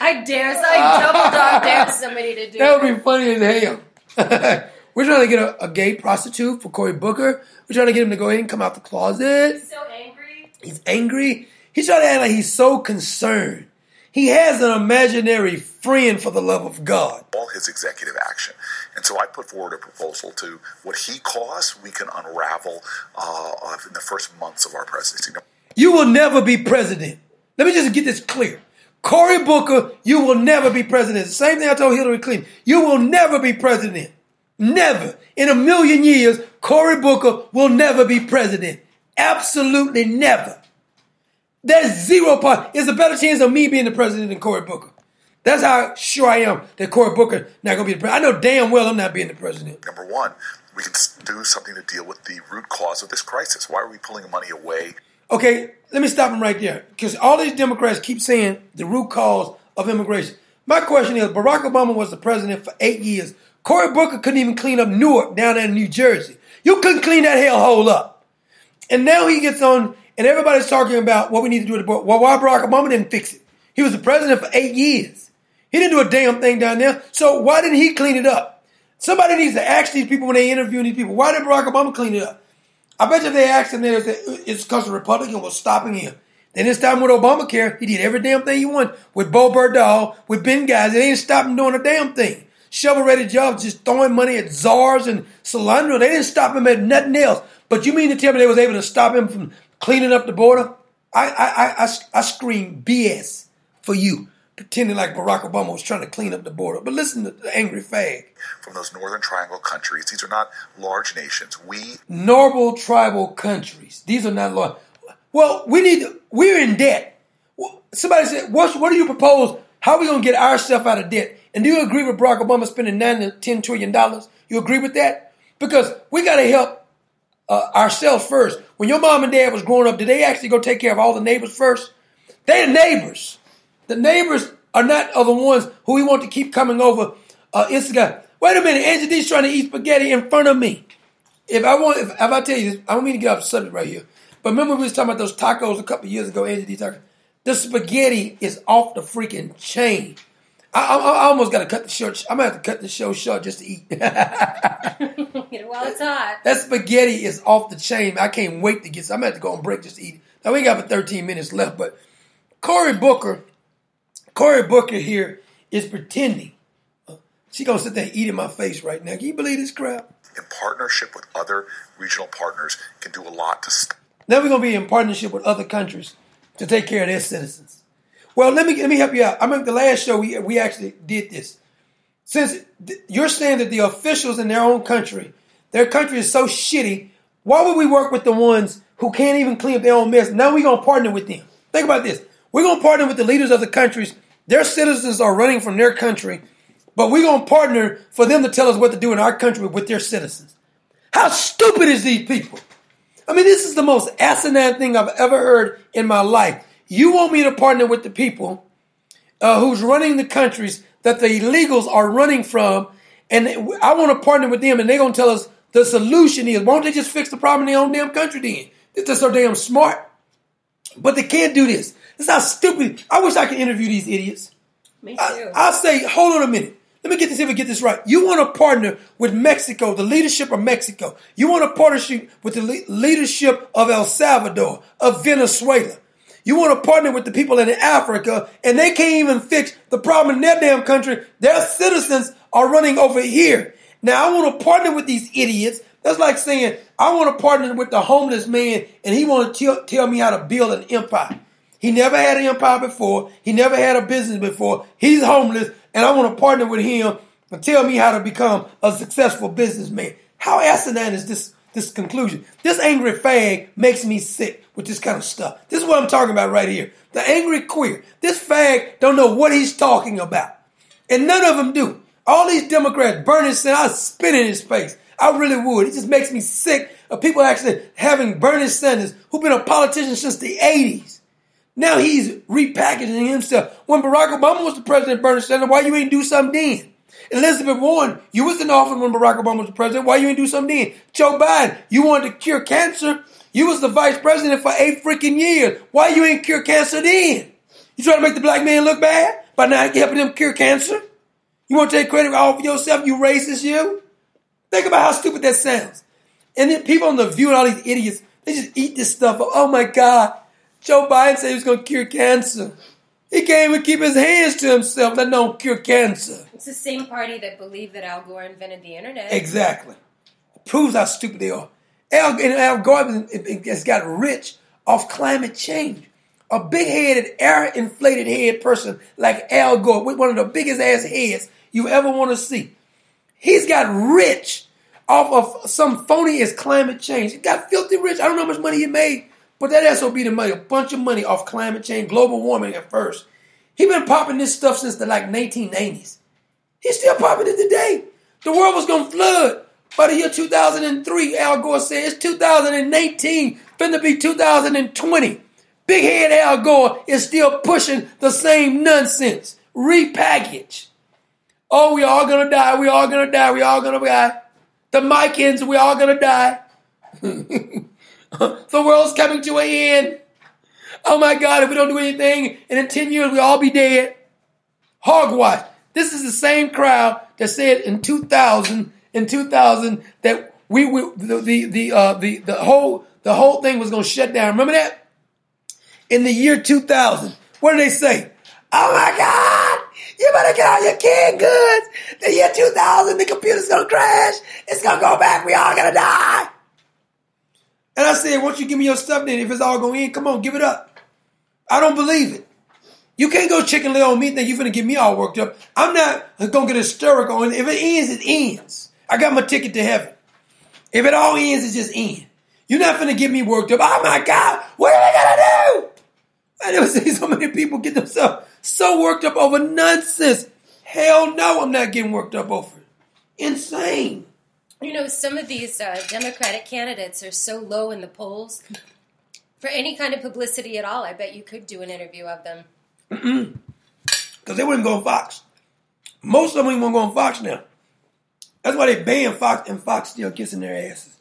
I dare, I double dog dare somebody to do That it. would be funny as hell. We're trying to get a, a gay prostitute for Cory Booker. We're trying to get him to go in and come out the closet. He's so angry. He's angry. He's trying to act like he's so concerned. He has an imaginary friend for the love of God. all his executive action. And so I put forward a proposal to what he caused, we can unravel uh, in the first months of our presidency. You will never be president. Let me just get this clear. Cory Booker, you will never be president. The same thing I told Hillary Clinton. You will never be president. Never. In a million years, Cory Booker will never be president. Absolutely never. There's zero part. There's a better chance of me being the president than Cory Booker. That's how sure I am that Cory Booker not going to be the president. I know damn well I'm not being the president. Number one, we can do something to deal with the root cause of this crisis. Why are we pulling money away? Okay, let me stop him right there because all these Democrats keep saying the root cause of immigration. My question is Barack Obama was the president for eight years. Cory Booker couldn't even clean up Newark down there in New Jersey. You couldn't clean that hellhole up. And now he gets on, and everybody's talking about what we need to do with the border. Well, why Barack Obama didn't fix it? He was the president for eight years. He didn't do a damn thing down there. So why didn't he clean it up? Somebody needs to ask these people when they interview these people, why did Barack Obama clean it up? I bet you if they asked him, they'd say, uh, it's because the Republican was stopping him. Then this time with Obamacare, he did every damn thing he wanted. With Bowe Bergdahl, with Benghazi, they didn't stop him doing a damn thing. Shovel ready jobs, just throwing money at czars and Solyndra. They didn't stop him at nothing else. But you mean to tell me they was able to stop him from cleaning up the border? I I I, I, I scream BS for you, pretending like Barack Obama was trying to clean up the border. But listen to the angry fag. From those Northern Triangle countries, these are not large nations. We normal tribal countries. These are not large. Well, we need. We're in debt. Somebody said, "What? What do you propose? How are we going to get ourselves out of debt?" And do you agree with Barack Obama spending nine to ten trillion dollars? You agree with that? Because we got to help uh, ourselves first. When your mom and dad was growing up, did they actually go take care of all the neighbors first? They're neighbors. The neighbors are not are the ones who we want to keep coming over. Uh, Instagram. Wait a minute, Angie D's trying to eat spaghetti in front of me. If I want, if, if I tell you this, I don't mean to get off the subject right here. But remember we was talking about those tacos a couple years ago, Angie D tacos. The spaghetti is off the freaking chain. I, I, I almost got to cut the show. I'm gonna have to cut the show short just to eat. While it's hot. That spaghetti is off the chain. I can't wait to get. I'm gonna have to go on break just to eat. Now we got about 13 minutes left, but Cory Booker, Cory Booker here is pretending. She gonna sit there and eat in my face right now. Can you believe this crap? in partnership with other regional partners can do a lot to st- Now we're gonna be in partnership with other countries to take care of their citizens. Well, let me let me help you out. I remember the last show we we actually did this. Since you're saying that the officials in their own country, their country is so shitty, why would we work with the ones who can't even clean up their own mess? Now we're gonna partner with them. Think about this. We're gonna partner with the leaders of the countries. Their citizens are running from their country, but we're gonna partner for them to tell us what to do in our country with their citizens. How stupid is these people? I mean, this is the most asinine thing I've ever heard in my life. You want me to partner with the people uh, who's running the countries that the illegals are running from, and I want to partner with them, and they're going to tell us the solution is, why don't they just fix the problem in their own damn country then? They're so damn smart. But they can't do this. This is how stupid. I wish I could interview these idiots. Me I, I'll say, hold on a minute. Let me get this, if I get this right. You want to partner with Mexico, the leadership of Mexico. You want to partnership with the le- leadership of El Salvador, of Venezuela. You want to partner with the people in Africa, and they can't even fix the problem in their damn country. Their citizens are running over here. Now, I want to partner with these idiots. That's like saying, I want to partner with the homeless man, and he want to tell, tell me how to build an empire. He never had an empire before. He never had a business before. He's homeless, and I want to partner with him and tell me how to become a successful businessman. How asinine is this this conclusion? This angry fag makes me sick with this kind of stuff. This is what I'm talking about right here. The angry queer. This fag don't know what he's talking about. And none of them do. All these Democrats, Bernie Sanders, I spit in his face. I really would. It just makes me sick of people actually having Bernie Sanders, who's been a politician since the 80s. Now he's repackaging himself. When Barack Obama was the president, Bernie Sanders, why you ain't do something then? Elizabeth Warren, you was in office when Barack Obama was the president. Why you ain't do something then? Joe Biden, you wanted to cure cancer. You was the vice president for eight freaking years. Why you ain't cure cancer then? You trying to make the black man look bad by not helping them cure cancer? You want to take credit all for yourself, you racist you? Think about how stupid that sounds. And then people on the view and all these idiots, they just eat this stuff up. Oh my God. Joe Biden said he was going to cure cancer. He can't even keep his hands to himself, let alone cure cancer. It's the same party that believed that Al Gore invented the internet. Exactly. Proves how stupid they are. Al, Al Gore has got rich off climate change. A big headed, air inflated head person like Al Gore, with one of the biggest ass heads you ever want to see. He's got rich off of some phony as climate change. He got filthy rich. I don't know how much money he made, but that SOB to money, a bunch of money off climate change, global warming at first. He been popping this stuff since the like 1990s. He's still popping it today. The world was gonna flood by the year 2003. Al Gore said it's 2018, finna be 2020. Big head Al Gore is still pushing the same nonsense. Repackage. Oh, we all gonna die. We all gonna die. We all gonna die. The Micans, we all gonna die. the world's coming to an end. Oh my God, if we don't do anything, and in 10 years we'll all be dead. Hogwash. This is the same crowd that said in 2000, in 2000 that we, we the the the, uh, the the whole the whole thing was going to shut down. Remember that? In the year 2000, what did they say? Oh my God! You better get all your canned goods. The year 2000, the computer's gonna crash. It's gonna go back. We all gonna die. And I said, once you give me your stuff, then if it's all going in, come on, give it up. I don't believe it. You can't go Chicken Little on me think you're gonna get me all worked up. I'm not gonna get hysterical. And if it ends, it ends. I got my ticket to heaven. If it all ends, it just ends. You're not gonna get me worked up. Oh my God, what are we gonna do? I never see so many people get themselves so worked up over nonsense. Hell no, I'm not getting worked up over it. Insane. You know, some of these uh, Democratic candidates are so low in the polls. For any kind of publicity at all, I bet you could do an interview of them. Because they wouldn't go on Fox. Most of them won't go on Fox now. That's why they banned Fox and Fox still kissing their asses.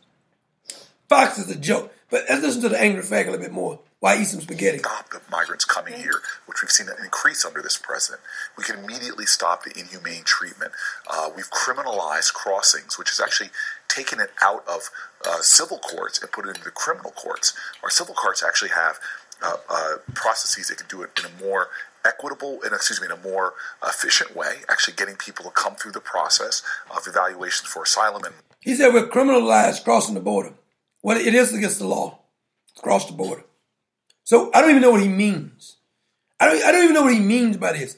Fox is a joke. But let's listen to the angry fag a little bit more. Why eat some spaghetti? Stop the migrants coming here, which we've seen an increase under this president. We can immediately stop the inhumane treatment. Uh, we've criminalized crossings, which has actually taken it out of uh, civil courts and put it into the criminal courts. Our civil courts actually have uh, uh, processes that can do it in a more equitable and excuse me in a more efficient way actually getting people to come through the process of evaluations for asylum and He said we're criminalized crossing the border. Well, it is against the law. Cross the border. So I don't even know what he means. I don't, I don't even know what he means by this.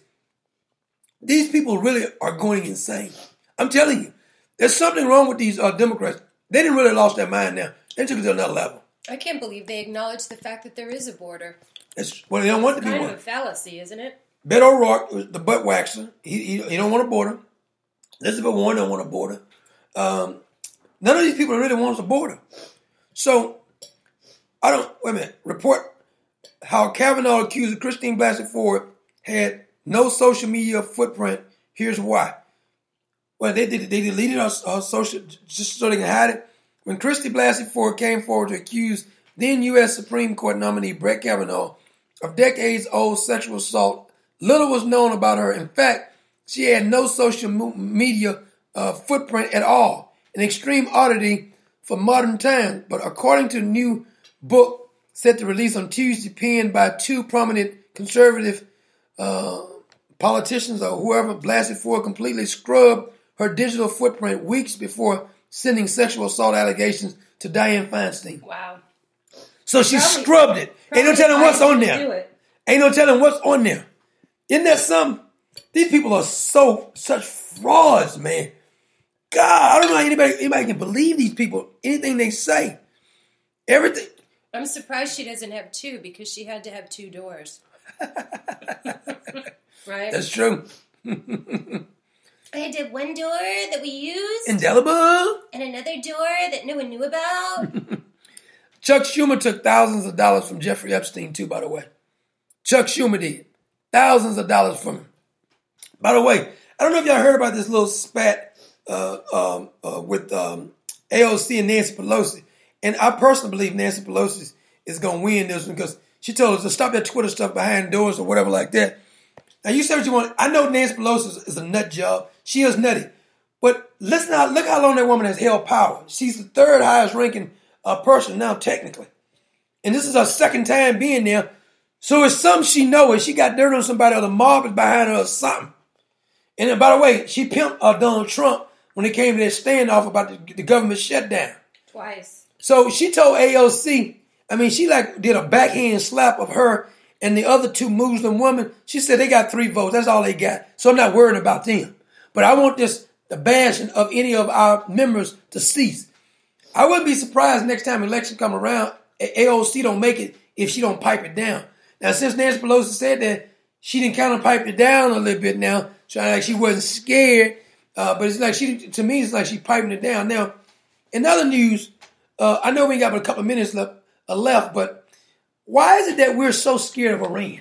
These people really are going insane. I'm telling you, there's something wrong with these uh, Democrats. They didn't really lost their mind now. They took it to another level. I can't believe they acknowledge the fact that there is a border. It's, well, they don't want to be kind one. of a fallacy, isn't it? Beto O'Rourke, the butt waxer, he, he, he don't want a border. Elizabeth Warren don't want a border. Um, none of these people really wants a border. So, I don't, wait a minute, report how Kavanaugh accused Christine Blasey Ford had no social media footprint. Here's why. Well, they did they deleted her, her social just so they can hide it. When Christy Blasey Ford came forward to accuse then U.S. Supreme Court nominee Brett Kavanaugh of decades-old sexual assault, little was known about her. In fact, she had no social media uh, footprint at all. An extreme oddity for modern times. But according to the new book set to release on Tuesday, penned by two prominent conservative uh, politicians or whoever, Blasey Ford completely scrubbed her digital footprint weeks before sending sexual assault allegations to Dianne Feinstein. Wow. So she Probably- scrubbed it. Ain't no telling what's on you to do there. Ain't no telling what's on there. Isn't that some? These people are so such frauds, man. God, I don't know how anybody anybody can believe these people. Anything they say, everything. I'm surprised she doesn't have two because she had to have two doors. right? That's true. I had to have one door that we used Indelible. and another door that no one knew about. Chuck Schumer took thousands of dollars from Jeffrey Epstein, too, by the way. Chuck Schumer did. Thousands of dollars from him. By the way, I don't know if y'all heard about this little spat uh, um, uh, with um, AOC and Nancy Pelosi. And I personally believe Nancy Pelosi is going to win this one because she told us to stop that Twitter stuff behind doors or whatever like that. Now, you say what you want. I know Nancy Pelosi is, a nut job. She is nutty. But listen how, look how long that woman has held power. She's the third highest ranking uh, person now, technically. And this is her second time being there. So it's something she know and she got dirt on somebody or the mob is behind her or something. And then, by the way, she pimped uh, Donald Trump when it came to that standoff about the, the government shutdown. Twice. So she told AOC, I mean, she like did a backhand slap of her and the other two Muslim women. She said they got three votes. That's all they got. So I'm not worried about them. But I want this the bashing of any of our members to cease. I wouldn't be surprised next time election come around, AOC don't make it if she don't pipe it down. Now, since Nancy Pelosi said that, she didn't kind of pipe it down a little bit now, trying like she wasn't scared. Uh, but it's like she, to me, it's like she piping it down. Now, in other news, uh, I know we got a couple of minutes left, uh, left, but why is it that we're so scared of Iran?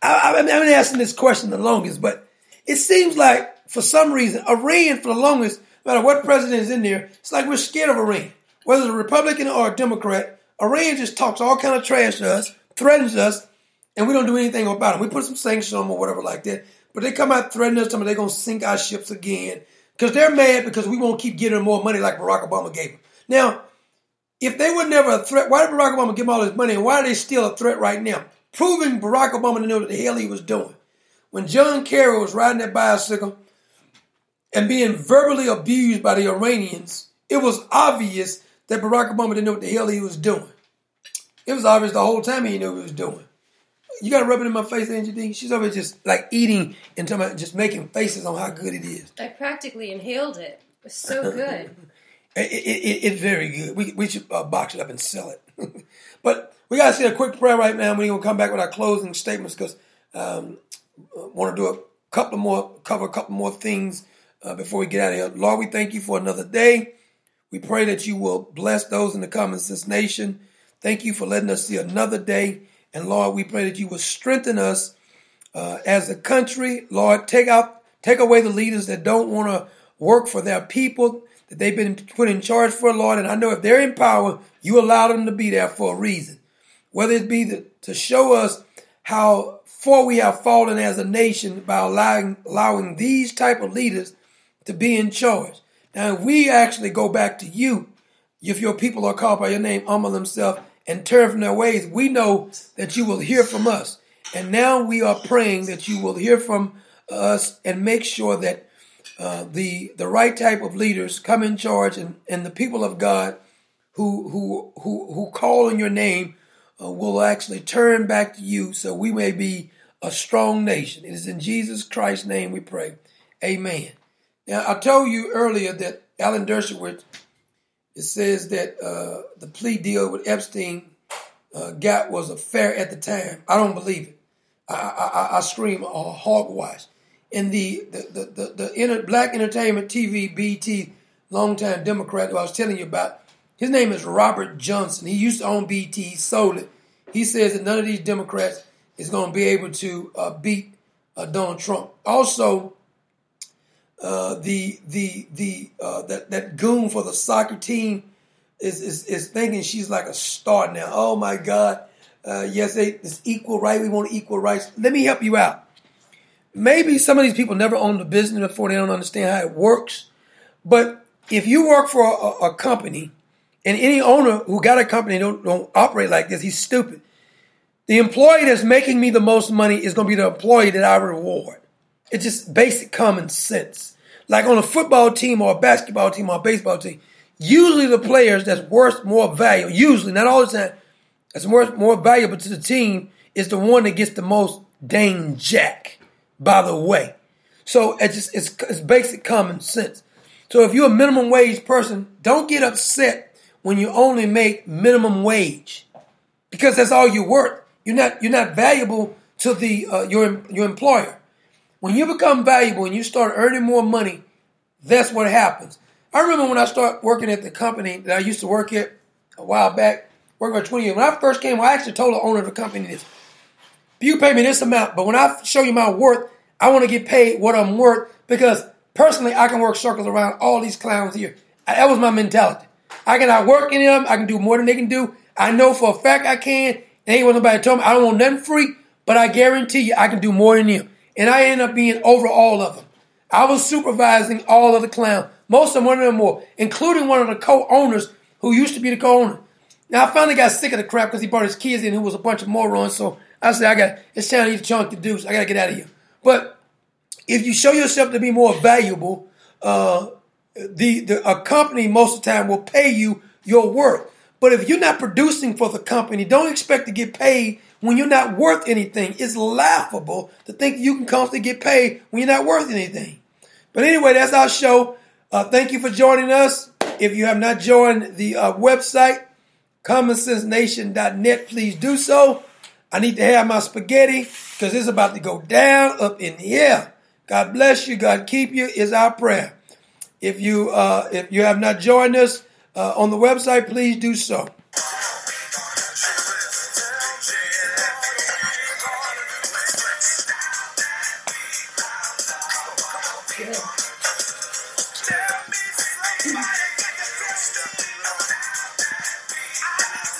I, I've been asking this question the longest, but it seems like for some reason, Iran, for the longest, no matter what president is in there, it's like we're scared of Iran. Whether it's a Republican or a Democrat, Iran just talks all kind of trash to us, threatens us, and we don't do anything about it. We put some sanctions on them or whatever like that. But they come out threatening us, telling they're going to sink our ships again because they're mad because we won't keep getting more money like Barack Obama gave them. Now, if they were never a threat, why did Barack Obama give them all this money and why are they still a threat right now? Proving Barack Obama to know what the hell he was doing. When John Kerry was riding that bicycle and being verbally abused by the Iranians, it was obvious that Barack Obama didn't know what the hell he was doing. It was obvious the whole time he knew what he was doing. You got to rub it in my face, Angie. She's over just like eating and talking about just making faces on how good it is. I practically inhaled it. It was so good. It, it, it, it's very good. We, we should uh, box it up and sell it. but we got to say a quick prayer right now. We're going to come back with our closing statements because um, want to do a couple more, cover a couple more things uh, before we get out of here. Lord, we thank you for another day. We pray that you will bless those in the Common Sense Nation. Thank you for letting us see another day. And Lord, we pray that you will strengthen us uh, as a country. Lord, take out, take away the leaders that don't want to work for their people that they've been put in charge for, a Lord. And I know if they're in power, you allow them to be there for a reason. Whether it be the, to show us how far we have fallen as a nation by allowing allowing these type of leaders to be in charge. Now, if we actually go back to you, if your people are called by your name, humble themselves and turn from their ways, we know that you will hear from us. And now we are praying that you will hear from us and make sure that uh, the the right type of leaders come in charge and, and the people of God who who who who call on your name uh, will actually turn back to you so we may be a strong nation. It is in Jesus Christ's name we pray. Amen. Now I told you earlier that Alan Dershowitz it says that uh, the plea deal with Epstein uh, got was a fair at the time. I don't believe it. I, I, I scream uh, hogwash. In the the the, the, the inter, Black Entertainment TV BET longtime Democrat who I was telling you about, his name is Robert Johnson. He used to own BET. He sold it. He says that none of these Democrats is going to be able to uh, beat uh, Donald Trump. Also, uh, the the the uh, that that goon for the soccer team is, is is thinking she's like a star now. Oh my God! Uh, yes, they, it's equal right. We want equal rights. Let me help you out. Maybe some of these people never owned a business before; they don't understand how it works. But if you work for a, a company, and any owner who got a company don't, don't operate like this, he's stupid. The employee that's making me the most money is going to be the employee that I reward. It's just basic common sense. Like on a football team or a basketball team or a baseball team, usually the players that's worth more value, usually, not all the time, that's worth more valuable to the team is the one that gets the most dang jack, by the way. So it's just, it's, it's basic common sense. So if you're a minimum wage person, don't get upset when you only make minimum wage because that's all you're worth. You're not, you're not valuable to the, uh, your, your employer. When you become valuable and you start earning more money, that's what happens. I remember when I started working at the company that I used to work at a while back, working for 20 years. When I first came, I actually told the owner of the company this. You pay me this amount, but when I show you my worth, I want to get paid what I'm worth because personally, I can work circles around all these clowns here. That was my mentality. I can outwork any of them. I can do more than they can do. I know for a fact I can. There ain't nobody told me I don't want nothing free, but I guarantee you I can do more than them and I end up being over all of them. I was supervising all of the clowns. Most of them, one of them more, including one of the co-owners who used to be the co-owner. Now I finally got sick of the crap because he brought his kids in who was a bunch of morons. So I said, I got it's time to eat a chunk do. So I got to get out of here. But if you show yourself to be more valuable, uh, the, the a company most of the time will pay you your worth. But if you're not producing for the company, don't expect to get paid when you're not worth anything. It's laughable to think you can constantly get paid when you're not worth anything. But anyway, that's our show. Uh, thank you for joining us. If you have not joined the uh, website, commonsensenation.net, please do so. I need to have my spaghetti because it's about to go down up in the air. God bless you. God keep you is our prayer. If you uh, if you have not joined us uh, on the website, please do so.